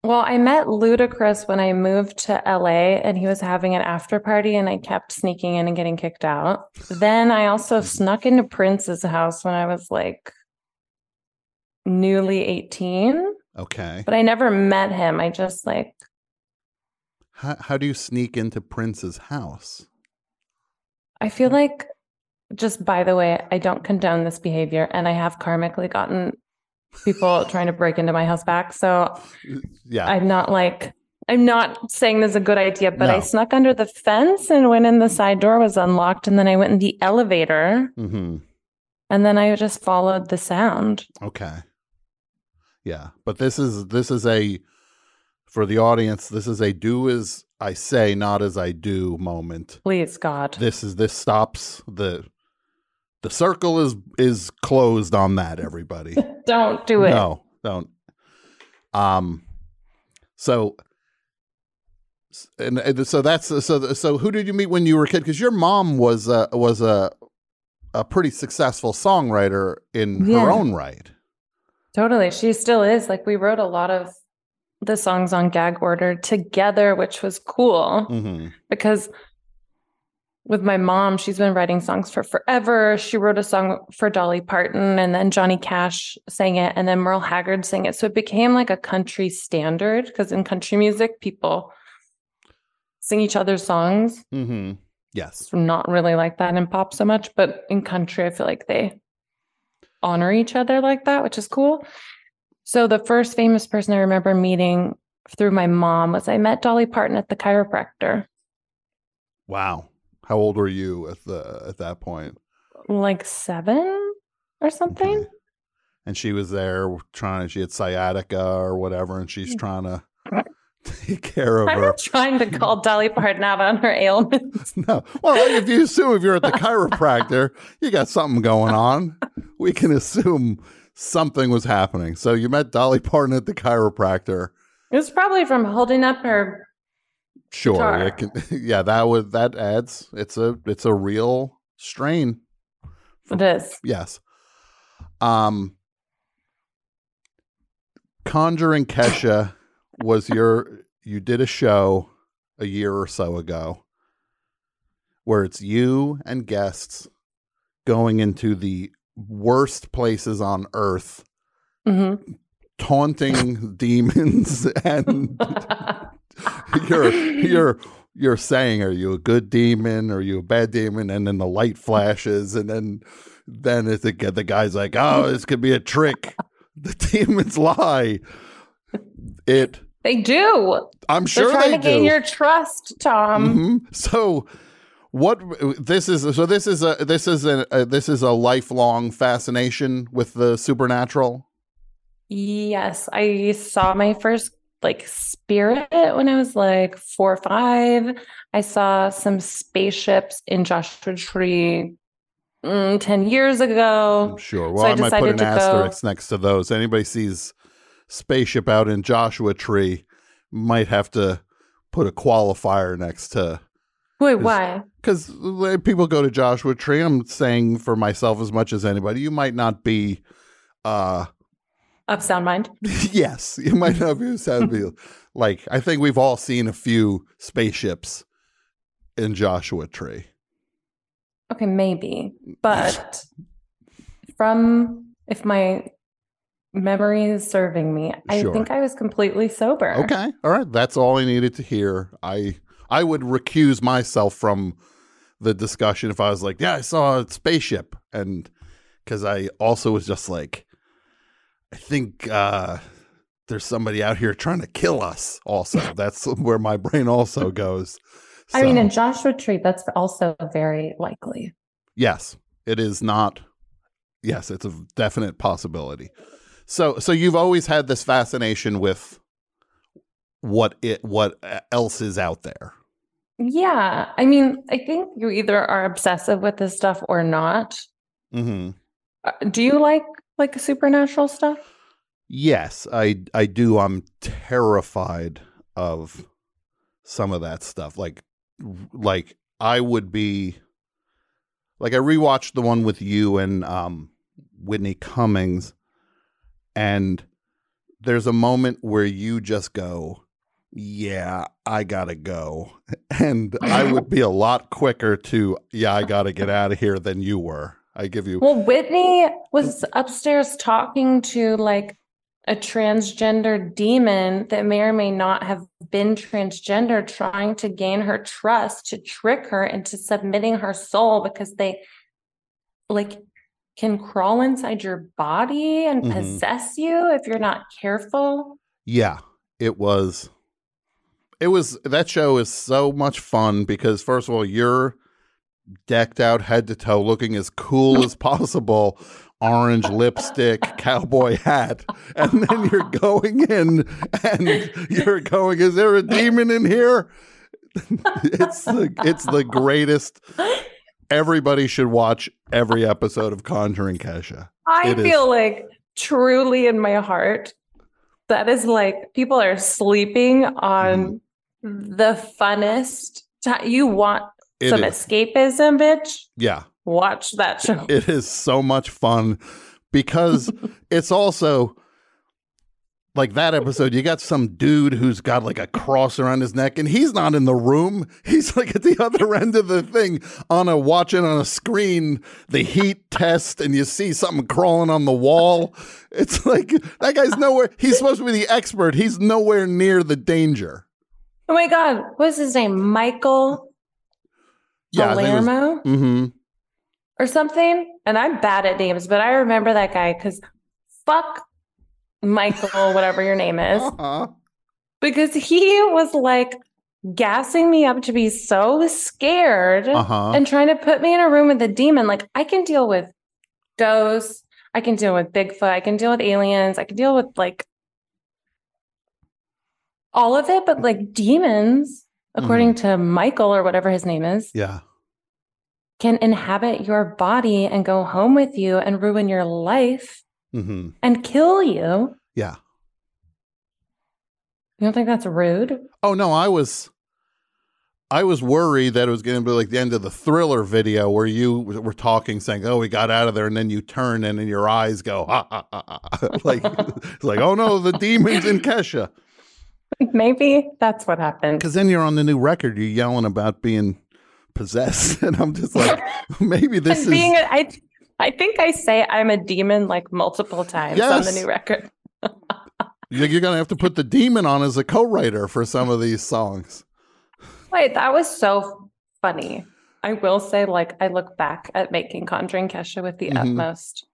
Well, I met Ludacris when I moved to LA and he was having an after party and I kept sneaking in and getting kicked out. Then I also snuck into Prince's house when I was like newly 18, okay but I never met him. I just like how, how do you sneak into prince's house I feel like just by the way, I don't condone this behavior and I have karmically gotten people trying to break into my house back. So yeah I'm not like I'm not saying this is a good idea, but I snuck under the fence and went in the side door was unlocked and then I went in the elevator mm-hmm and then I just followed the sound. Okay. Yeah, but this is this is a for the audience. This is a do as I say, not as I do moment. Please God. This is this stops the the circle is is closed on that. Everybody, Don't do it. no, don't. Um, so and, and so that's so so who did you meet when you were a kid? Because your mom was a was a a pretty successful songwriter in Yeah. her own right. Totally. She still is. Like we wrote a lot of the songs on gag order together, which was cool Mm-hmm. because with my mom, she's been writing songs for forever. She wrote a song for Dolly Parton and then Johnny Cash sang it and then Merle Haggard sang it. So it became like a country standard because in country music, people sing each other's songs. Mm-hmm. Yes. It's not really like that in pop so much, but in country, I feel like they honor each other like that, which is cool. So the first famous person I remember meeting through my mom was I met Dolly Parton at the chiropractor, Wow. How old were you at the at that point? like seven or something. And she was there trying. She had sciatica or whatever, and she's mm. trying to take care of her. I'm her. not trying to call Dolly Parton out on her ailments. No, well, if you assume if you're at the chiropractor, you got something going on. We can assume something was happening. So you met Dolly Parton at the chiropractor. It was probably from holding up her. Sure, it can, yeah, that would that adds. It's a it's a real strain. It is. Yes. Um Conjuring Kesha was your you did a show a year or so ago where it's you and guests going into the worst places on earth hmm taunting demons and you're you're you're saying are you a good demon are you a bad demon and then the light flashes and then then it's the, the guy's like oh this could be a trick the demons lie it They do. I'm sure They're trying they to gain do. your trust, Tom. Mhm. So what this is so this is a this is a, a this is a lifelong fascination with the supernatural. Yes, I saw my first like spirit when I was like four or five. I saw some spaceships in Joshua Tree mm, 10 years ago. I'm Sure. So Well, I I, might put an to go- asterisk next to those. Anybody sees spaceship out in Joshua Tree might have to put a qualifier next to Wait, why? because people go to Joshua Tree. I'm saying for myself as much as anybody, you might not be. uh Of sound mind. Yes, you might not be. Sound be like I think we've all seen a few spaceships in Joshua Tree. Okay, maybe. Mm. But from if my memory is serving me, I Sure. think I was completely sober. Okay. All right. That's all I needed to hear. I I would recuse myself from the discussion if I was like, yeah, I saw a spaceship. And because I also was just like, I think uh there's somebody out here trying to kill us also. That's where my brain also goes. I mean, in Joshua Tree, that's also very likely. yes, it is not yes, it's a definite possibility. So so you've always had this fascination with what it what else is out there. Yeah. I mean, I think you either are obsessive with this stuff or not. Mm-hmm. Uh, Do you like like supernatural stuff? Yes, I I do. I'm terrified of some of that stuff. Like like I would be like I rewatched the one with you and um Whitney Cummings and there's a moment where you just go, "Yeah, I got to go." And I would be a lot quicker to, "Yeah, I got to get out of here" than you were. I give you Well, Whitney was upstairs talking to like a transgender demon that may or may not have been transgender, trying to gain her trust to trick her into submitting her soul because they like can crawl inside your body and Mhm. possess you if you're not careful. Yeah, it was. It was that show is so much fun because first of all, you're decked out head to toe, looking as cool as possible, orange lipstick, cowboy hat, and then you're going in and you're going. Is there a demon in here? it's the it's the greatest. Everybody should watch every episode of Conjuring Kesha. I It is- feel like truly in my heart, that is like people are sleeping on Mm-hmm. the funnest time. You want It some is. escapism, bitch? Yeah. Watch that show. It is so much fun because it's also like that episode. You got some dude who's got like a cross around his neck, and he's not in the room. He's like at the other end of the thing on a watching on a screen the heat test, and you see something crawling on the wall. It's like that guy's nowhere. He's supposed to be the expert. He's nowhere near the danger. Oh my God. What's his name? Michael Palermo Mm-hmm. or something? And I'm bad at names, but I remember that guy because fuck Michael, whatever your name is. Uh-huh. because he was like gassing me up to be so scared Uh-huh. and trying to put me in a room with a demon. Like I can deal with ghosts, I can deal with Bigfoot, I can deal with aliens, I can deal with like all of it, but like demons, according to Michael or whatever his name is, Yeah. can inhabit your body and go home with you and ruin your life Mm-hmm. and kill you. Yeah. You don't think that's rude? Oh no, I was I was worried that it was going to be like the end of the thriller video where you were talking saying, "Oh, we got out of there," and then you turn and then your eyes go, ha, ha, ha, ha. like it's like, "Oh no, the demons in Kesha." Maybe that's what happened. Because then you're on the new record, you're yelling about being possessed, and I'm just like, maybe this And is being a, I I think I say I'm a demon like multiple times on the new record. you're to have to put the demon on as a co-writer for some of these songs. Wait, that was so funny. I will say, like, I look back at making Conjuring Kesha with the Mhm. utmost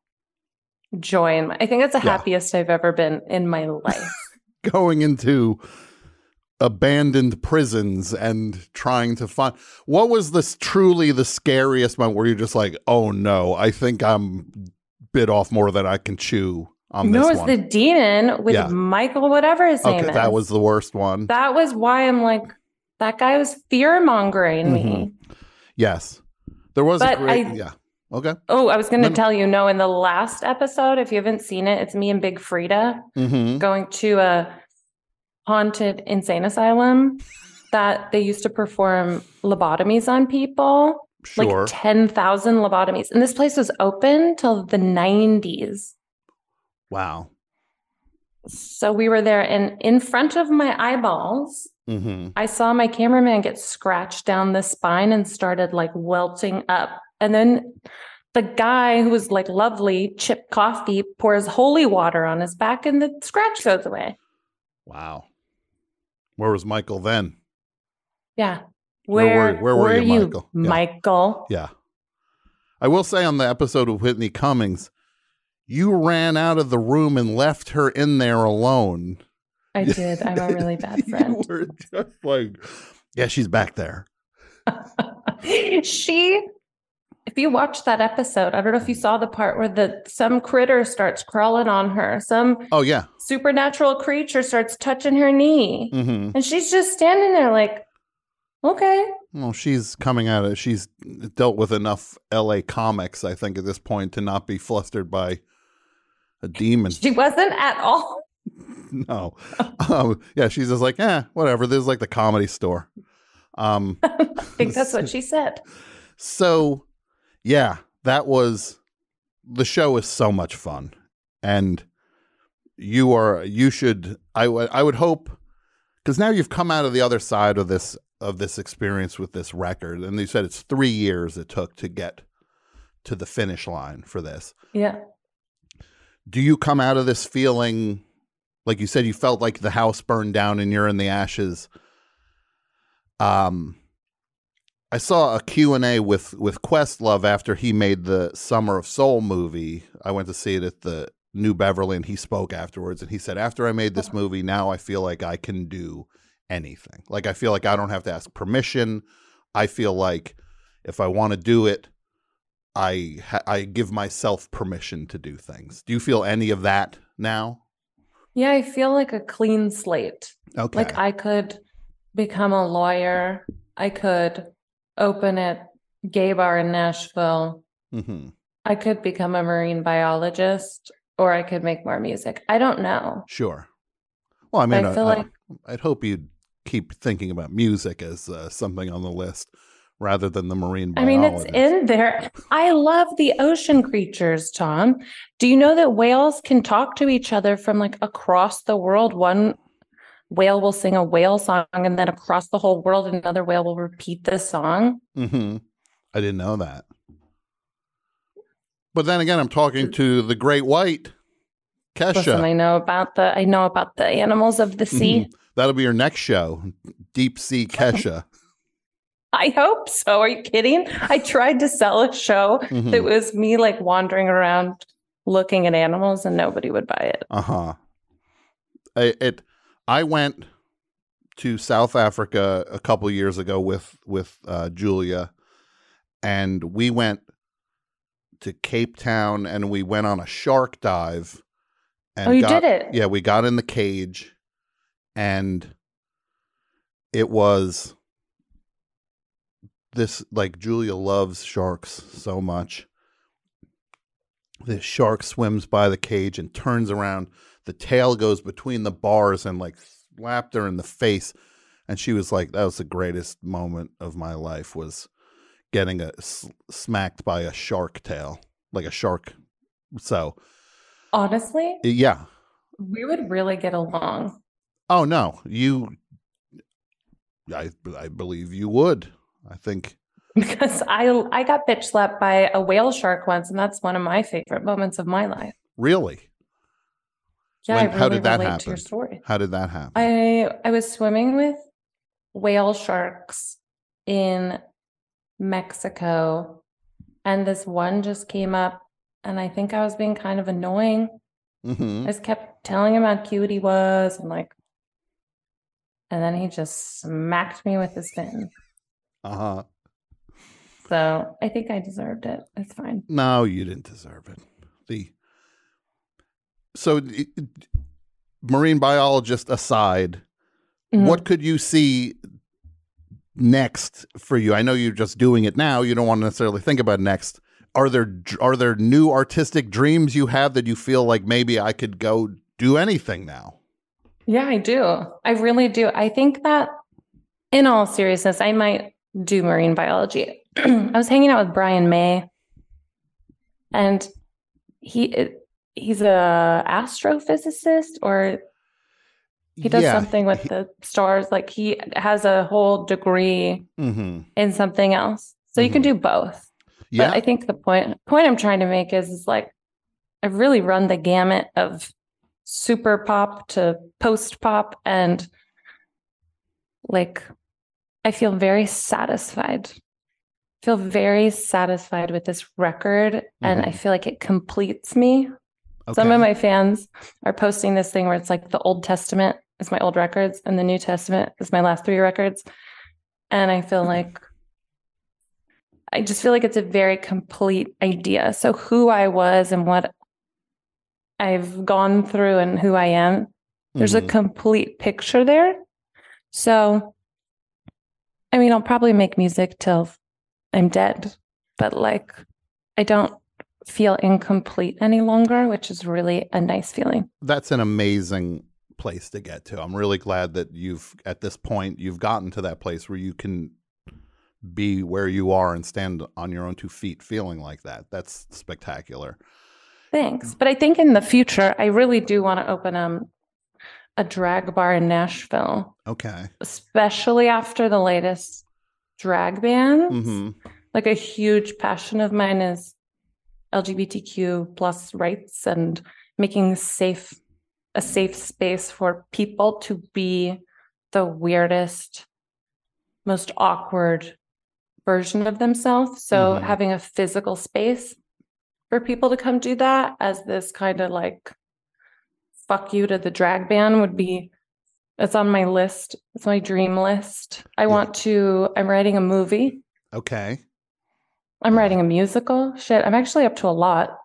joy. And I think it's the Yeah. happiest I've ever been in my life. Going into abandoned prisons and trying to find what was this truly the scariest moment where you're just like, oh no, I think I'm bit off more than I can chew on no, this it's one. the demon with Yeah. Michael, whatever his name okay, is. that was the worst one. that was why I'm like, that guy was fear mongering me. Mm-hmm. yes. There was But a great I- yeah. Okay. Oh, I was going to tell you, no, in the last episode, if you haven't seen it, it's me and Big Freedia Mm-hmm. going to a haunted insane asylum that they used to perform lobotomies on people. Sure. Like 10,000 lobotomies. And this place was open till the 90s. Wow. So we were there, and in front of my eyeballs, Mm-hmm. I saw my cameraman get scratched down the spine and started like welting up. And then the guy who was like lovely, Chip Coffey, pours holy water on his back and the scratch goes away. Wow. Where was Michael then? Yeah. Where Where, were- where were were you, you, Michael? Yeah. Michael? Yeah. I will say on the episode of Whitney Cummings, you ran out of the room and left her in there alone. I did. I'm a really bad friend. You were just like, yeah, she's back there. she if you watch that episode i don't know if you saw the part where the some critter starts crawling on her some Oh yeah. supernatural creature starts touching her knee Mm-hmm. and she's just standing there like okay Well, she's coming out of she's dealt with enough LA comics, I think, at this point to not be flustered by a demon. she wasn't at all no. Um, yeah, she's just like, eh, whatever. This is like the comedy store. Um i think that's what she said So, yeah, that was the show is so much fun, and you are you should I would I would hope because now you've come out of the other side of this of this experience with this record, and you said it's three years it took to get to the finish line for this. yeah Do you come out of this feeling like you said you felt like the house burned down and you're in the ashes? Um, I saw a Q&A with with Questlove after he made the Summer of Soul movie. I went to see it at the New Beverly and he spoke afterwards and he said after I made this uh-huh. movie now I feel like I can do anything. Like I feel like I don't have to ask permission. I feel like if I want to do it I ha- I give myself permission to do things. Do you feel any of that now? yeah i feel like a clean slate Okay. like i could become a lawyer i could open a gay bar in nashville hmm I could become a marine biologist or I could make more music. I don't know. Sure. Well, I But I mean, I feel I, like- I'd hope you'd keep thinking about music as uh, something on the list rather than the marine biologist. I mean, it's in there. I love the ocean creatures, Tom. Do you know that whales can talk to each other from like across the world? One whale will sing a whale song, and then across the whole world, another whale will repeat this song. hmm I didn't know that. But then again, I'm talking to the great white, Kesha. Listen, I know about the I know about the animals of the sea. Mhm. That'll be your next show, Deep Sea Kesha. I hope so. Are you kidding? I tried to sell a show that Mhm. was me like wandering around looking at animals and nobody would buy it. Uh huh. I, it. I went to South Africa a couple years ago with with uh, Julia, and we went to Cape Town and we went on a shark dive. And Oh, you got- did it? Yeah, we got in the cage, and it was this like Julia loves sharks so much. This shark swims by the cage and turns around. The tail goes between the bars and like slapped her in the face. And she was like, "That was the greatest moment of my life was getting a s- smacked by a shark tail, like a shark." So Honestly, yeah. we would really get along. Oh no, you. I I believe you would. I think Because I I got bitch slapped by a whale shark once, and that's one of my favorite moments of my life. really. Yeah, When- really how did that happen? to your story. How did that happen? I I was swimming with whale sharks in Mexico, and this one just came up, and I think I was being kind of annoying. Mm-hmm. I just kept telling him how cute he was and like and then he just smacked me with his fin. Uh huh. So I think I deserved it. It's fine. No, you didn't deserve it. The so marine biologist aside, Mhm. what could you see next for you? I know you're just doing it now. You don't want to necessarily think about next. Are there are there new artistic dreams you have that you feel like maybe I could go do anything now? Yeah, I do. I really do. I think that in all seriousness, I might do marine biology. I was hanging out with Brian May and he he's a astrophysicist or he does Yeah. something with the stars like he has a whole degree Mm-hmm. in something else. So you can do both. Yeah. But I think the point point I'm trying to make is is like I've really run the gamut of super pop to post pop and like I feel very satisfied. Feel very satisfied with this record and I Mhm. feel like it completes me. Some of my fans are posting this thing where it's like the Old Testament is my old records and the New Testament is my last three records. And I feel like I just feel like it's a very complete idea. So who I was and what I've gone through and who I am, there's Mhm. a complete picture there. So I mean, I'll probably make music till I'm dead, but like I don't feel incomplete any longer, which is really a nice feeling. that's an amazing place to get to. I'm really glad that you've at this point you've gotten to that place where you can be where you are and stand on your own two feet feeling like that. That's spectacular. Thanks. But I think in the future, I really do want to open um, a drag bar in Nashville, Okay. especially after the latest drag bans. Mhm. Like a huge passion of mine is LGBTQ plus rights and making safe a safe space for people to be the weirdest, most awkward version of themselves. So Mhm. having a physical space for people to come do that as this kind of like fuck you to the drag ban would be it's on my list. It's my dream list. I want to I'm writing a movie. Okay. I'm writing a musical. Shit, I'm actually up to a lot.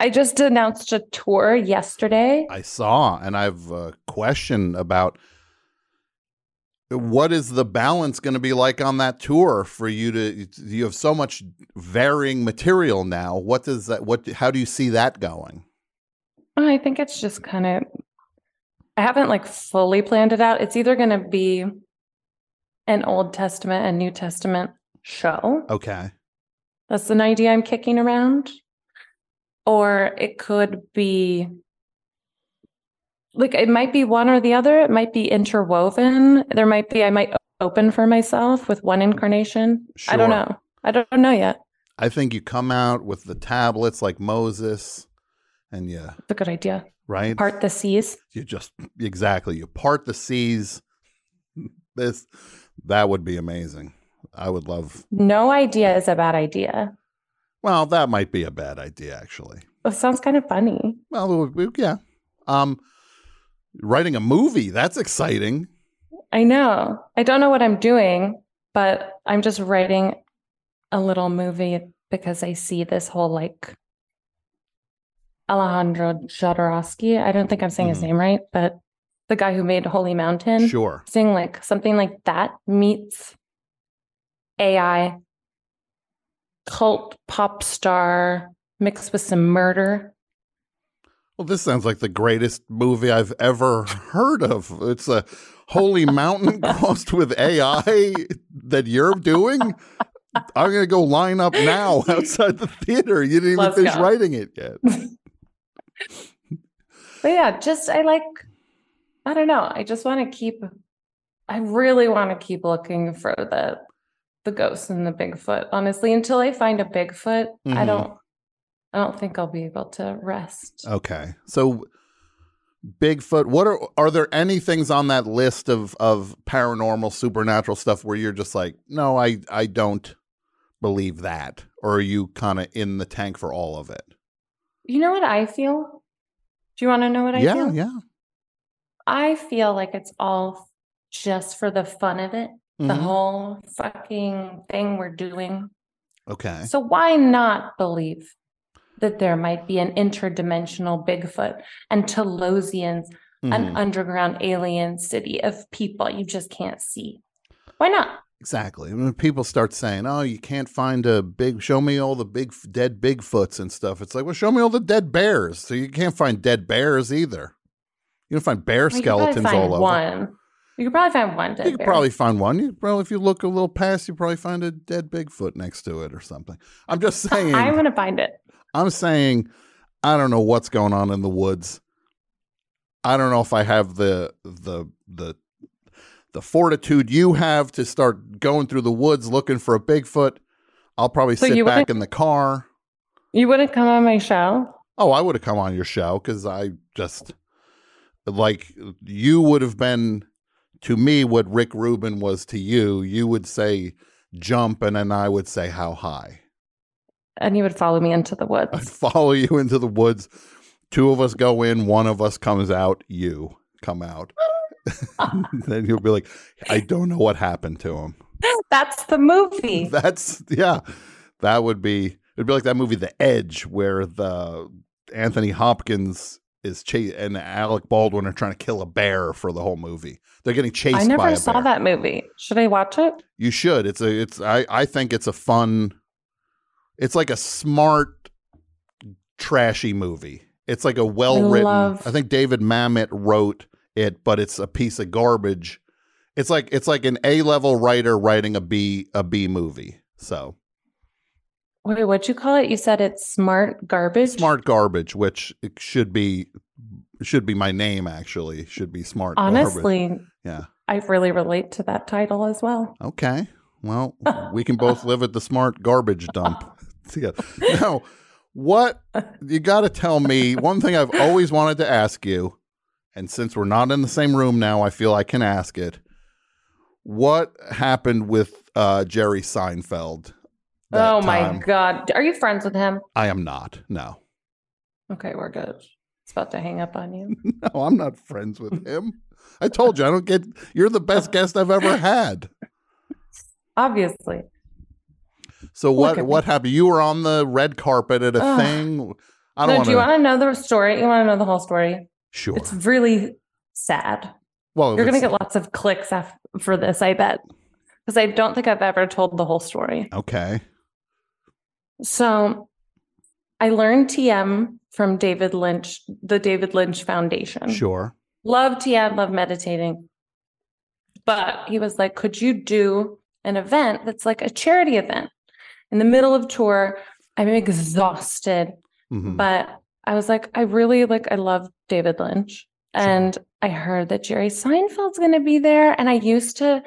I just announced a tour yesterday. I saw and I've uh, a question about what is the balance going to be like on that tour for you to you have so much varying material now. What does that what how do you see that going? Oh, I think it's just kind of I haven't like fully planned it out. It's either going to be an Old Testament and New Testament show. Okay. That's an idea I'm kicking around. Or it could be like it might be one or the other. It might be interwoven. There might be I might open for myself with one incarnation. I don't know. I don't know yet. I think you come out with the tablets like Moses and yeah. It's a good idea. right Part the seas. you just exactly you part the seas this that would be amazing i would love No idea is a bad idea. well that might be a bad idea actually It sounds kind of funny. well it would be- yeah um writing a movie that's exciting I know. I don't know what I'm doing, but I'm just writing a little movie because I see this whole like Alejandro Jodorowsky. I don't think I'm saying his Mhm. name right, but the guy who made Holy Mountain. Sure. Seeing like something like that meets AI, cult pop star mixed with some murder. well this sounds like the greatest movie i've ever heard of it's a holy mountain crossed with ai that you're doing i'm gonna go line up now outside the theater you didn't even Let's finish go. writing it yet But yeah, just I like I don't know. I just want to keep I really want to keep looking for the the ghosts and the Bigfoot. Honestly, until I find a Bigfoot, I Mhm. don't I don't think I'll be able to rest. Okay. So Bigfoot, what are are there any things on that list of of paranormal supernatural stuff where you're just like, "No, I I don't believe that." Or are you kind of in the tank for all of it? You know what I feel? Do you want to know what I yeah, feel? yeah. I feel like it's all just for the fun of it, the Mhm. whole fucking thing we're doing. Okay. So why not believe that there might be an interdimensional Bigfoot and Telosians, an Mhm. underground alien city of people you just can't see? Why not? Exactly. When people start saying, "Oh, you can't find a big show me all the big dead Bigfoots and stuff." It's like, "Well, show me all the dead bears." So you can't find dead bears either. You don't find bear Well, skeletons find all over. One. You could probably find one dead You could bear. probably find one. You probably, if you look a little past, you probably find a dead Bigfoot next to it or something. I'm just saying. I'm gonna find it. I'm saying I don't know what's going on in the woods. I don't know if I have the the the the fortitude you have to start going through the woods looking for a Bigfoot. I'll probably So sit you back in the car. You wouldn't come on my show. Oh, I would have come on your show because I just like you would have been to me what Rick Rubin was to you. You would say jump, and then I would say how high. And you would follow me into the woods. I'd follow you into the woods. Two of us go in, one of us comes out, you come out. then you'll be like, I don't know what happened to him. That's the movie. That's yeah. That would be it'd be like that movie The Edge where the Anthony Hopkins is chase and Alec Baldwin are trying to kill a bear for the whole movie. They're getting chased I never saw bear. that movie. Should I watch it? You should. It's a it's I I think it's a fun it's like a smart trashy movie. It's like a well written love- I think David Mamet wrote it, but it's a piece of garbage. It's like it's like an A level writer writing a B a B movie. So Wait, what'd you call it? You said it's smart garbage. smart garbage, which it should be should be my name actually. Should be smart Honestly, garbage. Yeah. I really relate to that title as well. Okay. Well, we can both live at the smart garbage dump together. Now, what you got to tell me one thing I've always wanted to ask you, and since we're not in the same room now, I feel I can ask it. What happened with uh, Jerry Seinfeld? Oh my time? God. Are you friends with him? I am not. No. Okay, we're good. It's about to hang up on you. No, I'm not friends with him. I told you I don't get. You're the best guest I've ever had. Obviously. So Look what at what happened? You were on the red carpet at a Ugh. thing. I don't No, want do you want to know the story? You want to know the whole story? Sure. It's really sad. Well, You're going to get lots of clicks af- for this, I bet. Because I don't think I've ever told the whole story. Okay. So I learned TM from David Lynch, the David Lynch Foundation. Sure. Love TM, love meditating. But he was like, could you do an event that's like a charity event in the middle of tour? I'm exhausted, Mhm. but I was like, I really like, I love David Lynch. And I heard that Jerry Seinfeld's going to be there. And I used to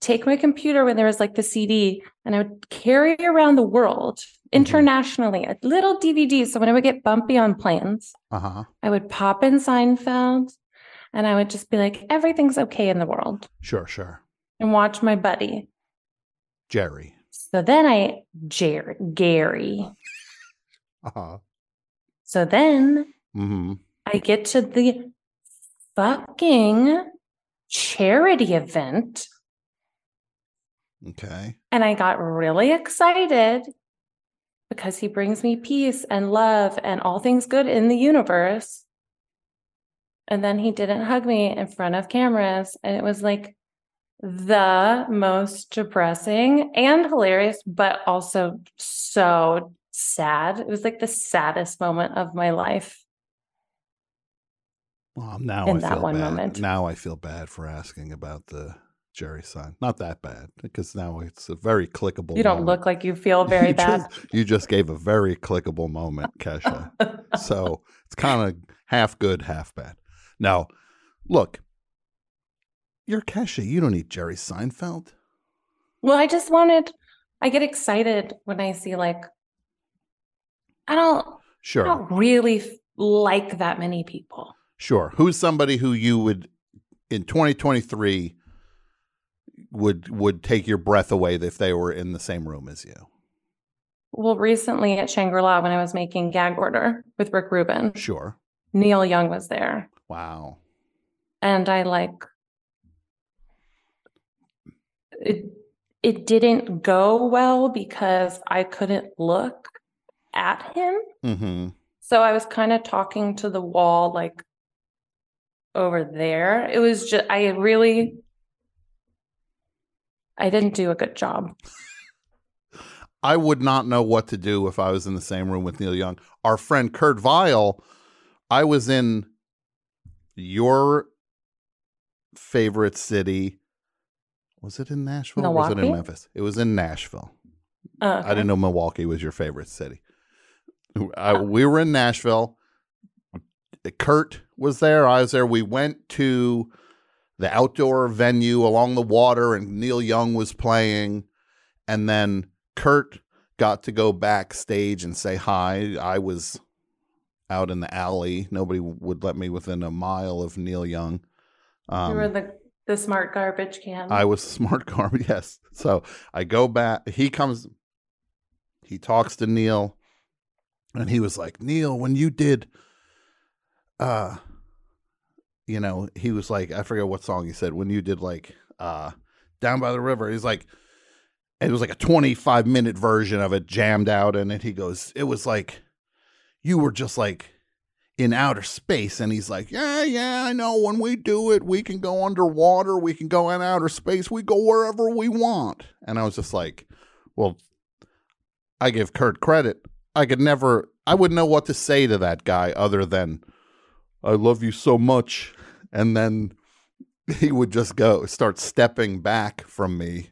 take my computer when there was like the CD and I would carry around the world internationally a little DVD. So when I would get bumpy on planes, Uh huh. I would pop in Seinfeld and I would just be like, everything's okay in the world Sure. Sure. and watch my buddy. Jerry. So then I, Jerry, Gary. Uh huh. So then Mm-hmm. I get to the fucking charity event Okay. and I got really excited because he brings me peace and love and all things good in the universe. And then he didn't hug me in front of cameras. And it was like the most depressing and hilarious, but also so sad. It was like the saddest moment of my life. Well, now In I that feel one bad. moment. Now I feel bad for asking about the Jerry sign. Not that bad because now it's a very clickable. You don't moment. look like you feel very you bad. Just, you just gave a very clickable moment, Kesha. so it's kind of half good, half bad. Now, look, you're Kesha. You don't need Jerry Seinfeld. Well, I just wanted, I get excited when I see like, I don't, Sure. I don't really like that many people. Sure. Who's somebody who you would in 2023 would would take your breath away if they were in the same room as you? Well, recently at Shangri La, when I was making gag order with Rick Rubin, Sure. Neil Young was there. Wow. and I like it it didn't go well because I couldn't look at him. Mm-hmm. So I was kind of talking to the wall like over there. It was just I really I didn't do a good job. I would not know what to do if I was in the same room with Neil Young. Our friend Kurt Vile, I was in your favorite city. Was it in Nashville? or Was it in Memphis? It was in Nashville. Oh, I uh-huh. didn't know Milwaukee was your favorite city. I, we were in Nashville. Kurt was there. I was there. We went to the outdoor venue along the water, and Neil Young was playing. And then Kurt got to go backstage and say hi. I was out in the alley. Nobody would let me within a mile of Neil Young. you were the the smart garbage can. Um, I was smart garbage. yes. So I go back. He comes, he talks to Neil, and he was like, Neil, when you did, uh, you know, he was like, I forget what song he said, when you did like, uh, Down by the River. He's like, it was like a 25 minute version of it jammed out in it. He goes, it was like, you were just like in outer space. And he's like, yeah, yeah, I know. When we do it, we can go underwater, we can go in outer space, we go wherever we want. And I was just like, well, I give Kurt credit. I could never, I wouldn't know what to say to that guy other than, I love you so much. And then he would just go start stepping back from me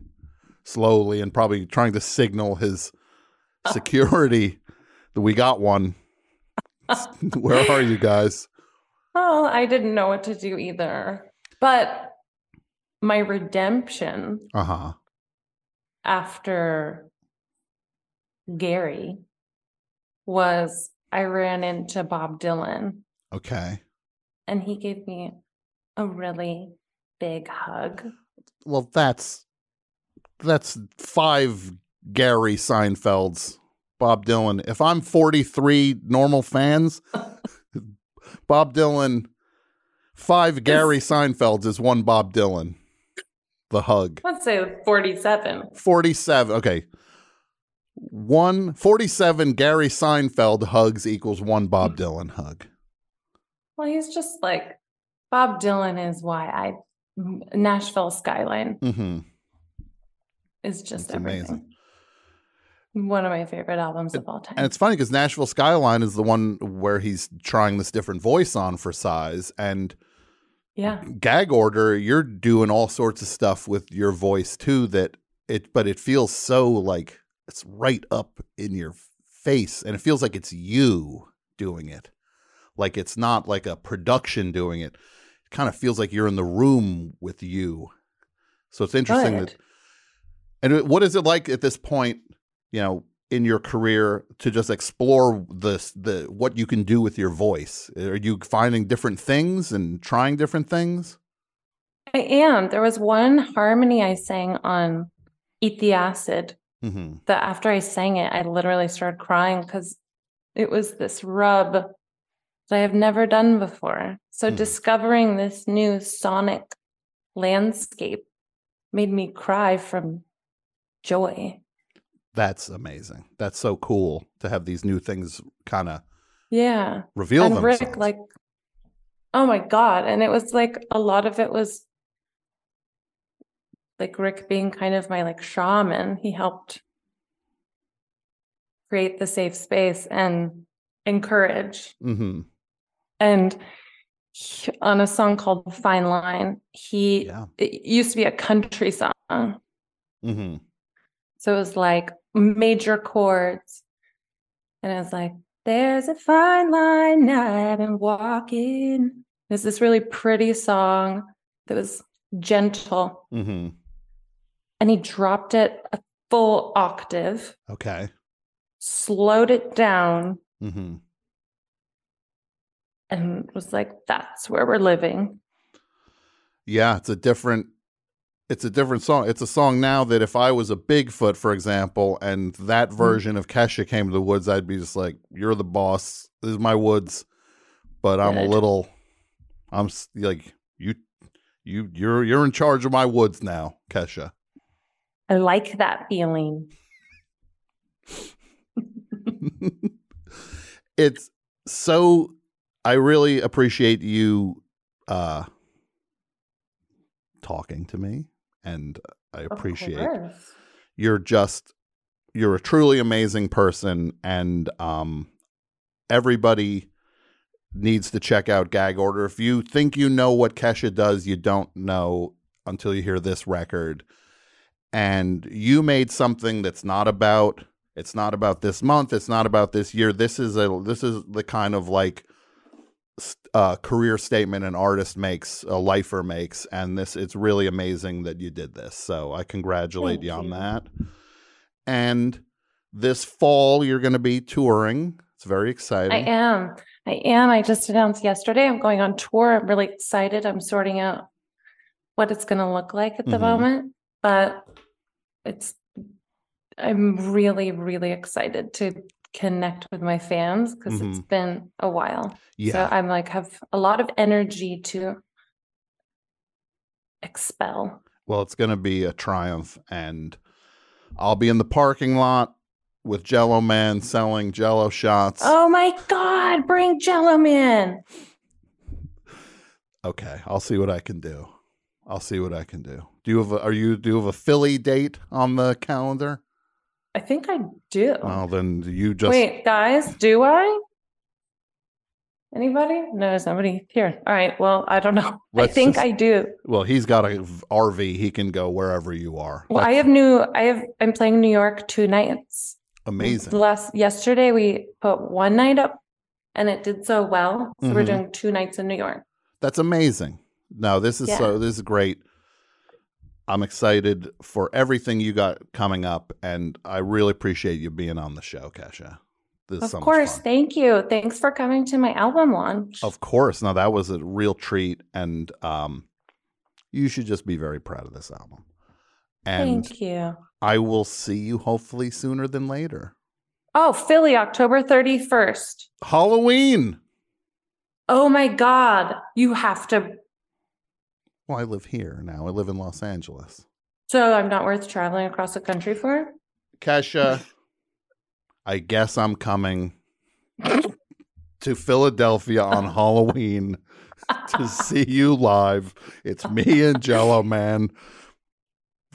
slowly and probably trying to signal his security that we got one. Where are you guys? Oh, I didn't know what to do either. But my redemption Uh huh. after Gary was I ran into Bob Dylan Okay. and he gave me a really big hug. Well, that's that's five Gary Seinfelds. Bob Dylan. If I'm 43 normal fans, Bob Dylan, five Gary Seinfelds is one Bob Dylan. The hug. Let's say 47. 47. Okay. One 47 Gary Seinfeld hugs equals one Bob Dylan hug. Well, he's just like Bob Dylan is why I Nashville Skyline Mm-hmm. is just everything. amazing. One of my favorite albums of all time. And it's funny because Nashville Skyline is the one where he's trying this different voice on for size. And yeah. gag order, you're doing all sorts of stuff with your voice too that it but it feels so like it's right up in your face and it feels like it's you doing it. Like it's not like a production doing it. Kind of feels like you're in the room with you. So it's interesting that and what is it like at this point, you know, in your career to just explore this the what you can do with your voice? Are you finding different things and trying different things? I am. There was one harmony I sang on Eat the Acid Mm-hmm. that after I sang it, I literally started crying because it was this rub that I have never done before. So Mhm. discovering this new sonic landscape made me cry from joy. That's amazing. That's so cool to have these new things kind of Yeah. reveal and themselves. Rick, like, oh my God. And it was like a lot of it was like Rick being kind of my like shaman. He helped create the safe space and encourage. mm-hmm. And he- on a song called Fine Line, he Yeah. it used to be a country song. Mm-hmm. So it was like major chords. And it was like, there's a fine line I've been walking. It's this really pretty song that was gentle. Mm-hmm. And he dropped it a full octave, Okay. slowed it down, Mm-hmm. And was like, that's where we're living. Yeah, it's a different it's a different song. It's a song now that if I was a Bigfoot, for example, and that mm-hmm. version of Kesha came to the woods, I'd be just like, You're the boss. This is my woods. but I'm a little. I'm like you. You you're you're in charge of my woods now, Kesha. I like that feeling. it's so I really appreciate you uh talking to me and I appreciate you're just you're a truly amazing person and um everybody needs to check out gag order. If you think you know what kesha does you don't know until you hear this record. And you made something that's not about it's not about this month it's not about this year. This is a this is the kind of like uh, career statement an artist makes a lifer makes and this it's really amazing that you did this so i congratulate Thank you on you. that and this fall you're going to be touring it's very exciting I am. I am. I just announced yesterday I'm going on tour. I'm really excited. I'm sorting out what it's going to look like at the Mhm. moment, but it's I'm really really excited to connect with my fans because it's Mhm. been a while. Yeah. So I'm like have a lot of energy to expel. Well, it's going to be a triumph, and I'll be in the parking lot with Jello Man selling Jello shots. Oh my god, bring Jello Man. Okay, I'll see what I can do. I'll see what I can do. Do you have a, are you do you have a Philly date on the calendar? I think I do. Well, then you just Wait, guys, do I? Anybody? No, somebody here. All right. Well, I don't know. Let's I think just- I do. well, he's got a RV. He can go wherever you are. Well, I have new. I have. I'm playing New York two nights. amazing. Last yesterday we put one night up, and it did so well. So we're Mhm. doing two nights in New York. That's amazing. No, this is Yeah. so this is great. I'm excited for everything you got coming up, and I really appreciate you being on the show, Kesha. This Of so course. Thank you. Thanks for coming to my album launch. Of course. now that was a real treat, and um, you should just be very proud of this album. And Thank you. I will see you hopefully sooner than later. Oh, Philly, October 31st. Halloween. Oh my God. You have to. Well, I live here now. I live in Los Angeles. So I'm not worth traveling across the country for? Kesha, I guess I'm coming to Philadelphia on Halloween to see you live. It's me and Jello Man.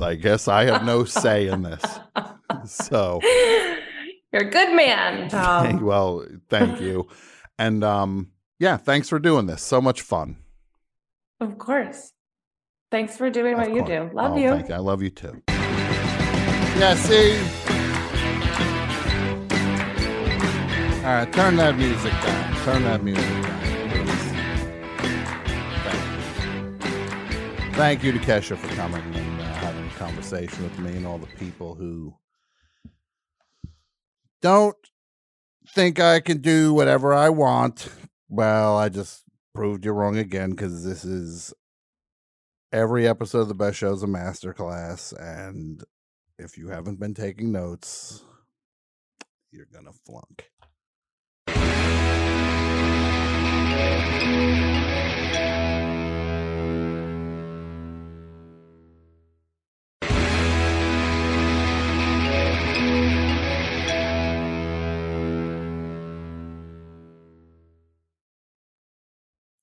I guess I have no say in this. So, You're a good man, thank- Tom. well, thank you. And um yeah, thanks for doing this. So much fun. Of course. Thanks for doing what you do. Love Oh, you. Thank you. I love you too. Yeah, see? All right, turn that music down. Turn that music down, please. Thank you. Thank you to Kesha for coming and uh, having a conversation with me and all the people who don't think I can do whatever I want. Well, I just proved you wrong again because this is every episode of the best show is a masterclass and if you haven't been taking notes you're gonna flunk.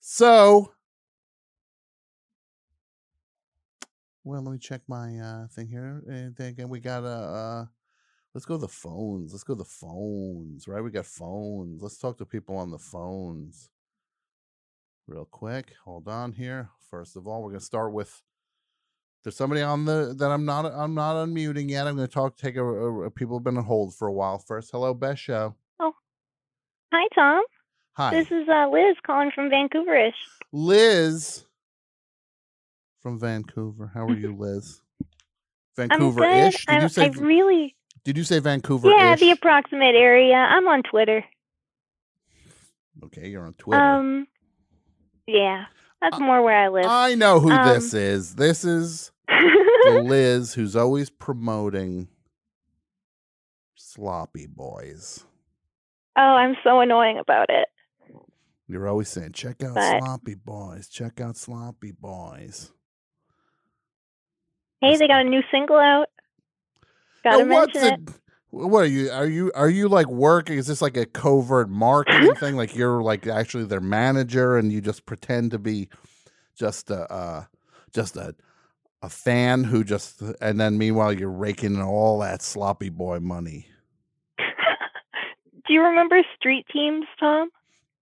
So Well, let me check my uh, thing here. And again, we got a. Uh, let's go to the phones. Let's go to the phones. Right, we got phones. Let's talk to people on the phones. Real quick, hold on here. First of all, we're gonna start with. There's somebody on the that I'm not I'm not unmuting yet. I'm gonna talk. Take a, a, a people have been on hold for a while. First, hello, best show. Oh. Hi, Tom. Hi, This is uh, Liz calling from Vancouverish. Liz from Vancouver. How are you, Liz? I'm Vancouver-ish. Did you say? I really, Did you say Vancouver? yeah, the approximate area. I'm on Twitter. Okay, you're on Twitter. Um, yeah, that's more where I live. I know who um, this is. This is Liz who's always promoting sloppy boys. oh, I'm so annoying about it. You're always saying, check out But- Sloppy Boys. Check out Sloppy Boys. Hey, they got a new single out. Gotta mention it. it? What are you? Are you? Are you like working? Is this like a covert marketing thing? Like you're like actually their manager, and you just pretend to be just a uh, just a a fan who just, and then meanwhile you're raking in all that sloppy boy money. Do you remember Street Teams, Tom?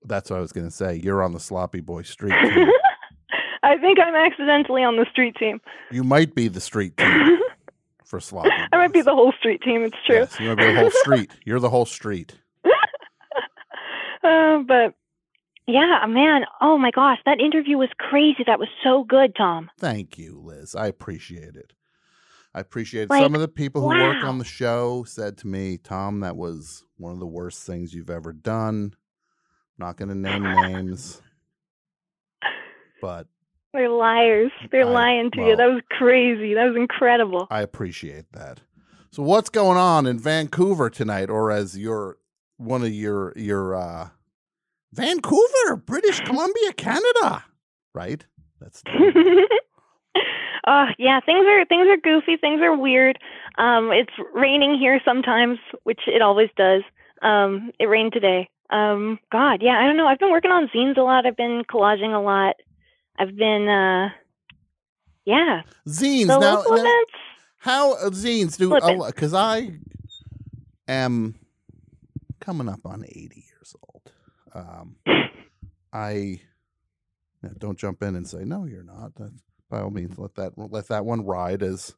That's what I was gonna say. You're on the sloppy boy street. team. I think I'm accidentally on the street team. you might be the street team for sloppy. I might be the whole street team. It's true. Yes, you might be the whole street. You're the whole street. Uh, but yeah, man. Oh my gosh, that interview was crazy. That was so good, Tom. Thank you, Liz. I appreciate it. I appreciate it. Like, Some of the people who work on the show said to me, Tom, that was one of the worst things you've ever done. Not going to name names, but They're liars. They're I- lying to you. That was crazy. That was incredible. I appreciate that. So, what's going on in Vancouver tonight, or as your one of your your uh, Vancouver, British Columbia, Canada, right? That's uh yeah, things are things are goofy, things are weird. Um it's raining here sometimes, which it always does. Um it rained today. Um god, yeah, I don't know. I've been working on zines a lot. I've been collaging a lot. I've been uh yeah. zines The now, local now- events? how uh, zines do because i am coming up on 80 years old um i yeah, don't jump in and say no you're not That's, by all means let that let that one ride as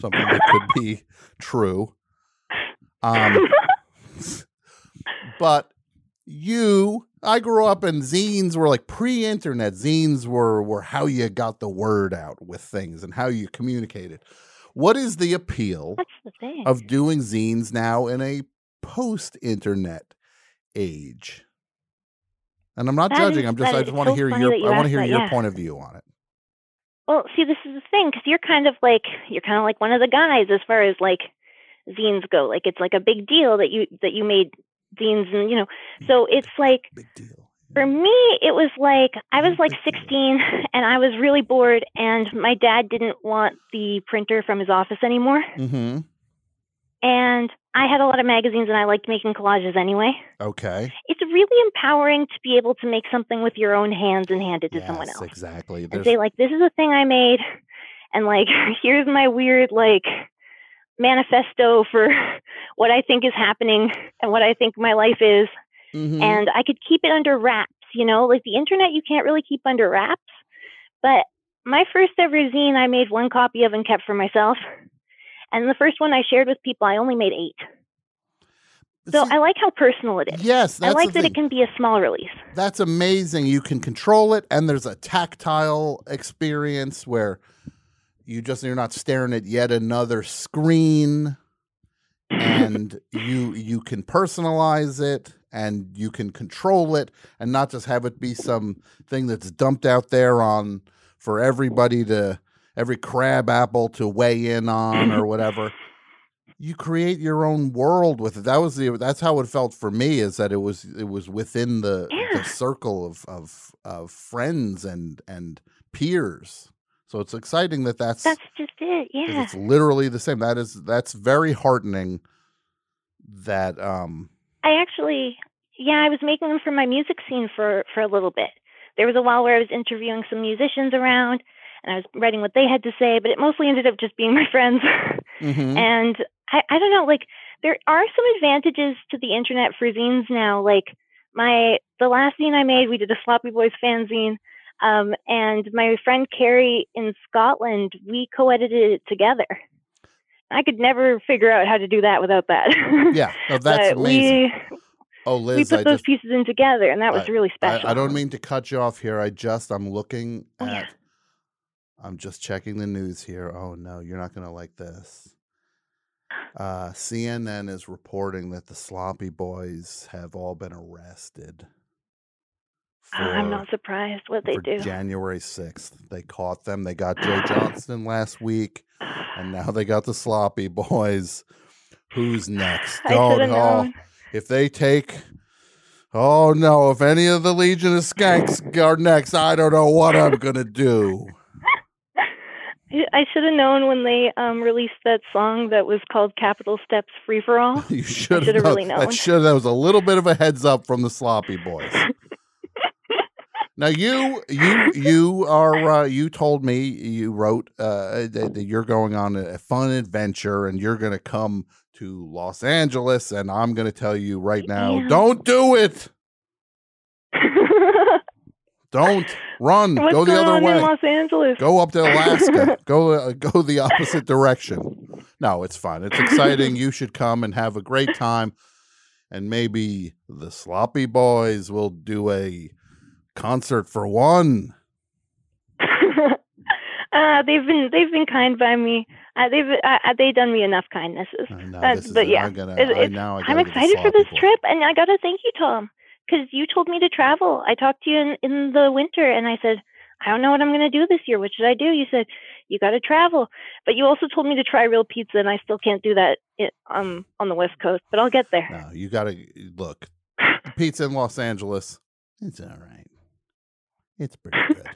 something that could be true um but you i grew up and zines were like pre-internet zines were were how you got the word out with things and how you communicated what is the appeal the of doing zines now in a post-internet age and i'm not That judging is- i'm just i just want to so hear your you i want to hear that, your yeah. point of view on it Well, see, this is the thing because you're kind of like you're kind of like one of the guys as far as like zines go. Like it's like a big deal that you that you made zines, and you know, so it's like for me, it was like I was like 16 and I was really bored, and my dad didn't want the printer from his office anymore, mm-hmm. And I had a lot of magazines, and I liked making collages anyway. okay. It's really empowering to be able to make something with your own hands and hand it to someone else exactly. and say like this is a thing i made and like here's my weird like manifesto for what i think is happening and what i think my life is. Mhm. and i could keep it under wraps you know like the internet you can't really keep under wraps. But my first ever zine i made one copy of and kept for myself. And the first one i shared with people i only made eight. So i like how personal it is. Yes, i like that it can be a small release. That's amazing. You can control it, and there's a tactile experience where you just you're not staring at yet another screen, and you you can personalize it and you can control it, and not just have it be some thing that's dumped out there on for everybody to every crab apple to weigh in on or whatever you create your own world with it. That was the that's how it felt for me is that it was it was within the, the circle of, of of friends and and peers. So it's exciting that that's that's just it. yeah it's literally the same. That is that's very heartening that um I actually, yeah, I was making them for my music scene for for a little bit. There was a while where I was interviewing some musicians around, and I was writing what they had to say, but it mostly ended up just being my friends. mhm. and I, I don't know, like there are some advantages to the internet for zines now. Like my the last zine I made, we did a Sloppy Boys fanzine. Um, and my friend Carrie in Scotland, we co-edited it together. I could never figure out how to do that without that. Yeah, no, that's amazing. We, oh we put I those just pieces in together, and that was I- really special. I, don't mean to cut you off here. I just I'm looking Oh, at yeah. I'm just checking the news here. Oh no, you're not gonna like this. Uh, CNN is reporting that the sloppy boys have all been arrested. Oh, I'm not surprised what they do. January 6th. They caught them. They got Jay Johnston last week, and now they got the sloppy boys. Who's next? Oh, known. If they take Oh no, if any of the Legion of Skanks are next, I don't know what I'm gonna do. I should have known when they um, released that song that was called Capital Steps Free for All. You should should have really known. That should that was a little bit of a heads up from the sloppy boys. now you you you are uh, you told me you wrote uh, that, that you're going on a fun adventure and you're going to come to Los Angeles and I'm going to tell you right now, Yeah. don't do it. Don't run. What's go the other way. Los Angeles? Go up to Alaska. go uh, go the opposite direction. No, it's fun. It's exciting. You should come and have a great time. And maybe the Sloppy Boys will do a concert for one. uh, they've been they've been kind by me. Uh, they've uh, uh, they done me enough kindnesses. know, Uh, but yeah, I'm gonna- it's- it's- I gotta the excited for this boy. trip, and I gotta thank you, Tom, because you told me to travel. I talked to you in, in the winter, and I said I don't know what I'm gonna do this year. What should I do? You said you got to travel, but you also told me to try real pizza, and I still can't do that i um on the West Coast, but I'll get there. No, you got to look. Pizza in Los Angeles, it's all right. It's pretty good.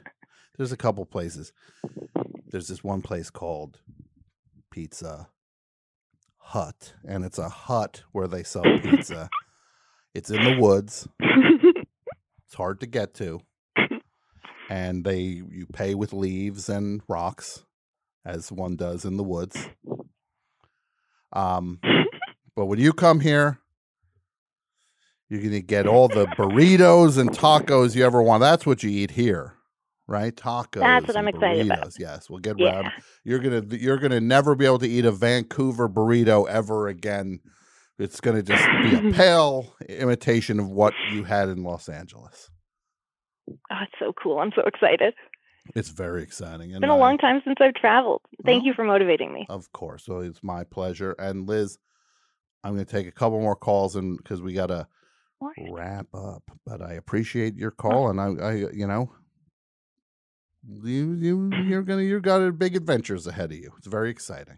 There's a couple places. There's this one place called Pizza Hut, and it's a hut where they sell pizza. it's in the woods. It's hard to get to. And they you pay with leaves and rocks as one does in the woods. Um but when you come here, you're going to get all the burritos and tacos you ever want. That's what you eat here, right? Tacos. That's what I'm excited about. burritos. Yes, we'll get Yeah. around. You're gonna you're gonna never be able to eat a Vancouver burrito ever again. It's gonna just be a pale imitation of what you had in Los Angeles. Oh, it's so cool! I'm so excited. It's very exciting. It's been a I, long time since I've traveled. Thank Well, you for motivating me. Of course. So it's my pleasure. And Liz, I'm going to take a couple more calls and because we got to wrap up. But I appreciate your call, and I, I, uh, you know, you, you, you're gonna, you got big adventures ahead of you. It's very exciting.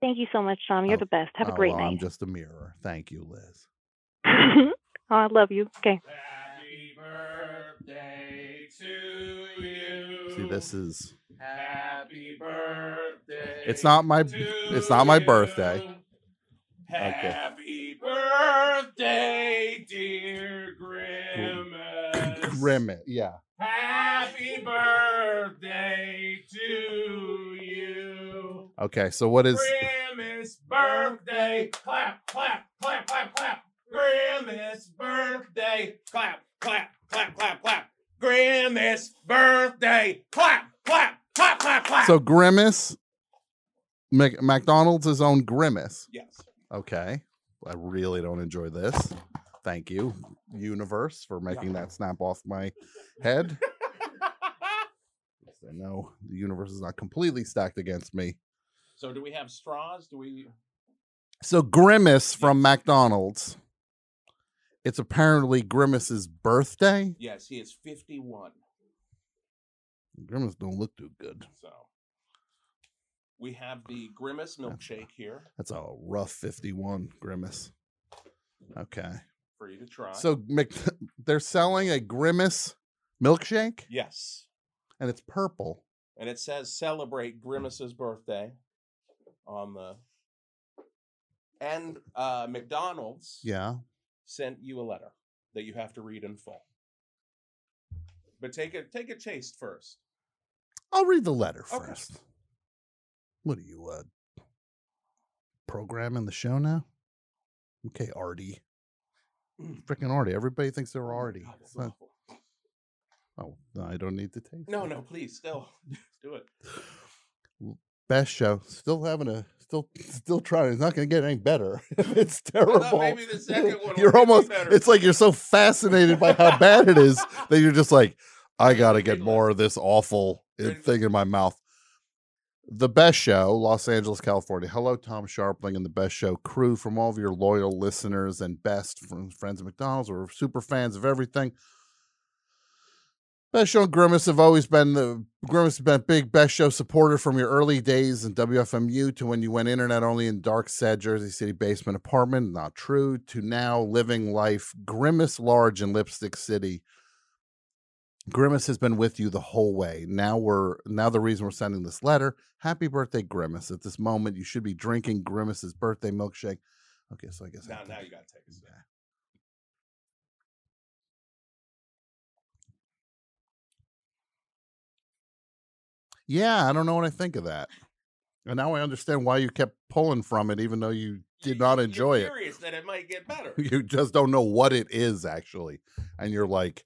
Thank you so much, Tom. You're oh, the best. Have a Oh, great well, I'm just a mirror. Thank you, Liz. oh, I love you. Okay. Birthday to you. See, this is. Happy birthday. It's not my. It's not my birthday. Okay. Birthday, dear Grimace. Grimmett. Yeah. Happy birthday to you. Okay. So what is? Grimace birthday. Clap, clap, clap, clap, clap. Grimace birthday. Clap, clap, clap, clap, clap. Grimace birthday. Clap, clap, clap, clap, clap. So Grimace. Mac- McDonald's his own Grimace. Yes. Okay. I really don't enjoy this. Thank you, universe, for making that snap off my head. I know the universe is not completely stacked against me. So do we have straws? Do we? So Grimace from McDonald's. It's apparently Grimace's birthday. Yes, he is 51. Grimace don't look too good. So we have the Grimace milkshake here That's a rough 51 Grimace. Okay. for you to try. So Mc, they're selling a Grimace milkshake yes, and it's purple. and it says celebrate Grimace's birthday on the. And uh, McDonald's Yeah. sent you a letter that you have to read in full. But take a take a taste first. I'll read the letter Okay. first. What are you, uh, programming the show now? Okay, Artie. Freaking Artie. Everybody thinks they're Artie. It's oh, I don't need to taste. No, it. no, please, still do it. Best show. Still having a, still, still trying. It's not going to get any better. it's terrible. maybe the second one You're almost, better. it's like you're so fascinated by how bad it is that you're just like, I got to get more of this awful uh, thing in my mouth. The Best Show, Los Angeles, California. Hello, Tom Scharpling and the Best Show crew from all of your loyal listeners and best from friends of McDonald's or super fans of everything. Best Show and Grimace have always been the Grimace has been a big Best Show supporter from your early days in WFMU to when you went internet only in dark, sad Jersey City basement apartment. Not true. To now living life Grimace large in Lipstick City. Grimace has been with you the whole way. Now we're now the reason we're sending this letter. Happy birthday, Grimace. At this moment, you should be drinking Grimace's birthday milkshake. Okay, so I guess Now, to- now you gotta take a sip. Yeah, I don't know what I think of that. And now I understand why you kept pulling from it, even though you did not enjoy it. curious that it might get better. You just don't know what it is, actually. And you're like,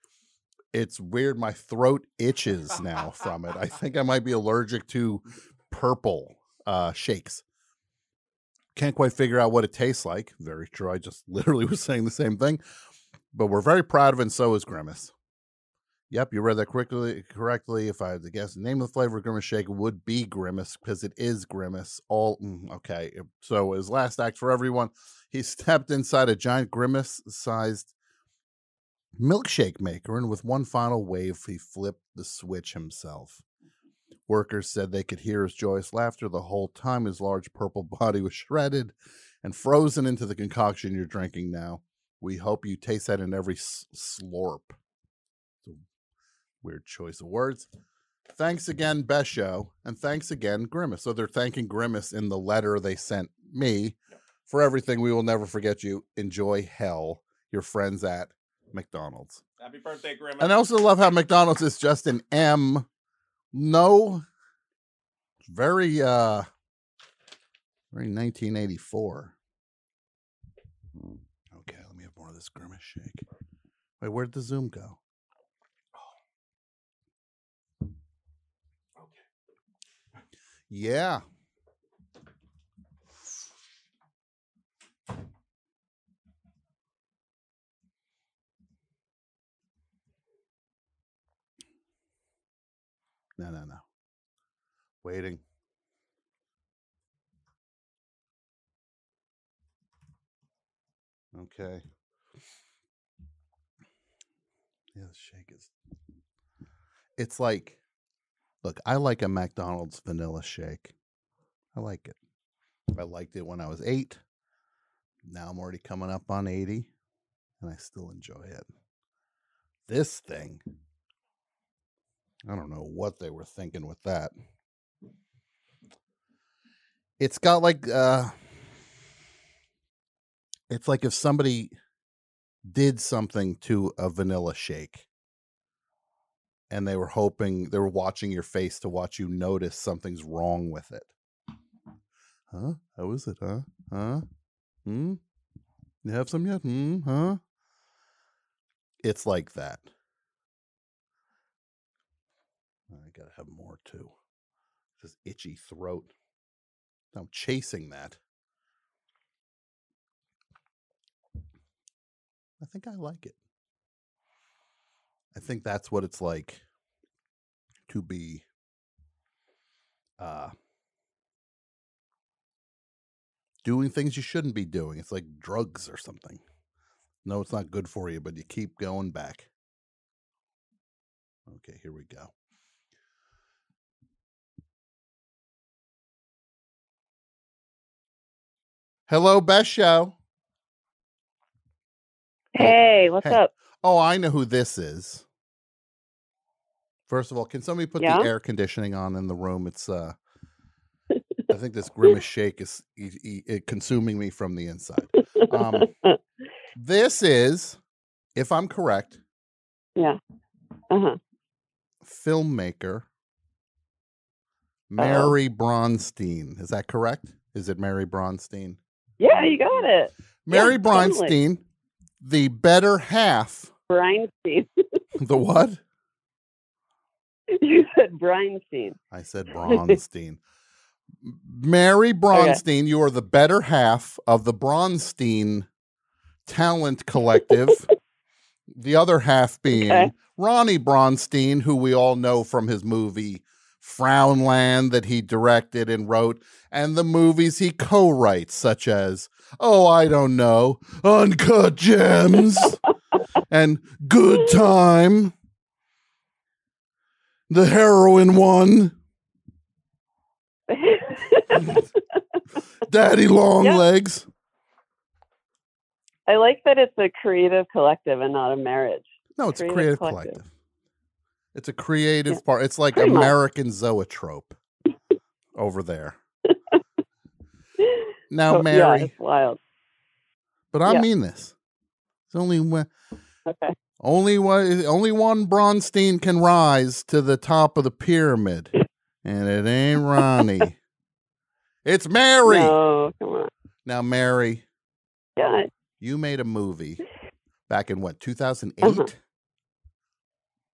it's weird. My throat itches now from it. I think I might be allergic to purple uh, shakes. Can't quite figure out what it tastes like. Very true. I just literally was saying the same thing. But we're very proud of it, and so is Grimace. Yep, you read that correctly. Correctly, if I had to guess, the name of the flavor of Grimace Shake would be Grimace because it is Grimace. All mm, okay. So his last act for everyone, he stepped inside a giant Grimace-sized milkshake maker, and with one final wave, he flipped the switch himself. Workers said they could hear his joyous laughter the whole time his large purple body was shredded and frozen into the concoction you're drinking now. We hope you taste that in every slurp. Weird choice of words. Thanks again, Best Show, and thanks again, Grimace. So they're thanking Grimace in the letter they sent me for everything. We will never forget you. Enjoy hell. Your friends at McDonald's. Happy birthday, Grimace. And I also love how McDonald's is just an M. No, very uh, very 1984. Okay, let me have more of this grimace shake. Wait, where'd the zoom go? Oh. Okay. Yeah. No, no, no. Waiting. Okay. Yeah, the shake is. It's like, look, I like a McDonald's vanilla shake. I like it. I liked it when I was eight. Now I'm already coming up on 80, and I still enjoy it. This thing, I don't know what they were thinking with that. It's got like uh it's like if somebody did something to a vanilla shake and they were hoping they were watching your face to watch you notice something's wrong with it. Huh? How is it, huh? Huh? Hmm? You have some yet? Hmm? Huh? It's like that. I gotta have more too. This itchy throat. I'm chasing that. I think I like it. I think that's what it's like to be uh doing things you shouldn't be doing. It's like drugs or something. No, it's not good for you, but you keep going back. Okay, here we go. Hello, Best Show. Hey, what's Hey. up? Oh, I know who this is. First of all, can somebody put Yeah? the air conditioning on in the room? It's uh I think this grimace shake is e- e- e- consuming me from the inside. Um, this is, if I'm correct, yeah. Uh-huh. filmmaker Mary Bronstein. Is that correct? Is it Mary Bronstein? Yeah, you got it. Mary Yeah, totally. Bronstein, the better half. Breinstein. The what? you said Breinstein. I said Bronstein. Mary Bronstein, you are the better half of the Bronstein Talent Collective. the other half being Okay. Ronnie Bronstein, who we all know from his movie Frownland that he directed and wrote, and the movies he co writes, such as, oh, I don't know, Uncut Gems and Good Time. The heroin one. Daddy long Yeah. legs. I like that it's a creative collective and not a marriage. No, it's a creative collective. It's a creative Yeah, part. It's like pretty much. American zoetrope over there. Now, yeah, Mary, it's wild. but I yeah. mean this. It's only one, Okay. only one, only one Bronstein can rise to the top of the pyramid, and it ain't Ronnie. it's Mary. No, come on. Now, Mary, Yeah. you made a movie back in what 2008, Uh-huh.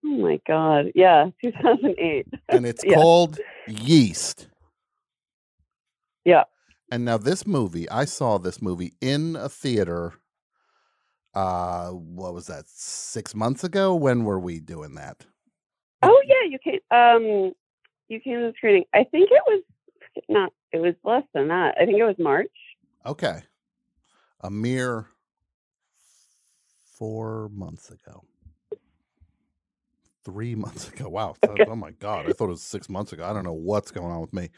Oh my God. Yeah, 2008. and it's Yeah. called Yeast. Yeah. And now this movie, I saw this movie in a theater. Uh, what was that? Six months ago? When were we doing that? Oh yeah, you came. Um, you came to the screening. I think it was not. It was less than that. I think it was March. Okay, a mere four months ago. Three months ago. Wow. Okay. Oh my God. I thought it was six months ago. I don't know what's going on with me.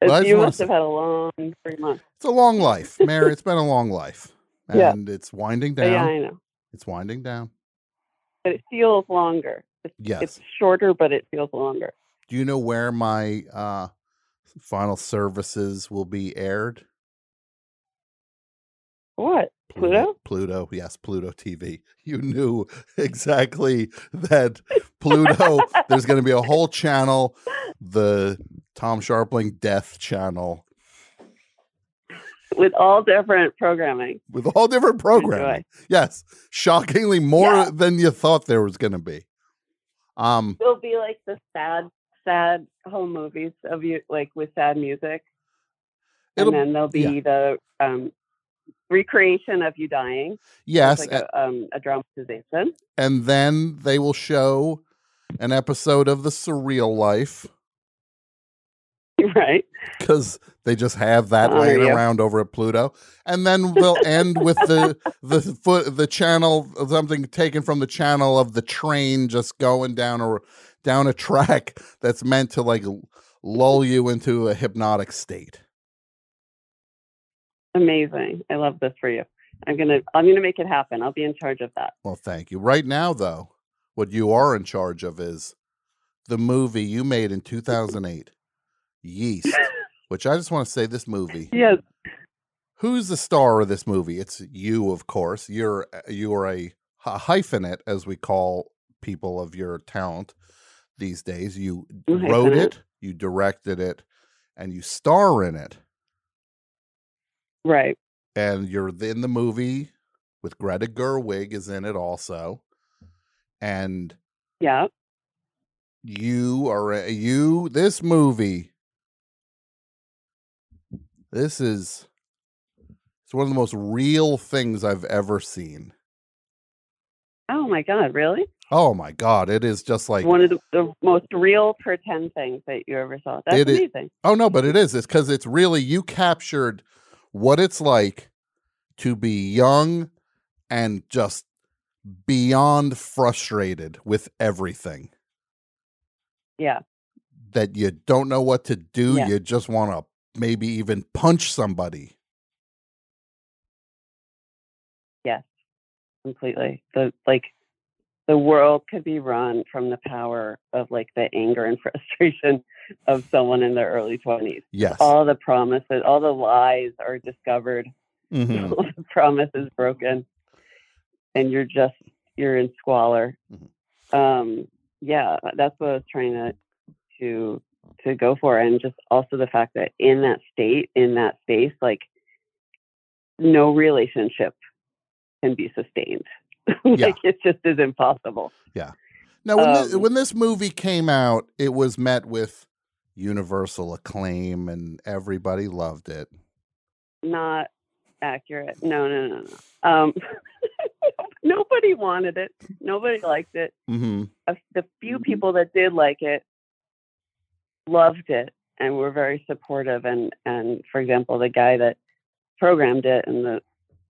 But I just you must have had a long three months. It's a long life, Mary. It's been a long life. Yeah. And it's winding yeah, down. I know. It's winding down. But it feels longer. It's, Yes. it's shorter, but it feels longer. Do you know where my uh final services will be aired? What? Pluto? Pluto, yes, Pluto TV. You knew exactly that Pluto, there's going to be a whole channel, the Tom Scharpling Death channel, With all different programming. with all different programming. Yes, shockingly more than you thought there was going to be. Um, It'll be like the sad, sad home movies of you, like with sad music. And then there'll be yeah. the um, recreation of you dying. Yes, like a- um, a dramatization. and then they will show an episode of The Surreal Life right. because they just have that Honor laying around over at Pluto, and then they'll end with the the foot the channel something taken from the channel of the train just going down a down a track that's meant to like lull you into a hypnotic state. Amazing. I love this for you. I'm gonna I'm gonna make it happen. I'll be in charge of that. Well, thank you. Right now, though, what you are in charge of is the movie you made in 2008, Yeast, which I just want to say this movie. Yes. Who's the star of this movie? It's you, of course. You're uh, you are a, a hyphenate, as we call people of your talent these days. You wrote it, you directed it, and you star in it. Right. and you're in the movie with Greta Gerwig is in it also, and Yeah. you are you this movie. This is it's one of the most real things I've ever seen. Oh my God, really? Oh my god, it is just like One of the, the most real pretend things that you ever saw. That's It is- amazing. Oh no, but it is. It's because it's really you captured what it's like to be young and just beyond frustrated with everything. Yeah. That you don't know what to do. Yeah. You just want to maybe even punch somebody. Yes. Completely. The like the world could be run from the power of like the anger and frustration of someone in their early twenties. Yes. All the promises, all the lies are discovered. Mhm. All the promises broken. And you're just you're in squalor. Mm-hmm. Um yeah, that's what I was trying to to to go for. And just also the fact that in that state, in that space, like no relationship can be sustained. Yeah. like it just is impossible. Yeah. Now, when, Um, when this movie came out, it was met with universal acclaim and everybody loved it. Not accurate. No, no, no, no. Um, nobody wanted it. Nobody liked it. hmm Uh, The few people that did like it loved it and were very supportive. And and for example, the guy that programmed it and the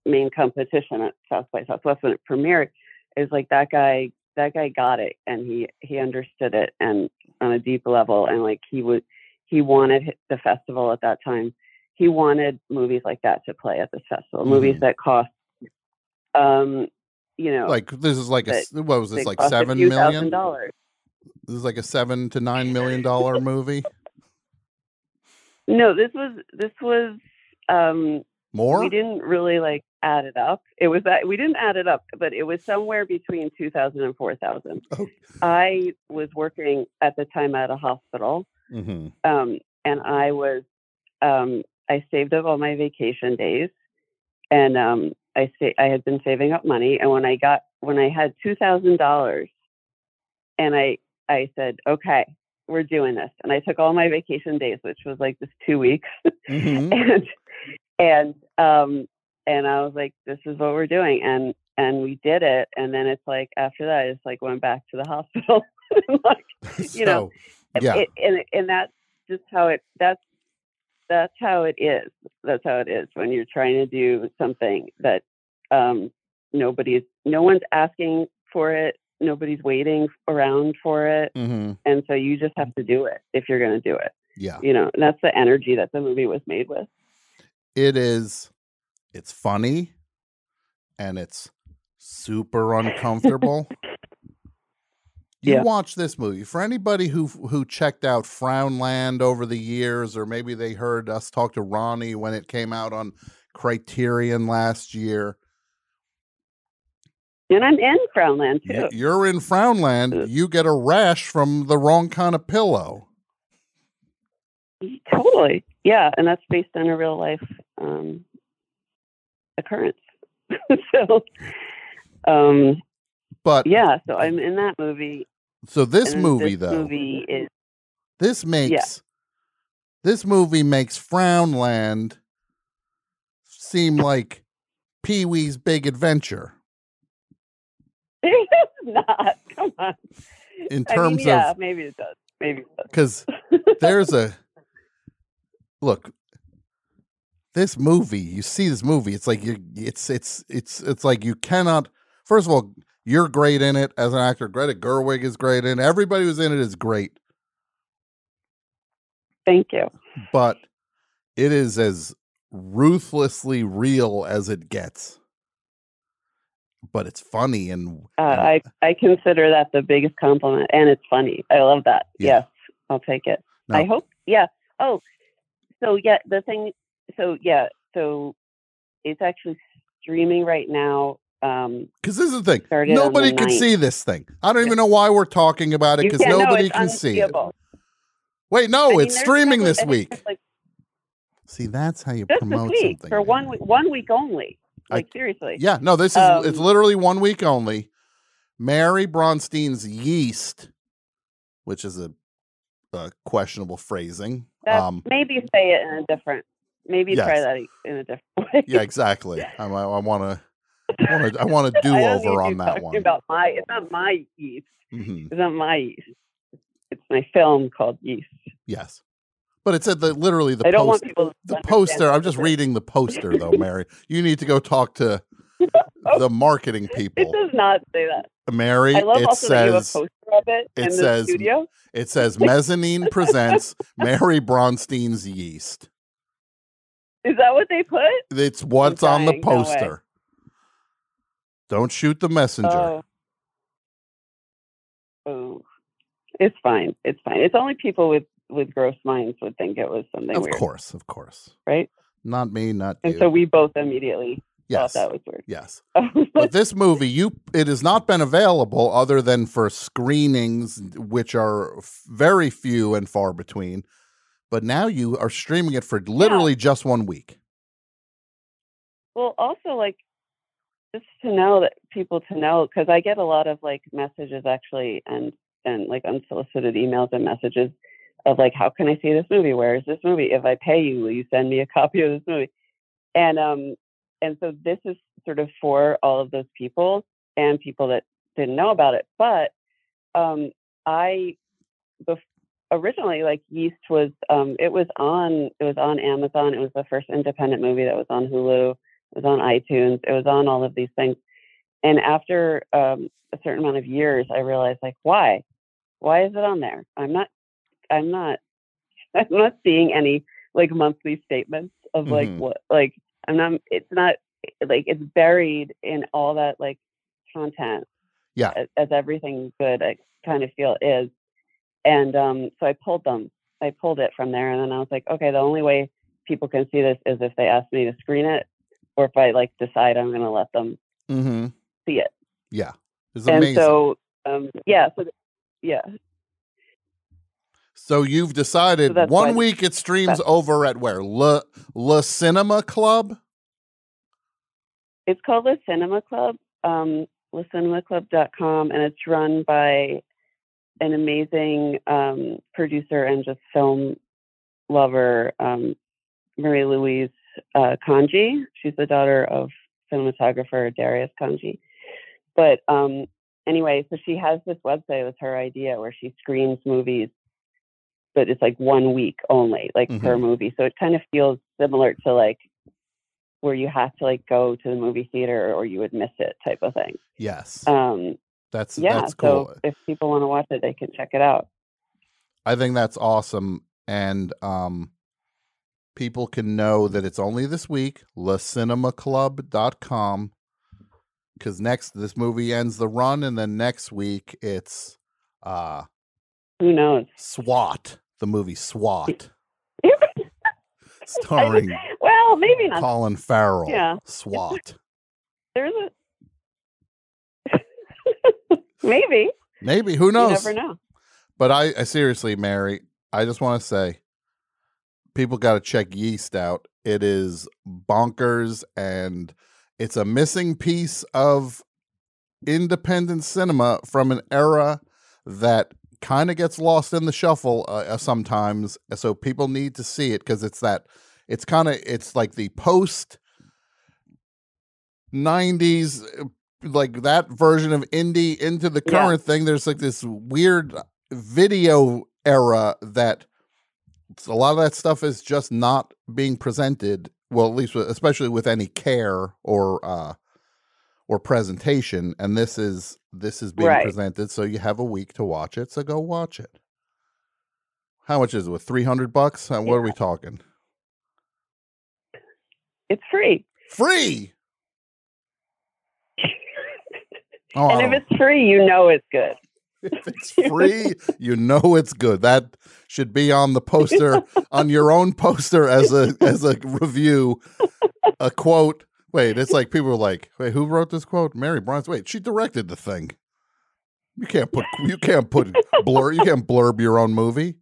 main competition at South by Southwest when it premiered is like that guy that guy got it and he he understood it and on a deep level and like he would he wanted the festival at that time he wanted movies like that to play at this festival movies Mhm. that cost um you know Like this is like a what was this like seven million? dollars This is like a seven to nine million dollar movie. no this was this was um More? we didn't really like add it up it was that we didn't add it up but it was somewhere between 2000 and 4000 Oh. i was working at the time at a hospital Mm-hmm. um, and I was um, I saved up all my vacation days, and um, I sa- I had been saving up money, and when I got when I had two thousand dollars, and I I said, okay, we're doing this, and I took all my vacation days, which was like just two weeks, Mm-hmm. and and um and I was like, this is what we're doing, and and we did it, and then it's like after that, I just like went back to the hospital, like you know, yeah. it, and and that's just how it that's that's how it is that's how it is when you're trying to do something that um nobody's no one's asking for it nobody's waiting around for it Mm-hmm. and so you just have to do it if you're going to do it Yeah. you know and that's the energy that the movie was made with It is. It's funny, and it's super uncomfortable. You Yeah. watch this movie for anybody who who checked out Frownland over the years, or maybe they heard us talk to Ronnie when it came out on Criterion last year. and i'm in Frownland too You're in Frownland. Mm. You get a rash from the wrong kind of pillow. totally yeah and that's based on a real life um occurrence. So um But yeah so i'm in that movie. So this movie this though, movie is this makes this movie makes Frownland seem like Pee Wee's Big Adventure. It's not come on. In I terms mean, yeah of maybe it does maybe because there's a look this movie you see this movie it's like you it's it's it's it's like you cannot first of all you're great in it as an actor greta gerwig is great in it everybody who's in it is great. Thank you. But it is as ruthlessly real as it gets. But it's funny and uh, i i consider that the biggest compliment and it's funny. I love that. Yeah. yes i'll take it. I hope yeah. Oh so yeah the thing so yeah so it's actually streaming right now um because this is the thing on the nobody can 9th. see this thing. I don't even know why we're talking about it because can't- no, nobody can see it. wait no I mean, it's streaming this week. like see that's how you promote week something. for one week one week only I- like seriously. Yeah no this is it's Um, literally one week only. Mary bronstein's yeast which is a, a questionable phrasing um maybe say it in a different maybe try that in a different way yeah exactly i i want to I want to I want to do over on that one. About my, it's not my yeast. Mhm. It's not my yeast. It's my film called Yeast. Yes, but it said that literally the I don't want people to the poster. I'm just reading the poster though, Mary. You need to go talk to the marketing people. It does not say that. Mary, I love it also that you have a says poster of it, it the says studio. it says mezzanine presents Mary Bronstein's yeast. Is that what they put? It's what's on the dying, no poster. Don't shoot the messenger. Oh. Oh. It's fine. It's fine. It's only people with with gross minds would think it was something of weird, course, of course. right? Not me, not And you. so we both immediately Yes. thought that was weird. Yes. but this movie, you it has not been available other than for screenings, which are f- very few and far between. But now you are streaming it for literally just one week. Well, also like just to know that people to know because I get a lot of like messages actually and and like unsolicited emails and messages of like how can I see this movie? Where is this movie? If I pay you, will you send me a copy of this movie? And um and so this is sort of for all of those people and people that didn't know about it. But um I originally like Yeast was um it was on it was on Amazon. It was the first independent movie that was on Hulu. It was on iTunes. It was on all of these things. and after um, a certain amount of years, I realized like, why? Why is it on there? I'm not. I'm not. I'm not seeing any like monthly statements of like Mhm. what like I'm not. It's not like it's buried in all that like content Yeah. as, as everything good I kind of feel is. And um, so I pulled them. I pulled it from there, and then I was like, okay, the only way people can see this is if they ask me to screen it, or if I like decide I'm going to let them Mm-hmm. see it. Yeah. It's and so, um, yeah, so th- yeah, So you've decided why- one week it streams that- over at where? Le Le Cinema Club? it's called the Cinema Club, um, thecinemaclub.com, and it's run by an amazing um, producer and just film lover, um, Marie Louise uh, Khondji. She's the daughter of cinematographer Darius Khondji. But um, anyway, so she has this website with her idea where she screens movies, but it's like one week only, like per Mhm. movie. So it kind of feels similar to like where you have to like go to the movie theater or you would miss it type of thing. Yes. Um, That's yeah, that's cool. so if people want to watch it, they can check it out. I think that's awesome. And um people can know that it's only this week, lecinemaclub.com. Because next this movie ends the run, and then next week it's uh Who knows? SWAT, the movie SWAT. starring well, maybe not. Colin Farrell. Yeah. SWAT. There's a maybe. Maybe, who knows? You never know. But I, I seriously, Mary, I just want to say people got to check Yeast out. It is bonkers and it's a missing piece of independent cinema from an era that kind of gets lost in the shuffle uh, uh, sometimes. So people need to see it because it's that, it's kind of, it's like the post 90s like that version of indie into the Yeah. current thing there's like this weird video era that a lot of that stuff is just not being presented well at least with, especially with any care or uh or presentation and this is this is being Right. presented so you have a week to watch it so go watch it how much is it with 300 bucks Uh, what are we talking It's free. free oh, and if oh. it's free, you know it's good. if it's free, you know it's good. That should be on the poster, on your own poster as a as a review, a quote. Wait, it's like people are like, wait, who wrote this quote? Mary Bronze. Wait, she directed the thing. You can't put you can't put blur you can't blurb your own movie.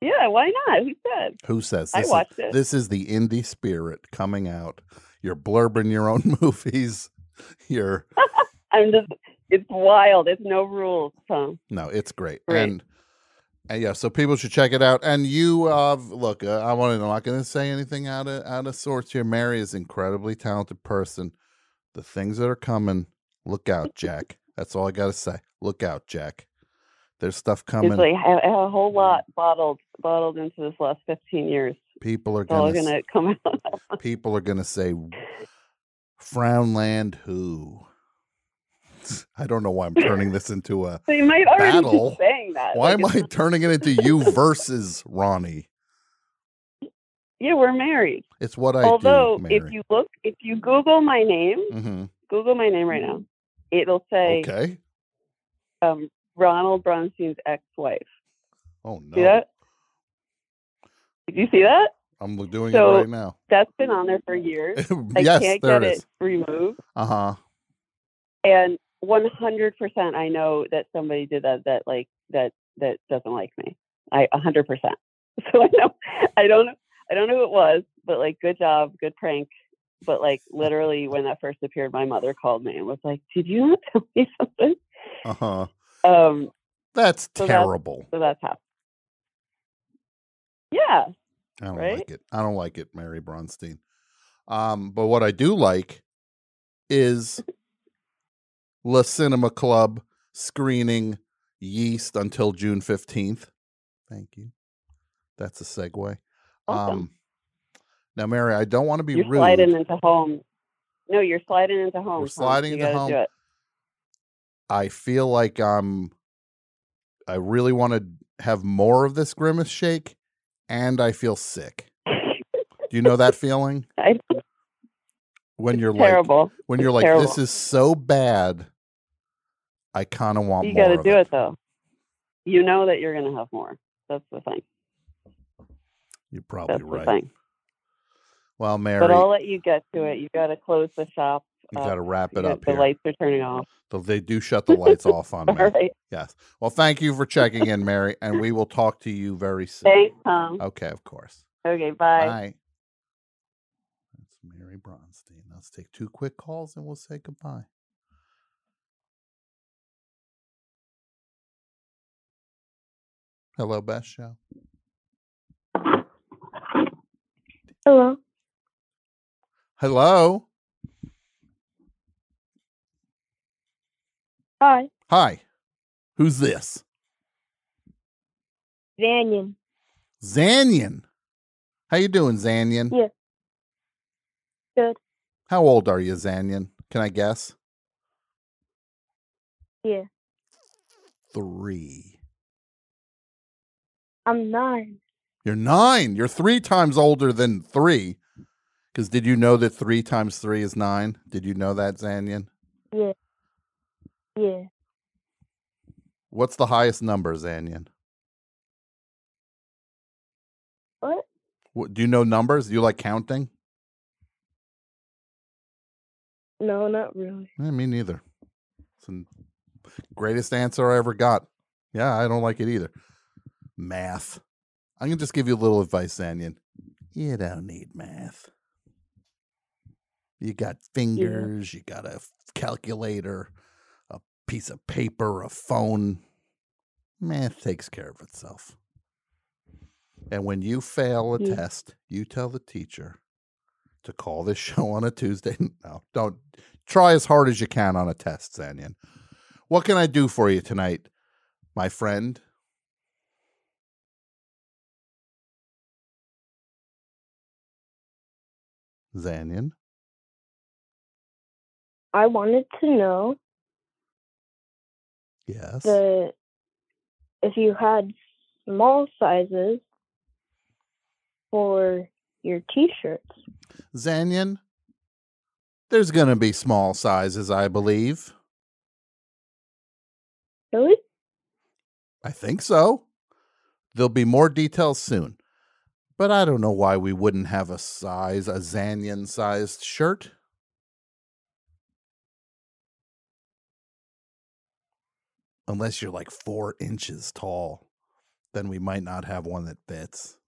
Yeah, why not? Who said? Who says I this? watched is, it. This is the indie spirit coming out. You're blurbing your own movies. You're I'm just. It's wild. It's no rules, Tom. No, it's great. Great. And, and yeah, so people should check it out. And you, uh, look, uh, I want to. I'm not going to say anything out of out of sorts here. Mary is an incredibly talented person. The things that are coming, look out, Jack. That's all I got to say. Look out, Jack. There's stuff coming. Like a, a whole lot bottled bottled into this last 15 years. people are going gonna to come out. people are going to say, "Frownland, who?" I don't know why I'm turning this into a They might already battle. be saying that. Why Like, am I turning it into you versus Ronnie? Yeah, we're married. It's what I Although, do, if you look, if you Google my name, hmm Google my name right now, it'll say Okay. um, Ronald Bronstein's ex-wife. Oh no, See that? Did you see that? I'm doing so it right now. that's been on there for years. I Yes, can't there get it it removed, Uh huh. and 100% I know that somebody did that. That like that that doesn't like me. I 100%. So I know I don't I don't know who it was, but like good job, good prank. But like literally when that first appeared, my mother called me and was like, "Did you not tell me something?" Uh huh. Um, That's so that's- terrible. so that's how. Yeah. I don't right? like it. I don't like it, Mary Bronstein. Um, but what I do like is Le Cinema Club screening Yeast until June 15th. Thank you. That's a segue. Awesome. Um, now, Mary, I don't want to be You're rude. sliding into home. No, you're sliding into home. We're sliding You into home. I feel like I'm. I really want to have more of this grimace shake, and I feel sick. Do you know that feeling? I, When you're terrible. like, when you're It's like, terrible. this is so bad. I kind of want you got to do it. it. though. You know that you're gonna have more. That's the thing. You're probably That's the right. thing. Well, Mary, But I'll let you get to it. You got to close the shop. You uh, up. got to wrap it You- up The here. lights are turning off. Though They do shut the lights off on me. All right. Yes. Well, thank you for checking in, Mary, and we will talk to you very soon. Thanks, Tom. Okay, of course. Okay, bye. Bye. That's Mary Bronstein. Let's take two quick calls and we'll say goodbye. Hello, Best Show. Hello. Hello. Hi. Hi. Who's this? Vanian. Zanyan. How you doing, Zanyan? Yeah. Good. How old are you, Zanyan? Can I guess? Yeah. Three. I'm nine. You're nine. You're three times older than three. Because did you know that three times three is nine? Did you know that, Zanyan? Yeah. Yeah. What's the highest number, Zanyan? What? What, do you know numbers? Do you like counting? No, not really. Eh, me neither. It's the greatest answer I ever got. Yeah, I don't like it either. Math. I'm gonna just give you a little advice, Zanyan. You don't need math. You got fingers, you got a calculator, piece of paper, a phone. Math takes care of itself. And when you fail a Yeah. test, you tell the teacher to call this show on a Tuesday. No, don't try as hard as you can on a test, Zanyan. What can I do for you tonight, my friend? Zanyan. I wanted to know Yes. the if you had small sizes for your t-shirts. Zanyan. There's going to be small sizes, I believe. Really? I think so. There'll be more details soon. But I don't know why we wouldn't have a size, a Zanyan sized shirt. Unless you're like four inches tall, then we might not have one that fits.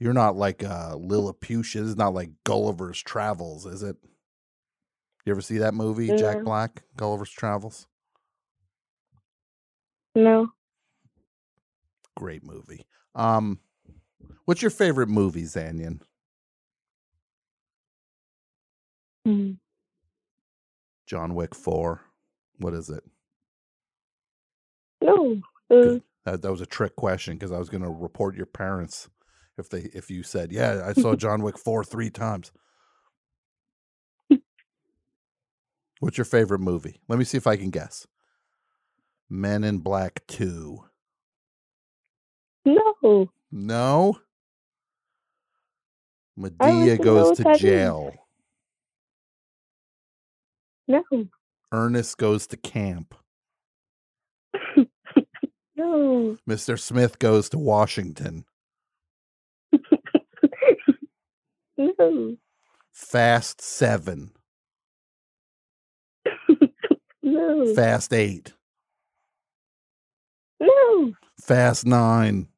You're not like uh, Lilliputian. It's not like Gulliver's Travels, is it? You ever see that movie, Jack Black, Gulliver's Travels? No. Great movie. Um, what's your favorite movie, Zanyan? Hmm. John Wick Four. What is it? No. Uh, That, that was a trick question because I was going to report your parents if they if you said, "Yeah, I saw John Wick Four three times." What's your favorite movie? Let me see if I can guess. Men in Black Two. no. No. Madea goes to that is. jail. No. Ernest goes to camp. No. Mr. Smith goes to Washington. No. Fast Seven. No. Fast Eight. No. Fast Nine.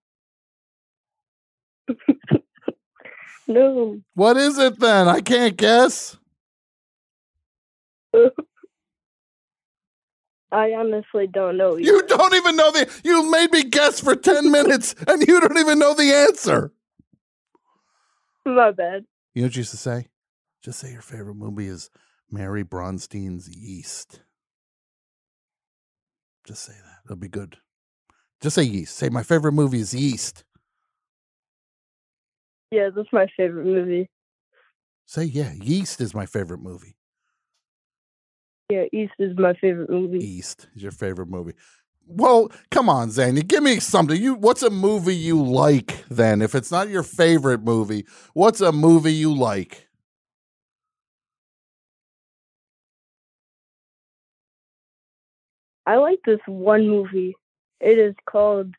No. What is it then? I can't guess. I honestly don't know. You don't even know the. You made me guess for 10 minutes and you don't even know the answer. My bad. You know what you used to say? Just say your favorite movie is Mary Bronstein's Yeast. Just say that. It'll be good. Just say Yeast. Say my favorite movie is Yeast. Yeah, that's my favorite movie. Say yeah. Yeast is my favorite movie. Yeah, East is my favorite movie. East is your favorite movie. Well, come on, Zanya, give me something. You what's a movie you like then? If it's not your favorite movie, what's a movie you like? I like this one movie. It is called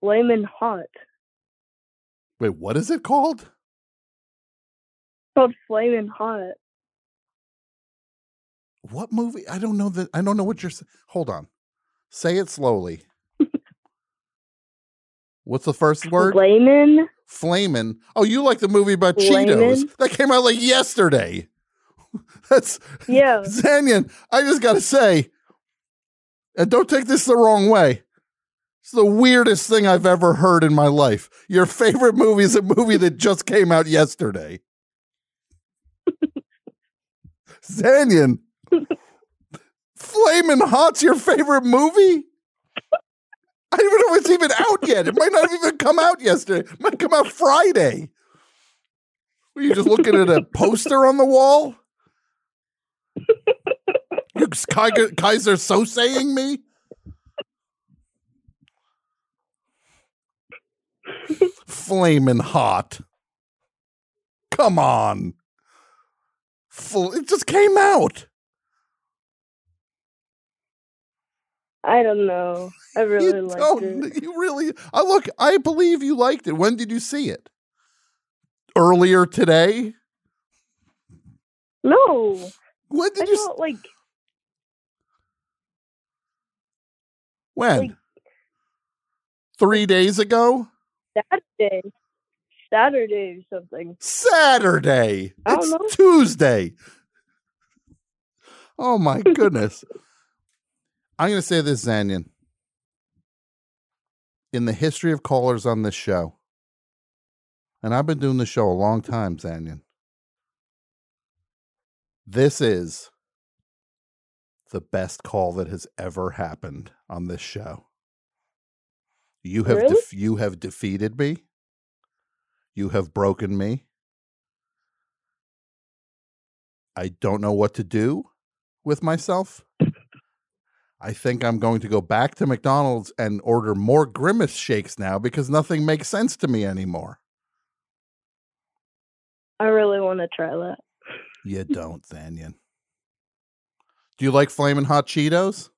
Flamin' Hot. Wait, what is it called? It's called Flamin' Hot. What movie? I don't know that. I don't know what you're. Hold on. Say it slowly. What's the first word? Flamin'. Flamin'. Oh, you like the movie about Cheetos? That came out like yesterday. That's Yeah. Zanyan. I just got to say, and don't take this the wrong way. It's the weirdest thing I've ever heard in my life. Your favorite movie is a movie that just came out yesterday. Zanyan. Flamin' Hot's your favorite movie? I don't even know if it's even out yet. It might not have even come out yesterday. It might come out Friday. Were you just looking at a poster on the wall? You Kaiser, so saying me? Flamin' hot. Come on. It just came out. I don't know. I really liked don't- it. You really? I look. I believe you liked it. When did you see it? Earlier today. No. When did I you? s- like When? like- Three days ago. Saturday. Saturday or something. Saturday. I don't It's know. Tuesday. Oh my goodness. I'm going to say this, Zanyan. In the history of callers on this show, and I've been doing this show a long time, Zanyan, this is the best call that has ever happened on this show. You have Really? def- you have defeated me. You have broken me. I don't know what to do with myself. I think I'm going to go back to McDonald's and order more grimace shakes now because nothing makes sense to me anymore. I really want to try that. You don't, Thanyan. Do you like flaming hot Cheetos?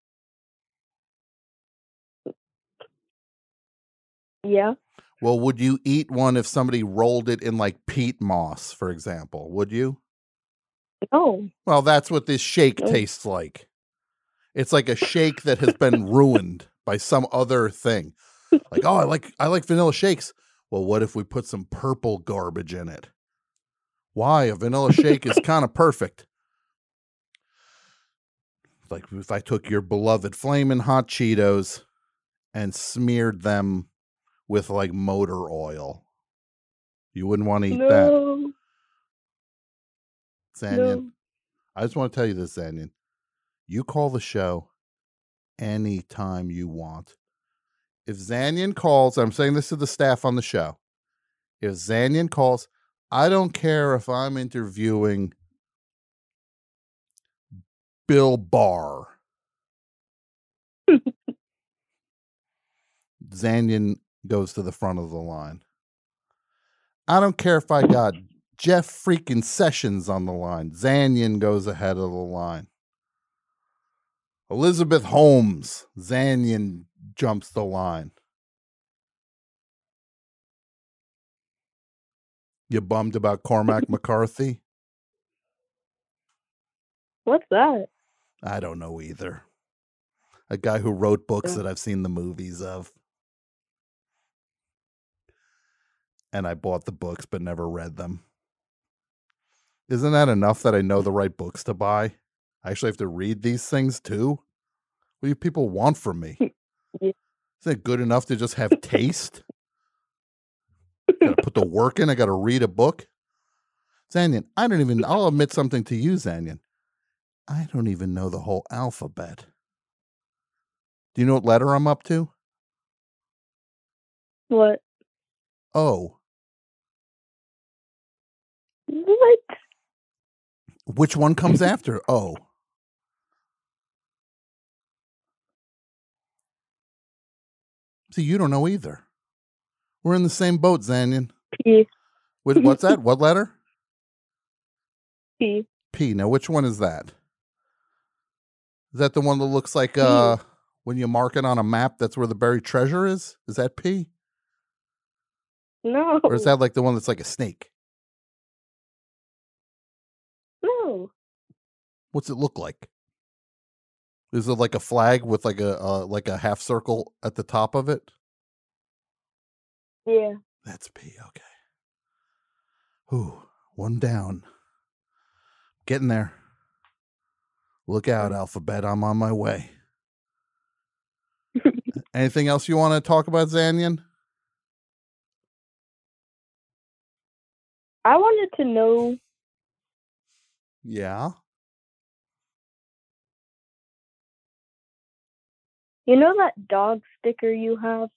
Yeah. Well, would you eat one if somebody rolled it in like peat moss, for example? Would you? No. Well, that's what this shake No. tastes like. It's like a shake that has been ruined by some other thing. Like, oh, I like I like vanilla shakes. Well, what if we put some purple garbage in it? Why? A vanilla shake is kind of perfect. Like if I took your beloved flaming hot Cheetos and smeared them with like motor oil. You wouldn't want to eat that. no. Zanyan. No. I just want to tell you this, Zanyan. You call the show anytime you want. If Zanyan calls, I'm saying this to the staff on the show. If Zanyan calls, I don't care if I'm interviewing Bill Barr. Zanyan goes to the front of the line. I don't care if I got Jeff freaking Sessions on the line. Zanyan goes ahead of the line. Elizabeth Holmes. Zanyan jumps the line. You bummed about Cormac McCarthy? What's that? I don't know either. A guy who wrote books that I've seen the movies of. And I bought the books but never read them. Isn't that enough that I know the right books to buy? I actually have to read these things too? What do people want from me? Isn't it good enough to just have taste? gotta put the work in. I gotta read a book. Zanyan, I don't even I'll admit something to you, Zanyan. I don't even know the whole alphabet. Do you know what letter I'm up to? What? O. What? Which one comes after O? See, you don't know either. We're in the same boat, Zanyan. P. With, what's that? What letter? P. P. Now, which one is that? Is that the one that looks like uh when you mark it on a map? That's where the buried treasure is. Is that P? No. Or is that like the one that's like a snake? No. What's it look like? Is it like a flag with like a uh, like a half circle at the top of it? Yeah. That's P. Okay. Ooh, one down. Getting there. Look out, alphabet. I'm on my way. Anything else you want to talk about, Zanyan? I wanted to know Yeah. You know that dog sticker you have?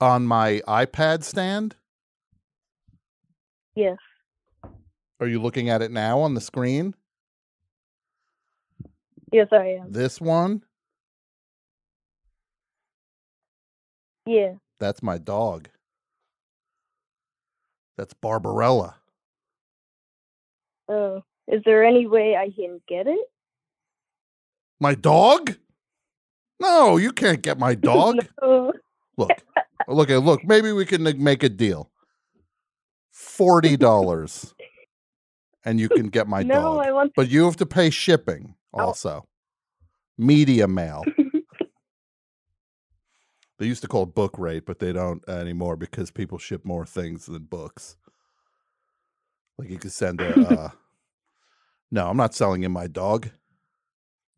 On my iPad stand? Yes. Are you looking at it now on the screen? Yes, I am. This one? Yeah. That's my dog. That's Barbarella. Oh. Is there any way I can get it? My dog? No, you can't get my dog. No. Look, look, look. Maybe we can make a deal. Forty dollars, and you can get my No, dog. I want- But you have to pay shipping also. Media mail. they used to call it book rate, but they don't anymore because people ship more things than books. Like you could send a. Uh, no, I'm not selling you my dog.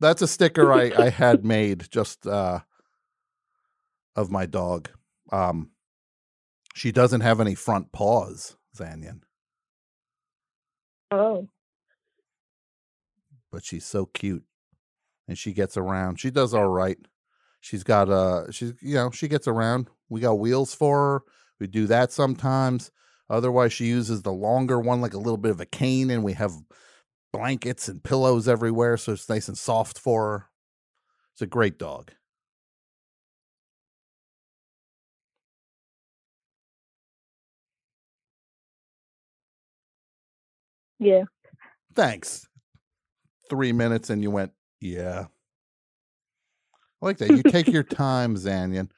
That's a sticker I, I had made just uh, of my dog. Um, she doesn't have any front paws, Zanyan, Oh. but she's so cute, and she gets around. She does all right. She's got uh, she's you know she gets around. We got wheels for her. We do that sometimes. Otherwise, she uses the longer one, like a little bit of a cane, and we have blankets and pillows everywhere, so it's nice and soft for her. It's a great dog. Yeah. Thanks. Three minutes and you went, yeah. I like that. You take your time, Zanyan.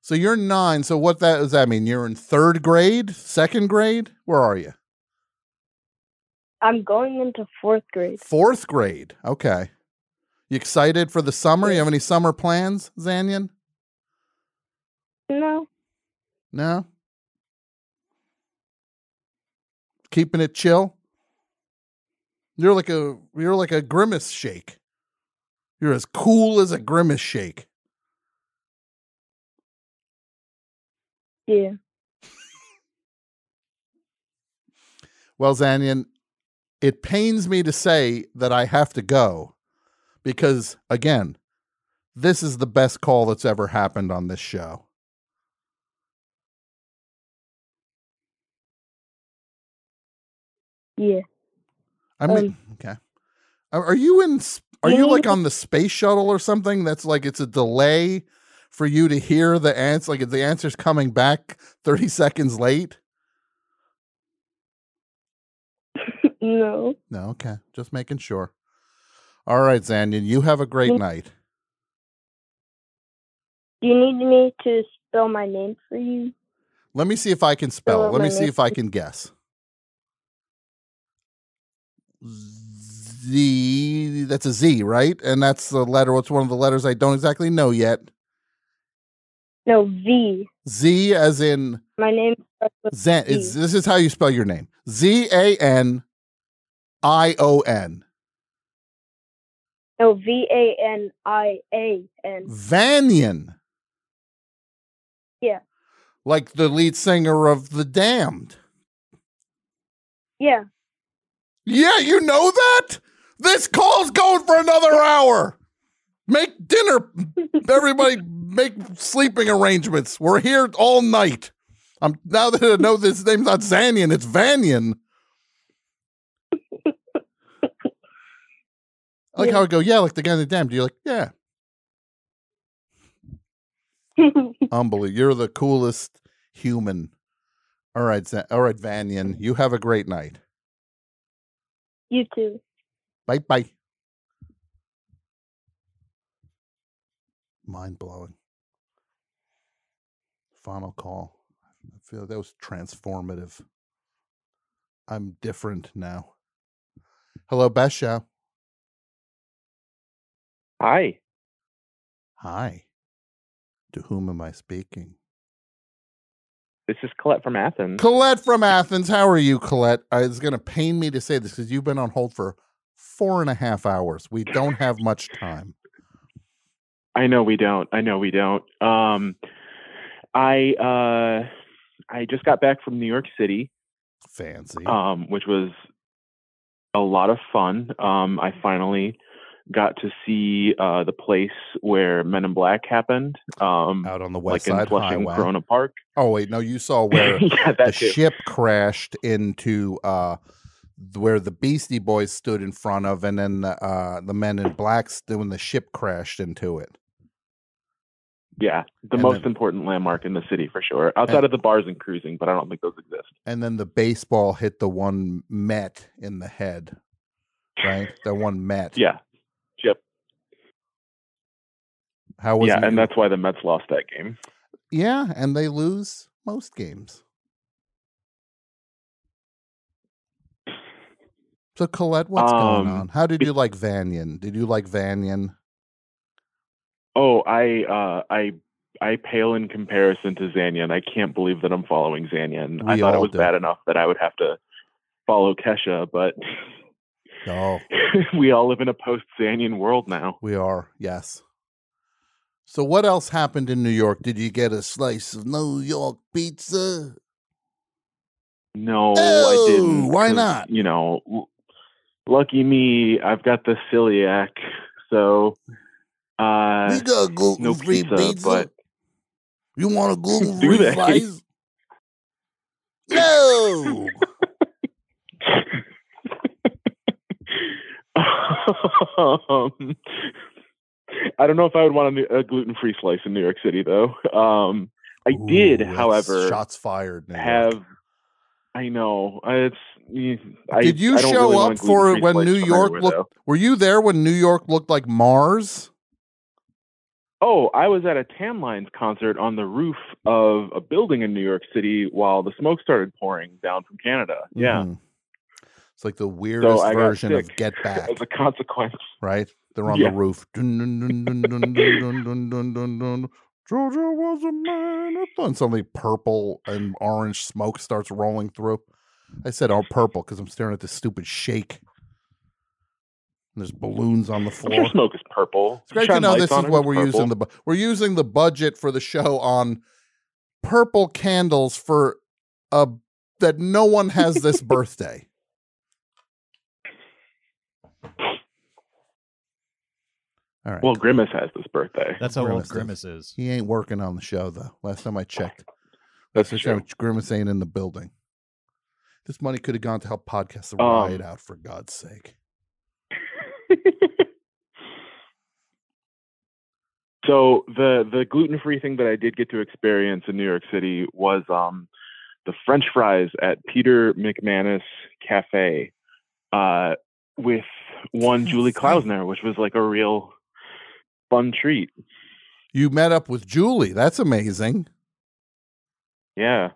So you're nine. So what that does that mean? You're in third grade, second grade? Where are you? I'm going into fourth grade. Fourth grade. Okay. You excited for the summer? You have any summer plans, Zanyan? No. No? Keeping it chill? You're like a you're like a grimace shake. You're as cool as a grimace shake. Yeah. Well, Zanyan, it pains me to say that I have to go because, again, this is the best call that's ever happened on this show. Yeah. I mean, Um, okay. Are you in? Are you you like on the space shuttle or something? That's like it's a delay for you to hear the answer. Like the answer's coming back thirty seconds late. No. No, okay, just making sure. All right, Zanyan, you have a great Mm. night. Do you need me to spell my name for you? Let me see if I can spell it. Oh, Let me see if I can guess. Z. That's a Z, right? And that's the letter. What's one of the letters I don't exactly know yet? No, V. Z, as in My name Zan. This is how you spell your name. Z A N I O N. No, V A N I A N. Vanian, Yeah. like the lead singer of The Damned. Yeah. Yeah, you know that? This call's going for another hour. Make dinner. Everybody make sleeping arrangements. We're here all night. I'm now that I know this name's not Zanyan, it's Vanian. I like Yeah. how I go, yeah, like the guy in the dam. Do you like, yeah, unbelievable. You're the coolest human. All right, Za- all right, Vanian. Mm. You have a great night. you too. Bye bye. Mind blowing. Final call. I feel that was transformative. I'm different now. Hello, Show. Hi. Hi. To whom am I speaking? This is Colette from Athens. Colette from Athens. How are you, Colette? Uh, It's going to pain me to say this because you've been on hold for four and a half hours. We don't have much time. I know we don't. I know we don't. Um, I uh, I just got back from New York City, Fancy. um, which was a lot of fun. Um, I finally got to see uh, the place where Men in Black happened. Um, Out on the West like in Side Flushing, Highway. Corona Park. Oh wait, no, you saw where Yeah, the too. ship crashed into uh where the Beastie Boys stood in front of, and then the uh the Men in Black stood when the ship crashed into it. Yeah, the And most then- important landmark in the city for sure. Outside of the bars and cruising, but I don't think those exist. And then the baseball hit the one Met in the head. Right, the one Met. Yeah. Yep. How was yeah, and that's why the Mets lost that game. Yeah, and they lose most games. So Colette, what's going Um, on? How did you like Vanian? Did you like Vanian? Oh, I uh I I pale in comparison to Zanyan. I can't believe that I'm following Zanyan. I thought it was do. bad enough that I would have to follow Kesha, but Oh, we all live in a post Zanyan world now. we are. Yes. So what else happened in New York? Did you get a slice of New York pizza? No, Oh, I didn't. why not? You know, lucky me, I've got the celiac, so uh we got gluten no free pizza, pizza. but You want a gluten free slice? No. um, I don't know if I would want a, gluten free slice in New York City, though. Um, I did, Ooh, that's however, shots fired. New York. have. I know it's. I, Did you I show really up for gluten-free when New York looked? though. Were you there when New York looked like Mars? Oh, I was at a Tanlines concert on the roof of a building in New York City while the smoke started pouring down from Canada. Yeah. Mhm. It's like the weirdest so version of Get Back. As a consequence. Right? They're on yeah. the roof. Georgia was a man. And suddenly purple and orange smoke starts rolling through. I said, all purple, because I'm staring at this stupid shake. And there's balloons on the floor. Sure smoke is purple. It's great to know this is what we're purple. using. The bu- we're using the budget for the show on purple candles for a that no one has this birthday. All right. Well, Grimace has this birthday. That's how old Grimace does. Grimace is. He ain't working on the show though. Last time I checked. That's the true. time Grimace ain't in the building. This money could have gone to help podcast the Um, riot out for God's sake. So the the gluten free thing that I did get to experience in New York City was um the French fries at Peter McManus Cafe uh, with one Julie Klausner, which was like a real fun treat. You met up with Julie. That's amazing. Yeah.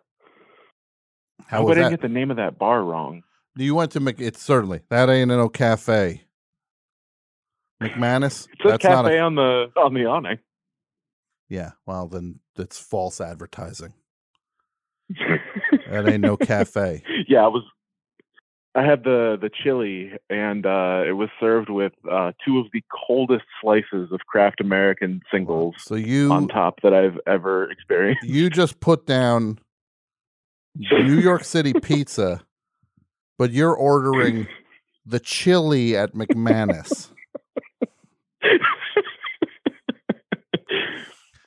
How hope I didn't that? get the name of that bar wrong. You went to Mc. It's certainly that ain't no cafe. McManus. it's not cafe a. on the on the awning. Yeah. Well, then that's false advertising. That ain't no cafe. yeah, I was. I had the the chili, and uh, it was served with uh, two of the coldest slices of Kraft American singles So you on top that I've ever experienced. you just put down New York City pizza, but you're ordering the chili at McManus.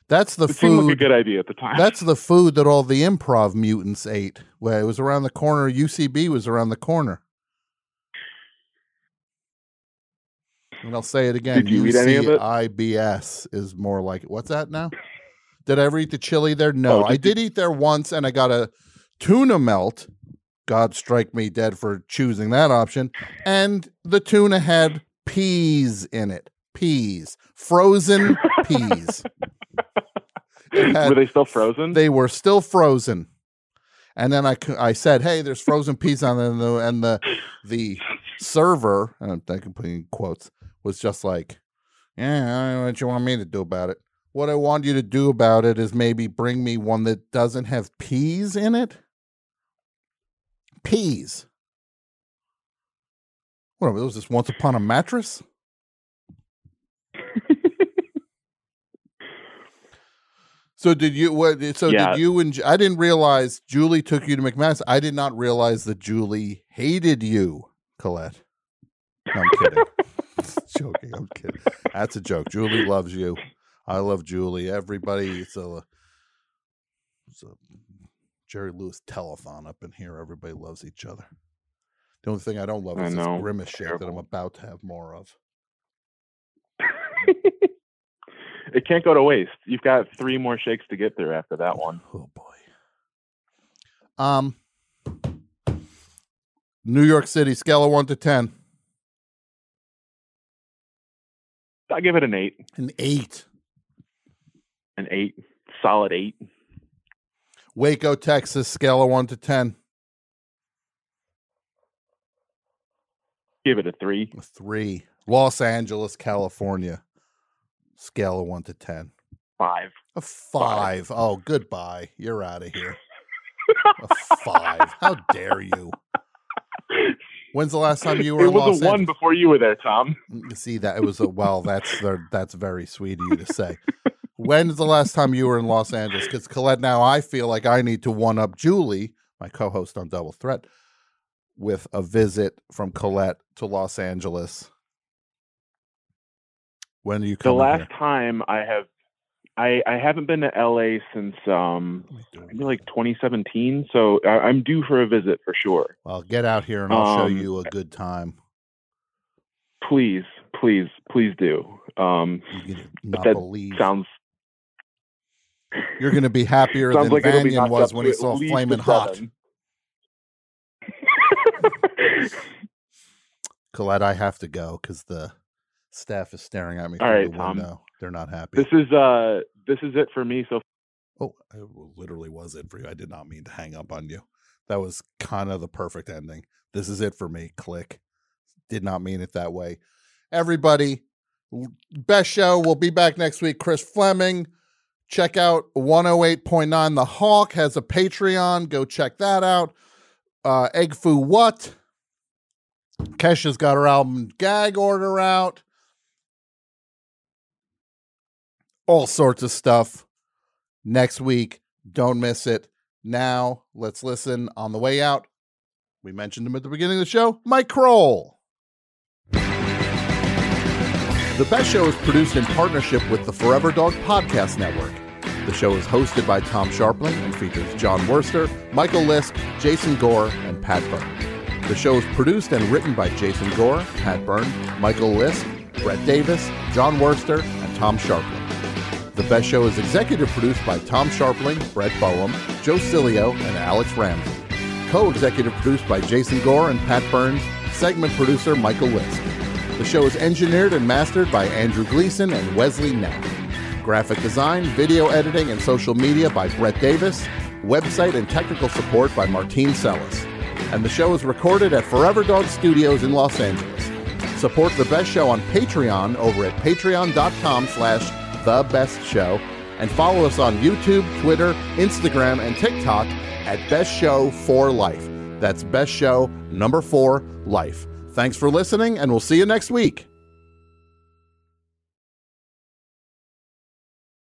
That's the It seemed like a food. good idea at the time. That's the food that all the improv mutants ate. Where it was around the corner. UCB was around the corner. And I'll say it again. Did you eat any of it? UCIBS is more like what's that now? Did I ever eat the chili there? No, Oh, I did did eat there once, and I got a tuna melt. God strike me dead for choosing that option. And the tuna had peas in it. Peas, frozen peas. It Were they still frozen? They were still frozen. And then I, I said, "Hey, there's frozen peas on there," and the and the, the server, and I can put in quotes, was just like, "Yeah, what you want me to do about it? What I want you to do about it is maybe bring me one that doesn't have peas in it. Peas. What was this? Once upon a mattress? So did you what so Yeah. did you and I didn't realize Julie took you to McManus. I did not realize that Julie hated you, Colette. No, I'm kidding. joking. I'm kidding. That's a joke. Julie loves you. I love Julie. Everybody it's a it's a Jerry Lewis telethon up in here. Everybody loves each other. The only thing I don't love I is this grimace shit that I'm about to have more of. It can't go to waste. You've got three more shakes to get through after that one. Oh boy. Um New York City, scale of one to ten. I give it an eight. An eight. An eight. Solid eight. Waco, Texas, scale of one to ten. Give it a three. A three. Los Angeles, California, scale of one to ten. Five. A five. Oh, goodbye. You're out of here. A five. How dare you? When's the last time you were It in was Los a one Angeles? before you were there, Tom. Mm, see that it was a well. That's ver- that's very sweet of you to say. When's the last time you were in Los Angeles? Because Colette, now I feel like I need to one up Julie, my co-host on Double Threat, with a visit from Colette to Los Angeles. When are you The last here? time I have, I I haven't been to LA since um maybe like 2017. So I, I'm due for a visit for sure. Well, get out here and I'll show Um, you a good time. Please, please, please do. Um, not that believe. sounds You're going to be happier than like Vanian was when he saw least a Flamin' Hot. Colette, I have to go because the staff is staring at me All through right, the Tom. window. They're not happy. This is uh this is it for me. So Oh, I literally was it for you. I did not mean to hang up on you. That was kind of the perfect ending. This is it for me. Click. Did not mean it that way. Everybody, best show. We'll be back next week. Chris Fleming. Check out 108.9 The Hawk has a Patreon. Go check that out. Uh, Egg Foo What? Kesha's got her album Gag Order out. All sorts of stuff next week. Don't miss it. Now, let's listen on the way out. We mentioned him at the beginning of the show, Mike Krol. The Best Show is produced in partnership with the Forever Dog Podcast Network. The show is hosted by Tom Scharpling and features Jon Wurster, Michael Lisk, Jason Gore, and Pat Byrne. The show is produced and written by Jason Gore, Pat Byrne, Michael Lisk, Brett Davis, Jon Wurster, and Tom Scharpling. The Best Show is executive produced by Tom Scharpling, Brett Boehm, Joe Cilio, and Alex Ramsey. Co-executive produced by Jason Gore and Pat Burns. Segment producer Michael Lisk. The show is engineered and mastered by Andrew Gleason and Wesley Knapp. Graphic design, video editing, and social media by Brett Davis. Website and technical support by Martine Sellis. And the show is recorded at Forever Dog Studios in Los Angeles. Support the best show on Patreon over at patreon.com slash the best show and follow us on YouTube, Twitter, Instagram, and TikTok at Best Show for Life. That's Best Show number four life. Thanks for listening, and we'll see you next week.